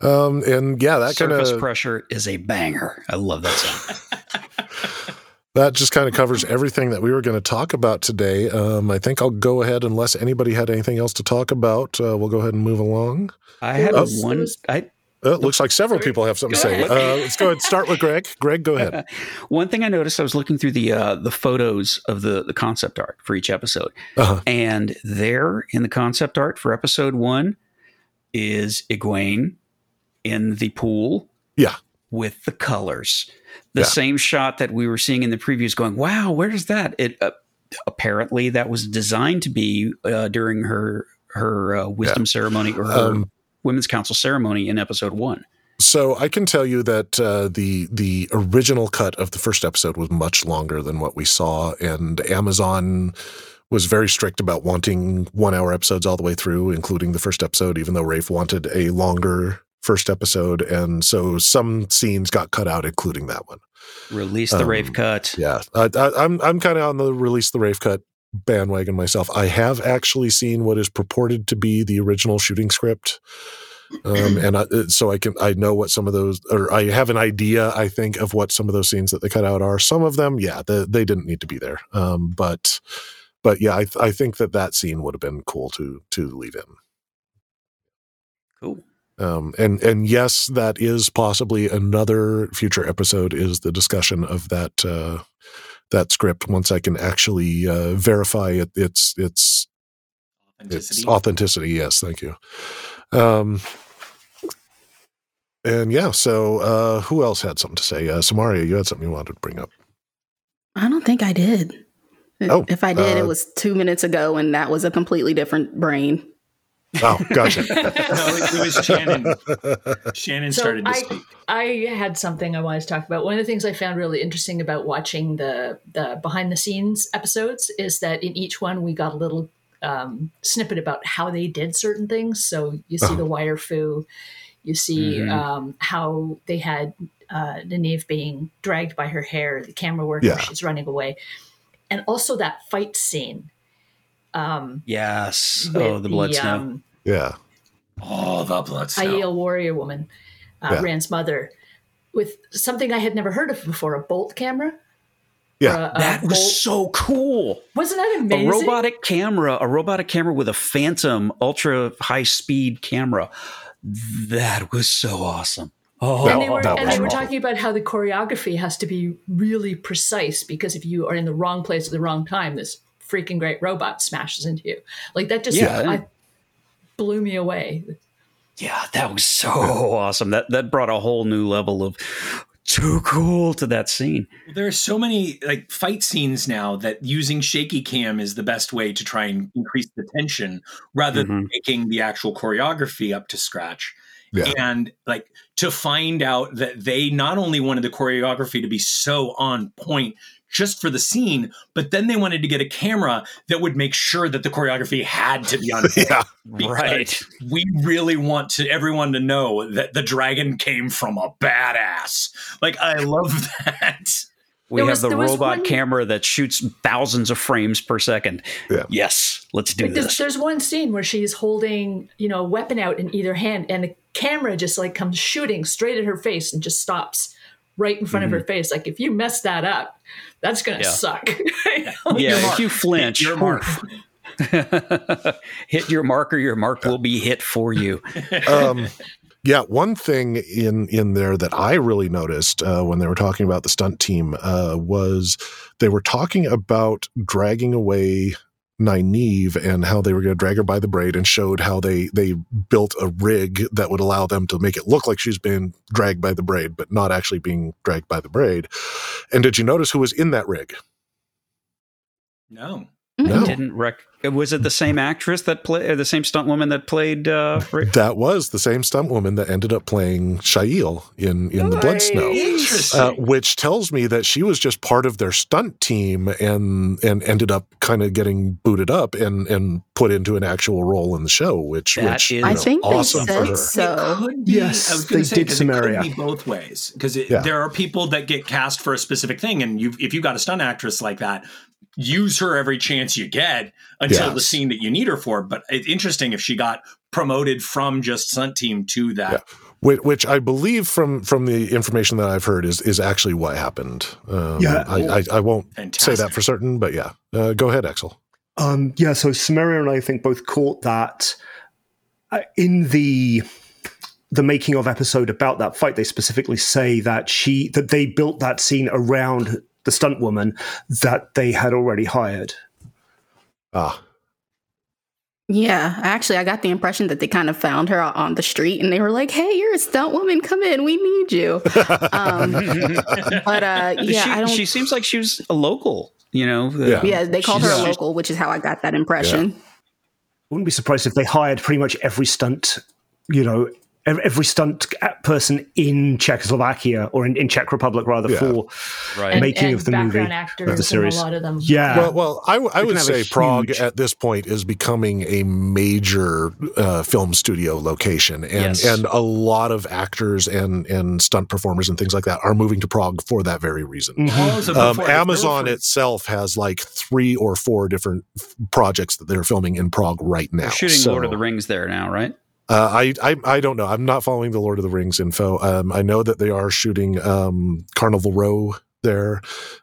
[SPEAKER 1] Um, and yeah, that kind
[SPEAKER 2] Surface
[SPEAKER 1] of
[SPEAKER 2] pressure is a banger. I love that song.
[SPEAKER 1] That just kind of covers everything that we were going to talk about today. Um, I think I'll go ahead unless anybody had anything else to talk about. Uh, we'll go ahead and move along.
[SPEAKER 2] I had
[SPEAKER 1] Oh.
[SPEAKER 2] one. I
[SPEAKER 1] Uh, it looks like several people have something to say. Uh, let's go ahead. and Start with Greg. Greg, go ahead. [LAUGHS]
[SPEAKER 2] one thing I noticed. I was looking through the uh, the photos of the the concept art for each episode,
[SPEAKER 1] Uh-huh.
[SPEAKER 2] and there in the concept art for episode one is Egwene in the pool.
[SPEAKER 1] Yeah.
[SPEAKER 2] with the colors, the
[SPEAKER 1] Yeah.
[SPEAKER 2] same shot that we were seeing in the previews. Going, wow, where's that? It uh, apparently that was designed to be uh, during her her uh, wisdom ceremony or her
[SPEAKER 1] Um,
[SPEAKER 2] women's council ceremony in episode one.
[SPEAKER 1] So I can tell you that uh, the the original cut of the first episode was much longer than what we saw, and Amazon was very strict about wanting one hour episodes all the way through, including the first episode. Even though Rafe wanted a longer first episode, and so some scenes got cut out, including that one.
[SPEAKER 2] Release the
[SPEAKER 1] Um,
[SPEAKER 2] Rafe cut.
[SPEAKER 1] Yeah, I, I, I'm I'm kind of on the release the Rafe cut bandwagon myself. I have actually seen what is purported to be the original shooting script, um, [CLEARS THROAT] and I, uh, so I can I know what some of those, or I have an idea. I think of what some of those scenes that they cut out are. Some of them, yeah, the, they didn't need to be there. Um, but but yeah, I I think that that scene would have been cool to to leave in.
[SPEAKER 2] Cool.
[SPEAKER 1] Um, and and yes, that is possibly another future episode. Is the discussion of that uh, that script once I can actually uh, verify it, its its its
[SPEAKER 6] Authenticity.
[SPEAKER 1] authenticity. Yes, thank you. Um, and yeah, so uh, who else had something to say? Uh, Samaria, you had something you wanted to bring up.
[SPEAKER 3] I don't think I did.
[SPEAKER 1] Oh,
[SPEAKER 3] if I did,
[SPEAKER 1] uh,
[SPEAKER 3] it was two minutes ago, and that was a completely different brain.
[SPEAKER 1] Oh, gotcha. [LAUGHS]
[SPEAKER 6] no, it, it was Shannon. Shannon
[SPEAKER 4] So
[SPEAKER 6] started to
[SPEAKER 4] I,
[SPEAKER 6] speak.
[SPEAKER 4] I had something I wanted to talk about. One of the things I found really interesting about watching the the behind the scenes episodes is that in each one we got a little um, snippet about how they did certain things. So you see
[SPEAKER 1] Uh-huh.
[SPEAKER 4] the wire foo, you see
[SPEAKER 2] Mhm.
[SPEAKER 4] um, how they had uh, Nynaeve being dragged by her hair, the camera work
[SPEAKER 1] Yeah.
[SPEAKER 4] she's running away, and also that fight scene. Um,
[SPEAKER 2] Yes. Oh, the blood snow.
[SPEAKER 4] um,
[SPEAKER 1] yeah,
[SPEAKER 6] Oh, the blood snow.
[SPEAKER 4] Aiel warrior woman, uh,
[SPEAKER 1] Yeah.
[SPEAKER 4] Rand's mother, with something I had never heard of before a bolt camera.
[SPEAKER 1] Yeah.
[SPEAKER 4] A- a
[SPEAKER 2] that was so cool.
[SPEAKER 4] Wasn't that amazing?
[SPEAKER 2] A robotic camera, a robotic camera with a phantom ultra high speed camera. That was so awesome. Oh,
[SPEAKER 4] And they were, and they were talking about how the choreography has to be really precise because if you are in the wrong place at the wrong time, this freaking great robot smashes into you. Like that just
[SPEAKER 2] Yeah.
[SPEAKER 4] I, blew me away.
[SPEAKER 2] yeah, that was so awesome. That that brought a whole new level of too cool to that scene.
[SPEAKER 6] There are so many like fight scenes now that using shaky cam is the best way to try and increase the tension rather than mm-hmm. making the actual choreography up to scratch.
[SPEAKER 1] Yeah.
[SPEAKER 6] And like to find out that they not only wanted the choreography to be so on point just for the scene, but then they wanted to get a camera that would make sure that the choreography had to be [LAUGHS] on point.
[SPEAKER 1] yeah,
[SPEAKER 2] Right.
[SPEAKER 6] we really want to everyone to know that the dragon came from a badass. Like I love [LAUGHS] that.
[SPEAKER 2] We
[SPEAKER 4] There
[SPEAKER 2] have
[SPEAKER 4] was-
[SPEAKER 2] the robot
[SPEAKER 4] one-
[SPEAKER 2] camera that shoots thousands of frames per second.
[SPEAKER 1] Yeah.
[SPEAKER 2] Yes, let's do
[SPEAKER 4] Like there's,
[SPEAKER 2] this.
[SPEAKER 4] there's one scene where she's holding, you know, a weapon out in either hand, and the camera just like comes shooting straight at her face and just stops right in front of her face. Like if you mess that up, that's gonna
[SPEAKER 2] Yeah.
[SPEAKER 4] suck. [LAUGHS]
[SPEAKER 2] yeah, if you flinch,
[SPEAKER 6] Your mark. [LAUGHS]
[SPEAKER 2] hit your marker, your mark will be hit for you. [LAUGHS]
[SPEAKER 1] um, yeah, one thing in in there that I really noticed uh, when they were talking about the stunt team uh, was they were talking about dragging away Nynaeve and how they were going to drag her by the braid, and showed how they they built a rig that would allow them to make it look like she's been dragged by the braid, but not actually being dragged by the braid. And did you notice who was in that rig?
[SPEAKER 6] No.
[SPEAKER 1] No.
[SPEAKER 2] Didn't rec- was it the same actress that played, the same stunt woman that played? Uh, Rick?
[SPEAKER 1] That was the same stunt woman that ended up playing Shaiel in in the Blood Snow. Uh, which tells me that she was just part of their stunt team and and ended up kind of getting booted up and and put into an actual role in the show, which
[SPEAKER 2] That
[SPEAKER 1] which
[SPEAKER 2] is-
[SPEAKER 1] you
[SPEAKER 3] I
[SPEAKER 1] know,
[SPEAKER 3] think
[SPEAKER 1] awesome
[SPEAKER 3] they
[SPEAKER 1] for her.
[SPEAKER 3] so.
[SPEAKER 6] Be,
[SPEAKER 5] Yes,
[SPEAKER 6] I was gonna
[SPEAKER 5] they
[SPEAKER 6] say,
[SPEAKER 5] did
[SPEAKER 6] 'cause
[SPEAKER 5] Samaria.
[SPEAKER 6] It both ways because
[SPEAKER 1] Yeah.
[SPEAKER 6] there are people that get cast for a specific thing, and you if you got a stunt actress like that, use her every chance you get until
[SPEAKER 1] Yes.
[SPEAKER 6] the scene that you need her for. But it's interesting if she got promoted from just stunt team to that.
[SPEAKER 1] Yeah. Which, which I believe from from the information that I've heard is is actually what happened. Um,
[SPEAKER 5] Yeah.
[SPEAKER 1] I, I, I won't say that for certain, but yeah. Uh, go ahead, Axel.
[SPEAKER 5] Um, yeah, so Samaria and I think both caught that uh, in the the making of episode about that fight. They specifically say that she that they built that scene around the stunt woman that they had already hired.
[SPEAKER 1] Ah,
[SPEAKER 3] Yeah, actually, I got the impression that they kind of found her on the street and they were like, "Hey, you're a stunt woman. Come in. We need you." [LAUGHS] Um, but uh, yeah,
[SPEAKER 2] she,
[SPEAKER 3] I don't.
[SPEAKER 2] she seems like she was a local. You know,
[SPEAKER 1] Yeah.
[SPEAKER 3] yeah, they called her a local, which is how I got that impression.
[SPEAKER 5] Wouldn't be surprised if they hired pretty much every stunt, you know, ev- every stunt person in Czechoslovakia or in, in Czech Republic rather
[SPEAKER 1] Yeah.
[SPEAKER 5] for
[SPEAKER 2] right?
[SPEAKER 5] making
[SPEAKER 4] and
[SPEAKER 5] of the movie,
[SPEAKER 4] actors
[SPEAKER 5] of the series.
[SPEAKER 4] and a lot of them.
[SPEAKER 5] Yeah.
[SPEAKER 1] Well, well, I, w- I
[SPEAKER 5] We
[SPEAKER 1] would
[SPEAKER 5] can have
[SPEAKER 1] say Prague at this point is becoming a major uh, film studio location, and
[SPEAKER 2] Yes.
[SPEAKER 1] and a lot of actors and and stunt performers and things like that are moving to Prague for that very reason.
[SPEAKER 5] Mhm.
[SPEAKER 1] Um, Amazon itself has like three or four different f- projects that they're filming in Prague right now.
[SPEAKER 2] They're shooting
[SPEAKER 1] So,
[SPEAKER 2] Lord of the Rings there now, right?
[SPEAKER 1] Uh, I, I I don't know. I'm not following the Lord of the Rings info. Um, I know that they are shooting um, Carnival Row there,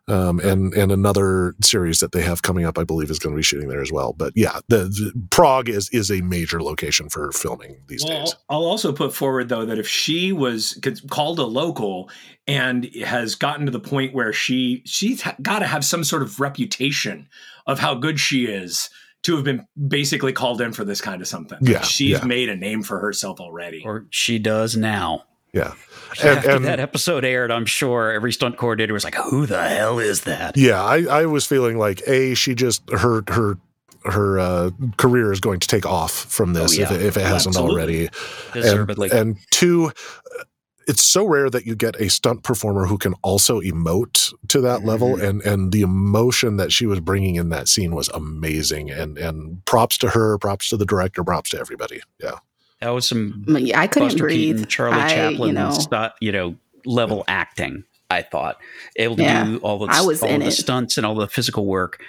[SPEAKER 1] um, and and another series that they have coming up. I believe is going to be shooting there as well. But yeah, the, the Prague is is a major location for filming these
[SPEAKER 6] Well,
[SPEAKER 1] days.
[SPEAKER 6] I'll also put forward though that if she was called a local and has gotten to the point where she she's got to have some sort of reputation of how good she is to have been basically called in for this kind of something.
[SPEAKER 1] Yeah,
[SPEAKER 6] she's
[SPEAKER 1] yeah.
[SPEAKER 6] made a name for herself already.
[SPEAKER 2] Or she does now.
[SPEAKER 1] Yeah, [LAUGHS] and,
[SPEAKER 2] After
[SPEAKER 1] and
[SPEAKER 2] that episode aired, I'm sure every stunt coordinator was like, "Who the hell is that?"
[SPEAKER 1] yeah, I, I was feeling like a she just her her her uh, career is going to take off from this
[SPEAKER 2] Oh,
[SPEAKER 1] if,
[SPEAKER 2] yeah.
[SPEAKER 1] it, if it hasn't
[SPEAKER 6] Absolutely.
[SPEAKER 1] already.
[SPEAKER 2] Deservedly.
[SPEAKER 1] And, and two, it's so rare that you get a stunt performer who can also emote to that level,
[SPEAKER 2] Mm-hmm.
[SPEAKER 1] and and the emotion that she was bringing in that scene was amazing. And and props to her, props to the director, props to everybody. Yeah,
[SPEAKER 2] that was some
[SPEAKER 3] I, mean, I couldn't
[SPEAKER 2] Buster
[SPEAKER 3] breathe.
[SPEAKER 2] Keaton, Charlie
[SPEAKER 3] I,
[SPEAKER 2] Chaplin,
[SPEAKER 3] you know,
[SPEAKER 2] stu- you know, level acting. I thought able to
[SPEAKER 3] Yeah,
[SPEAKER 2] do all the
[SPEAKER 3] I was
[SPEAKER 2] all
[SPEAKER 3] in
[SPEAKER 2] the
[SPEAKER 3] it.
[SPEAKER 2] stunts and all the physical work,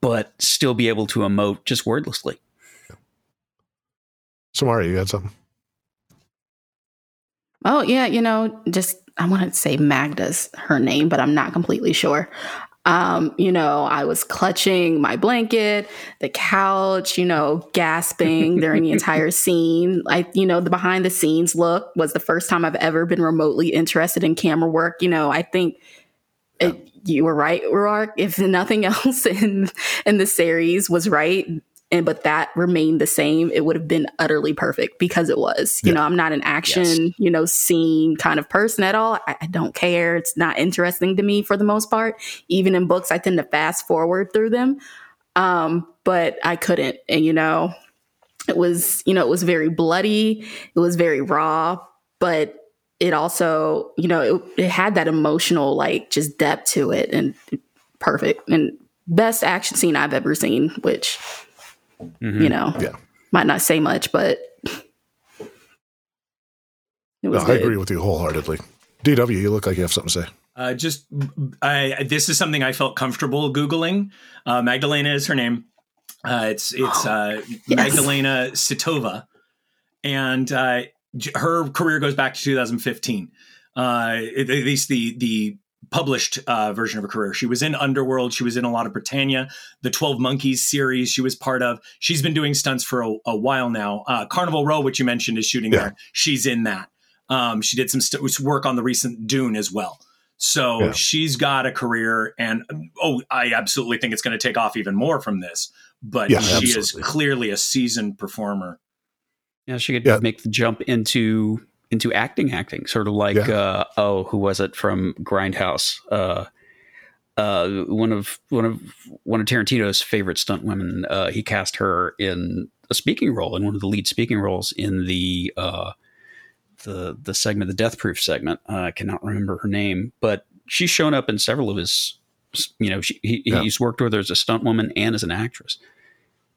[SPEAKER 2] but still be able to emote just wordlessly.
[SPEAKER 1] Samara, you had something.
[SPEAKER 3] Oh yeah, you know, just I want to say Magda's her name, but I'm not completely sure. Um, you know, I was clutching my blanket, the couch, you know, gasping during the entire [LAUGHS] scene. I, you know, the behind the scenes look was the first time I've ever been remotely interested in camera work. You know, I think it, you were right, Rhuarc. If nothing [LAUGHS] else in in the series was right, and but that remained the same, it would have been utterly perfect because it was. You
[SPEAKER 1] Yeah.
[SPEAKER 3] know, I'm not an action,
[SPEAKER 2] Yes.
[SPEAKER 3] you know, scene kind of person at all. I, I don't care. It's not interesting to me for the most part. Even in books, I tend to fast forward through them. Um, but I couldn't, and you know, it was, you know, it was very bloody. It was very raw, but it also, you know, it, it had that emotional, like, just depth to it, and perfect and best action scene I've ever seen. Which
[SPEAKER 2] Mhm.
[SPEAKER 3] you know,
[SPEAKER 1] Yeah.
[SPEAKER 3] might not say much, but it
[SPEAKER 1] No, I agree with you wholeheartedly. DW, you look like you have something to say.
[SPEAKER 6] Uh, just I, this is something I felt comfortable googling. Uh, Magdalena is her name. Uh, it's it's uh,
[SPEAKER 3] Yes.
[SPEAKER 6] Magdalena Sitova, and uh, her career goes back to 2015. uh, at least the the published uh, version of her career. She was in Underworld. She was in a lot of Britannia, the Twelve Monkeys series. She was part of. She's been doing stunts for a, a while now. Uh, Carnival Row, which you mentioned, is shooting
[SPEAKER 1] Yeah.
[SPEAKER 6] there. She's in that. Um, she did some st- work on the recent Dune as well. So
[SPEAKER 1] Yeah.
[SPEAKER 6] she's got a career, and oh, I absolutely think it's going to take off even more from this. But
[SPEAKER 1] Yeah,
[SPEAKER 6] she is clearly a seasoned performer.
[SPEAKER 2] Yeah, she could
[SPEAKER 1] Yeah.
[SPEAKER 2] make the jump into into acting, acting, sort of like
[SPEAKER 1] Yeah.
[SPEAKER 2] uh, oh, who was it from Grindhouse? Uh, uh, one of one of one of Tarantino's favorite stunt women. Uh, he cast her in a speaking role in one of the lead speaking roles in the uh, the the segment, the Death Proof segment. Uh, I cannot remember her name, but she's shown up in several of his. You know, she, he,
[SPEAKER 1] Yeah.
[SPEAKER 2] he's worked with her as a stunt woman and as an actress.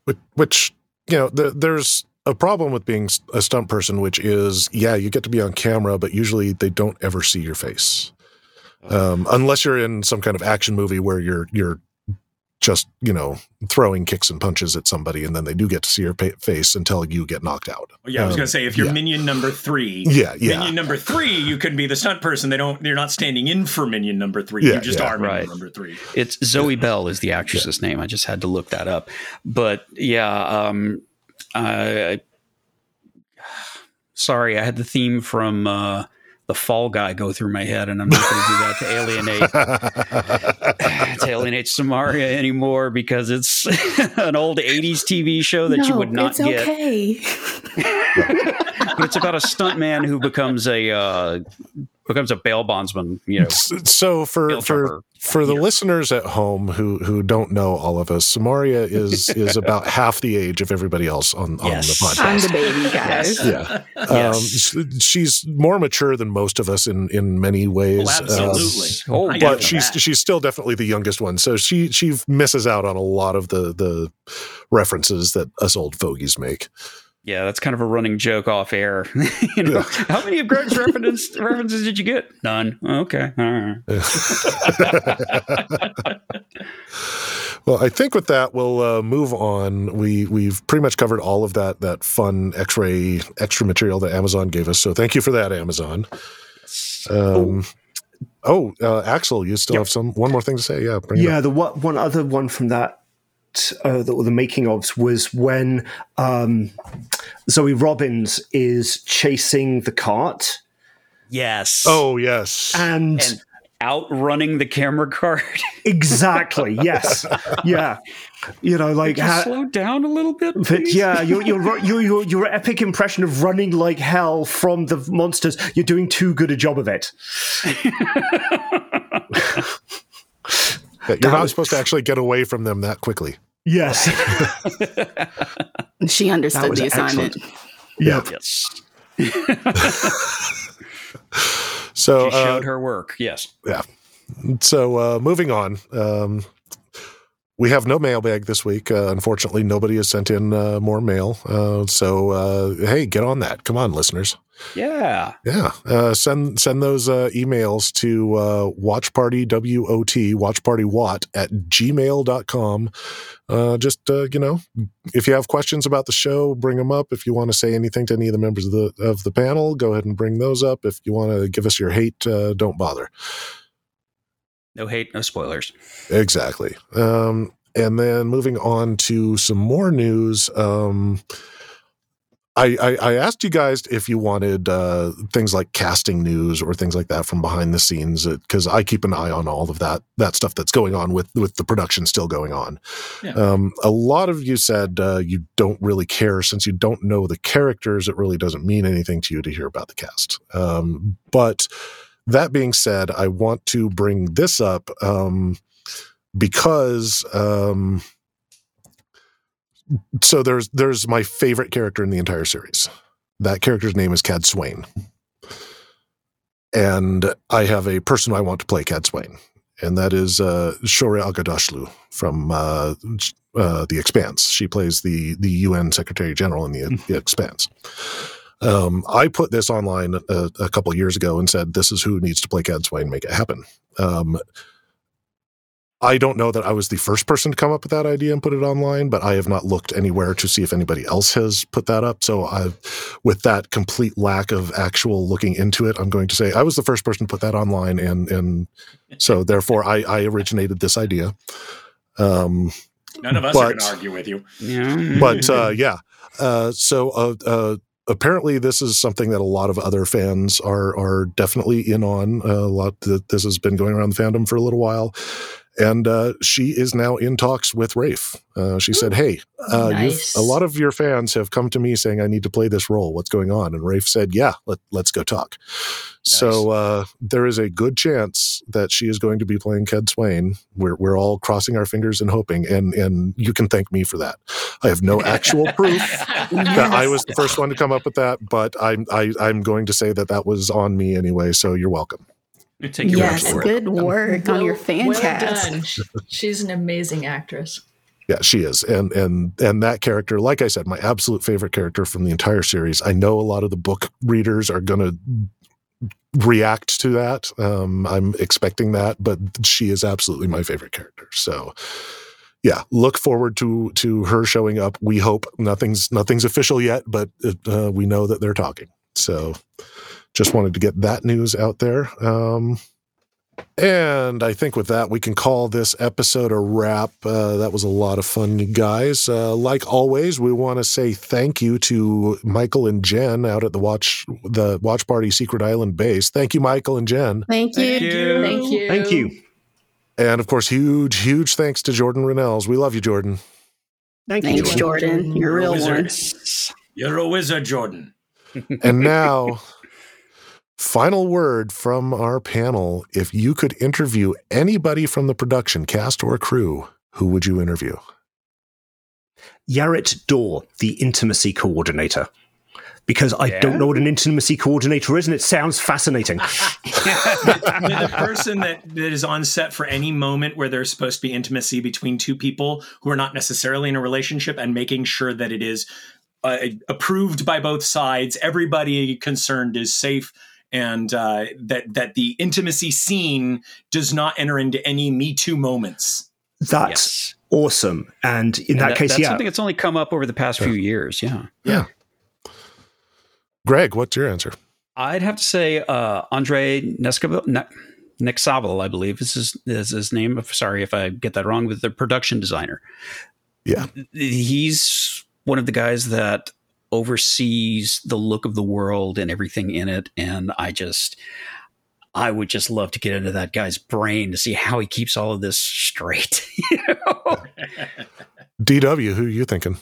[SPEAKER 1] which, which you know the, there's a problem with being a stunt person which is yeah you get to be on camera but usually they don't ever see your face um, unless you're in some kind of action movie where you're you're just you know throwing kicks and punches at somebody and then they do get to see your pa- face until you get knocked out
[SPEAKER 6] Oh, Yeah, I was
[SPEAKER 1] Um,
[SPEAKER 6] going to say if you're
[SPEAKER 1] yeah.
[SPEAKER 6] minion number three,
[SPEAKER 1] yeah yeah
[SPEAKER 6] minion number three, you can be the stunt person. They don't. You're not standing in for minion number three.
[SPEAKER 1] Yeah,
[SPEAKER 6] you just
[SPEAKER 1] yeah,
[SPEAKER 6] are minion number three.
[SPEAKER 2] It's Zoe Bell is the actress's name. I just had to look that up. But yeah, um, I, I- sorry, I had the theme from uh, the Fall Guy go through my head, and I'm not going to do that to alienate [LAUGHS] to alienate Samaria anymore because it's [LAUGHS] an old '80s TV show that you would not
[SPEAKER 3] it's
[SPEAKER 2] get.
[SPEAKER 3] okay. [LAUGHS]
[SPEAKER 2] But it's about a stuntman who becomes a uh, becomes a bail bondsman. You know,
[SPEAKER 1] so for for for the
[SPEAKER 2] Yeah.
[SPEAKER 1] listeners at home who who don't know all of us, Samaria is [LAUGHS] is about half the age of everybody else on, on
[SPEAKER 2] Yes.
[SPEAKER 1] the podcast.
[SPEAKER 3] I'm the baby, guys.
[SPEAKER 1] yeah. Um,
[SPEAKER 2] Yes.
[SPEAKER 1] s- she's more mature than most of us in in many ways.
[SPEAKER 6] Oh, absolutely.
[SPEAKER 1] Um,
[SPEAKER 2] Oh,
[SPEAKER 6] I
[SPEAKER 2] yeah.
[SPEAKER 6] get
[SPEAKER 1] but she's
[SPEAKER 6] that.
[SPEAKER 1] she's still definitely the youngest one, so she she misses out on a lot of the the references that us old fogies make.
[SPEAKER 2] Yeah, that's kind of a running joke off air. [LAUGHS] you know, how many of Greg's references references did you get? None. Okay. All right. [LAUGHS]
[SPEAKER 1] well, I think with that we'll uh, move on. We we've pretty much covered all of that that fun X-ray extra material that Amazon gave us. So thank you for that, Amazon. Um, oh, uh, Axel, you still
[SPEAKER 2] Yep.
[SPEAKER 1] have some one more thing to say? Yeah, bring it
[SPEAKER 5] yeah,
[SPEAKER 1] up.
[SPEAKER 5] the one, one other one from that, uh, the, the making ofs was when um, Zoe Robins is chasing the cart
[SPEAKER 2] Yes.
[SPEAKER 1] Oh yes,
[SPEAKER 5] and,
[SPEAKER 2] and outrunning the camera guard. [LAUGHS]
[SPEAKER 5] exactly yes, yeah, you know, like
[SPEAKER 2] Just
[SPEAKER 5] how,
[SPEAKER 2] slow down a little bit.
[SPEAKER 5] But
[SPEAKER 2] please?
[SPEAKER 5] yeah, your your [LAUGHS] your your your epic impression of running like hell from the monsters. You're doing too good a job of it. [LAUGHS]
[SPEAKER 1] Yeah, you're not supposed to actually get away from them that quickly.
[SPEAKER 5] Yes. [LAUGHS]
[SPEAKER 3] She understood the assignment.
[SPEAKER 5] Yep.
[SPEAKER 2] Yes. [LAUGHS]
[SPEAKER 1] So
[SPEAKER 2] She
[SPEAKER 1] uh,
[SPEAKER 2] showed her work. Yes. Yeah.
[SPEAKER 1] So uh, moving on, um, we have no mailbag this week. Uh, unfortunately, nobody has sent in uh, more mail. Uh, so uh, hey, get on that! Come on, listeners.
[SPEAKER 2] Yeah.
[SPEAKER 1] Yeah, uh, send send those uh, emails to uh, watchparty w o t watchparty wot at gmail.com. Uh, just uh, you know, if you have questions about the show, bring them up. If you want to say anything to any of the members of the of the panel, go ahead and bring those up. If you want to give us your hate, uh, don't bother.
[SPEAKER 2] No hate, no spoilers.
[SPEAKER 1] Exactly. Um, and then moving on to some more news. Um, I, I, I asked you guys if you wanted uh, things like casting news or things like that from behind the scenes because I keep an eye on all of that that stuff that's going on with with the production still going on.
[SPEAKER 6] Yeah.
[SPEAKER 1] Um, a lot of you said uh, you don't really care since you don't know the characters. It really doesn't mean anything to you to hear about the cast. Um, but that being said, I want to bring this up um, because um, so there's there's my favorite character in the entire series. That character's name is Cadsuane, and I have a person I want to play Cadsuane, and that is uh, Shohreh Aghdashloo from uh, uh, The Expanse. She plays the the UN Secretary General in the, the Expanse. Um, I put this online a, a couple years ago and said, "This is who needs to play Cadsuane. Make it happen." Um, I don't know that I was the first person to come up with that idea and put it online, but I have not looked anywhere to see if anybody else has put that up. So, I, with that complete lack of actual looking into it, I'm going to say I was the first person to put that online, and and so therefore I, I originated this idea. Um,
[SPEAKER 6] None of us but, are going to argue with you.
[SPEAKER 1] But uh, yeah, uh, so uh, uh, apparently this is something that a lot of other fans are are definitely in on. a lot that this has been going around the fandom for a little while and uh, she is now in talks with Rafe. Uh, she said, "Hey, uh, nice. a lot of your fans have come to me saying I need to play this role. What's going on?" And Rafe said, "Yeah, let, us go talk." Nice. So uh, there is a good chance that she is going to be playing Cadsuane. We're we're all crossing our fingers and hoping, and and you can thank me for that. I have no actual [LAUGHS] proof that I was the first one to come up with that, but I'm I, I'm going to say that that was on me anyway. So you're welcome.
[SPEAKER 3] Take your yes, good work well, on your fan well cast. Done.
[SPEAKER 4] She's an amazing actress.
[SPEAKER 1] Yeah, she is, and and and that character, like I said, my absolute favorite character from the entire series. I know a lot of the book readers are going to react to that. Um, I'm expecting that, but she is absolutely my favorite character. So, yeah, look forward to to her showing up. We hope nothing's nothing's official yet, but uh, we know that they're talking. So, just wanted to get that news out there. Um, and I think with that, we can call this episode a wrap. Uh, that was a lot of fun, you guys. Uh, like always, we want to say thank you to Michael and Jen out at the Watch the Watch Party Secret Island base. Thank you, Michael and Jen.
[SPEAKER 3] Thank you.
[SPEAKER 4] Thank you.
[SPEAKER 3] Thank you.
[SPEAKER 5] Thank you.
[SPEAKER 1] And of course, huge, huge thanks to Jordan Rennells. We love you, Jordan.
[SPEAKER 3] Thank you, Thanks, Jordan. Jordan. You're a real one.
[SPEAKER 6] You're a wizard, Jordan.
[SPEAKER 1] and [LAUGHS] now Final word from our panel. If you could interview anybody from the production, cast or crew, who would you interview?
[SPEAKER 5] Jarrett Dorr, the intimacy coordinator. Because I yeah. don't know what an intimacy coordinator is, and it sounds fascinating. [LAUGHS]
[SPEAKER 6] the, the person that, that is on set for any moment where there's supposed to be intimacy between two people who are not necessarily in a relationship and making sure that it is uh, approved by both sides, everybody concerned is safe and uh, that that the intimacy scene does not enter into any Me Too moments.
[SPEAKER 5] That's yes. awesome. And in and that, that, case,
[SPEAKER 2] that's
[SPEAKER 5] yeah,
[SPEAKER 2] something that's only come up over the past few years. Yeah,
[SPEAKER 1] yeah. Greg, what's your answer?
[SPEAKER 2] I'd have to say uh, Andre Neskabel. Ne- I believe is his, is his name. Sorry if I get that wrong. With the production designer,
[SPEAKER 1] yeah,
[SPEAKER 2] he's one of the guys that oversees the look of the world and everything in it. And I just, I would just love to get into that guy's brain to see how he keeps all of this straight. [LAUGHS] you know?
[SPEAKER 1] DW, who are you thinking?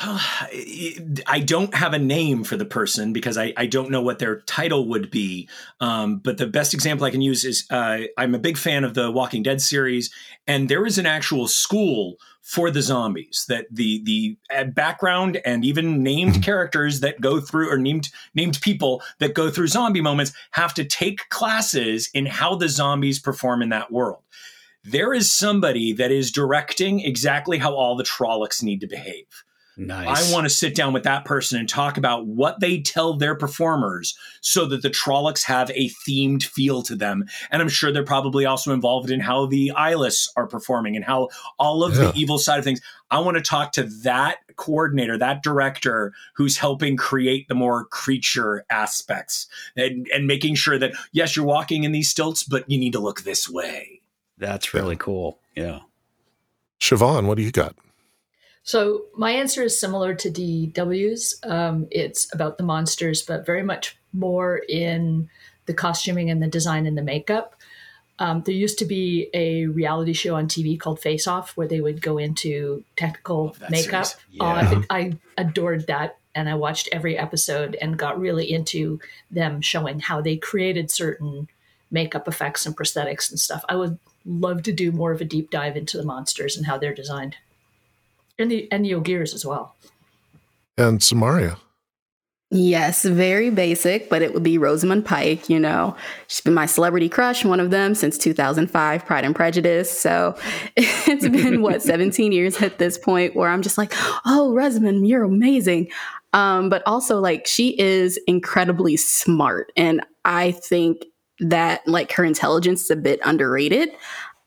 [SPEAKER 1] [SIGHS]
[SPEAKER 6] I don't have a name for the person because I, I don't know what their title would be. Um, but the best example I can use is uh, I'm a big fan of the Walking Dead series, and there is an actual school for the zombies that the the uh, background and even named mm-hmm. characters that go through or named named people that go through zombie moments have to take classes in how the zombies perform in that world. There is somebody that is directing exactly how all the Trollocs need to behave
[SPEAKER 2] Nice.
[SPEAKER 6] I want to sit down with that person and talk about what they tell their performers so that the Trollocs have a themed feel to them. And I'm sure they're probably also involved in how the Eyeless are performing and how all of yeah. the evil side of things. I want to talk to that coordinator, that director who's helping create the more creature aspects and, and making sure that, yes, you're walking in these stilts, but you need to look this way.
[SPEAKER 2] That's really cool. Yeah.
[SPEAKER 1] Siobhan, what do you got?
[SPEAKER 4] So my answer is similar to DW's. Um, it's about the monsters, but very much more in the costuming and the design and the makeup. Um, there used to be a reality show on TV called Face Off where they would go into technical makeup. Yeah. Uh, I, I adored that, and I watched every episode and got really into them showing how they created certain makeup effects and prosthetics and stuff. I would love to do more of a deep dive into the monsters and how they're designed and the and the Ogiers as well.
[SPEAKER 1] And Samaria.
[SPEAKER 3] Yes, very basic, but it would be Rosamund Pike. You know, she's been my celebrity crush, one of them since 2005, Pride and Prejudice. So [LAUGHS] it's been what [LAUGHS] 17 years at this point where I'm just like, oh, Rosamund, you're amazing. Um, but also like she is incredibly smart, and I think that like her intelligence is a bit underrated.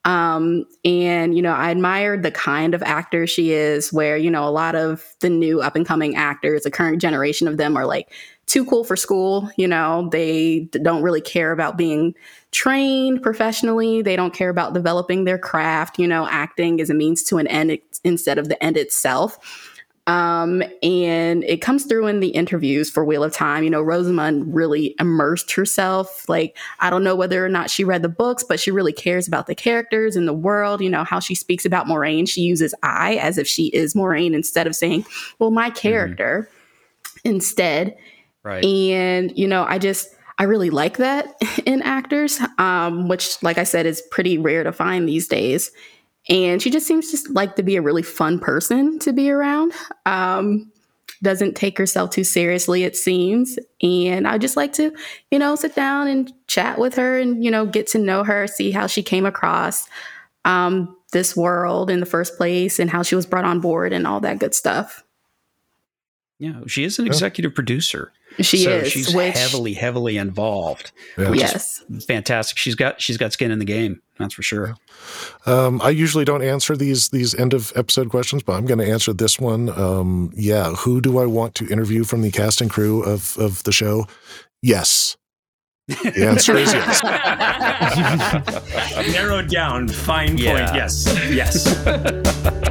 [SPEAKER 3] Um, and, you know, I admired the kind of actor she is, where, you know, a lot of the new up and coming actors, the current generation of them are like too cool for school. You know, they don't really care about being trained professionally. They don't care about developing their craft. You know, acting is a means to an end instead of the end itself. Um, and it comes through in the interviews for Wheel of Time. You know, Rosamund really immersed herself. Like, I don't know whether or not she read the books, but she really cares about the characters and the world. You know, how she speaks about Moiraine, She uses I as if she is Moiraine instead of saying, well, my mm-hmm. character mm-hmm. instead.
[SPEAKER 2] Right.
[SPEAKER 3] And, you know, I just, I really like that [LAUGHS] in actors, um, which, like I said, is pretty rare to find these days and she just seems just like to be a really fun person to be around. Um, doesn't take herself too seriously, it seems. And I just like to, you know, sit down and chat with her and, you know, get to know her, see how she came across um, this world in the first place and how she was brought on board and all that good stuff.
[SPEAKER 2] Yeah, she is an executive producer.
[SPEAKER 3] She
[SPEAKER 2] so
[SPEAKER 3] is.
[SPEAKER 2] She's
[SPEAKER 3] which,
[SPEAKER 2] heavily, heavily involved.
[SPEAKER 1] Yeah.
[SPEAKER 2] Which
[SPEAKER 3] yes,
[SPEAKER 2] is fantastic. She's got she's got skin in the game. That's for sure.
[SPEAKER 1] Um, I usually don't answer these these end of episode questions, but I'm going to answer this one. Um, yeah, who do I want to interview from the cast and crew of of the show? Yes. The answer is yes. [LAUGHS]
[SPEAKER 6] Narrowed down, fine point.
[SPEAKER 2] Yeah.
[SPEAKER 6] Yes, yes. [LAUGHS]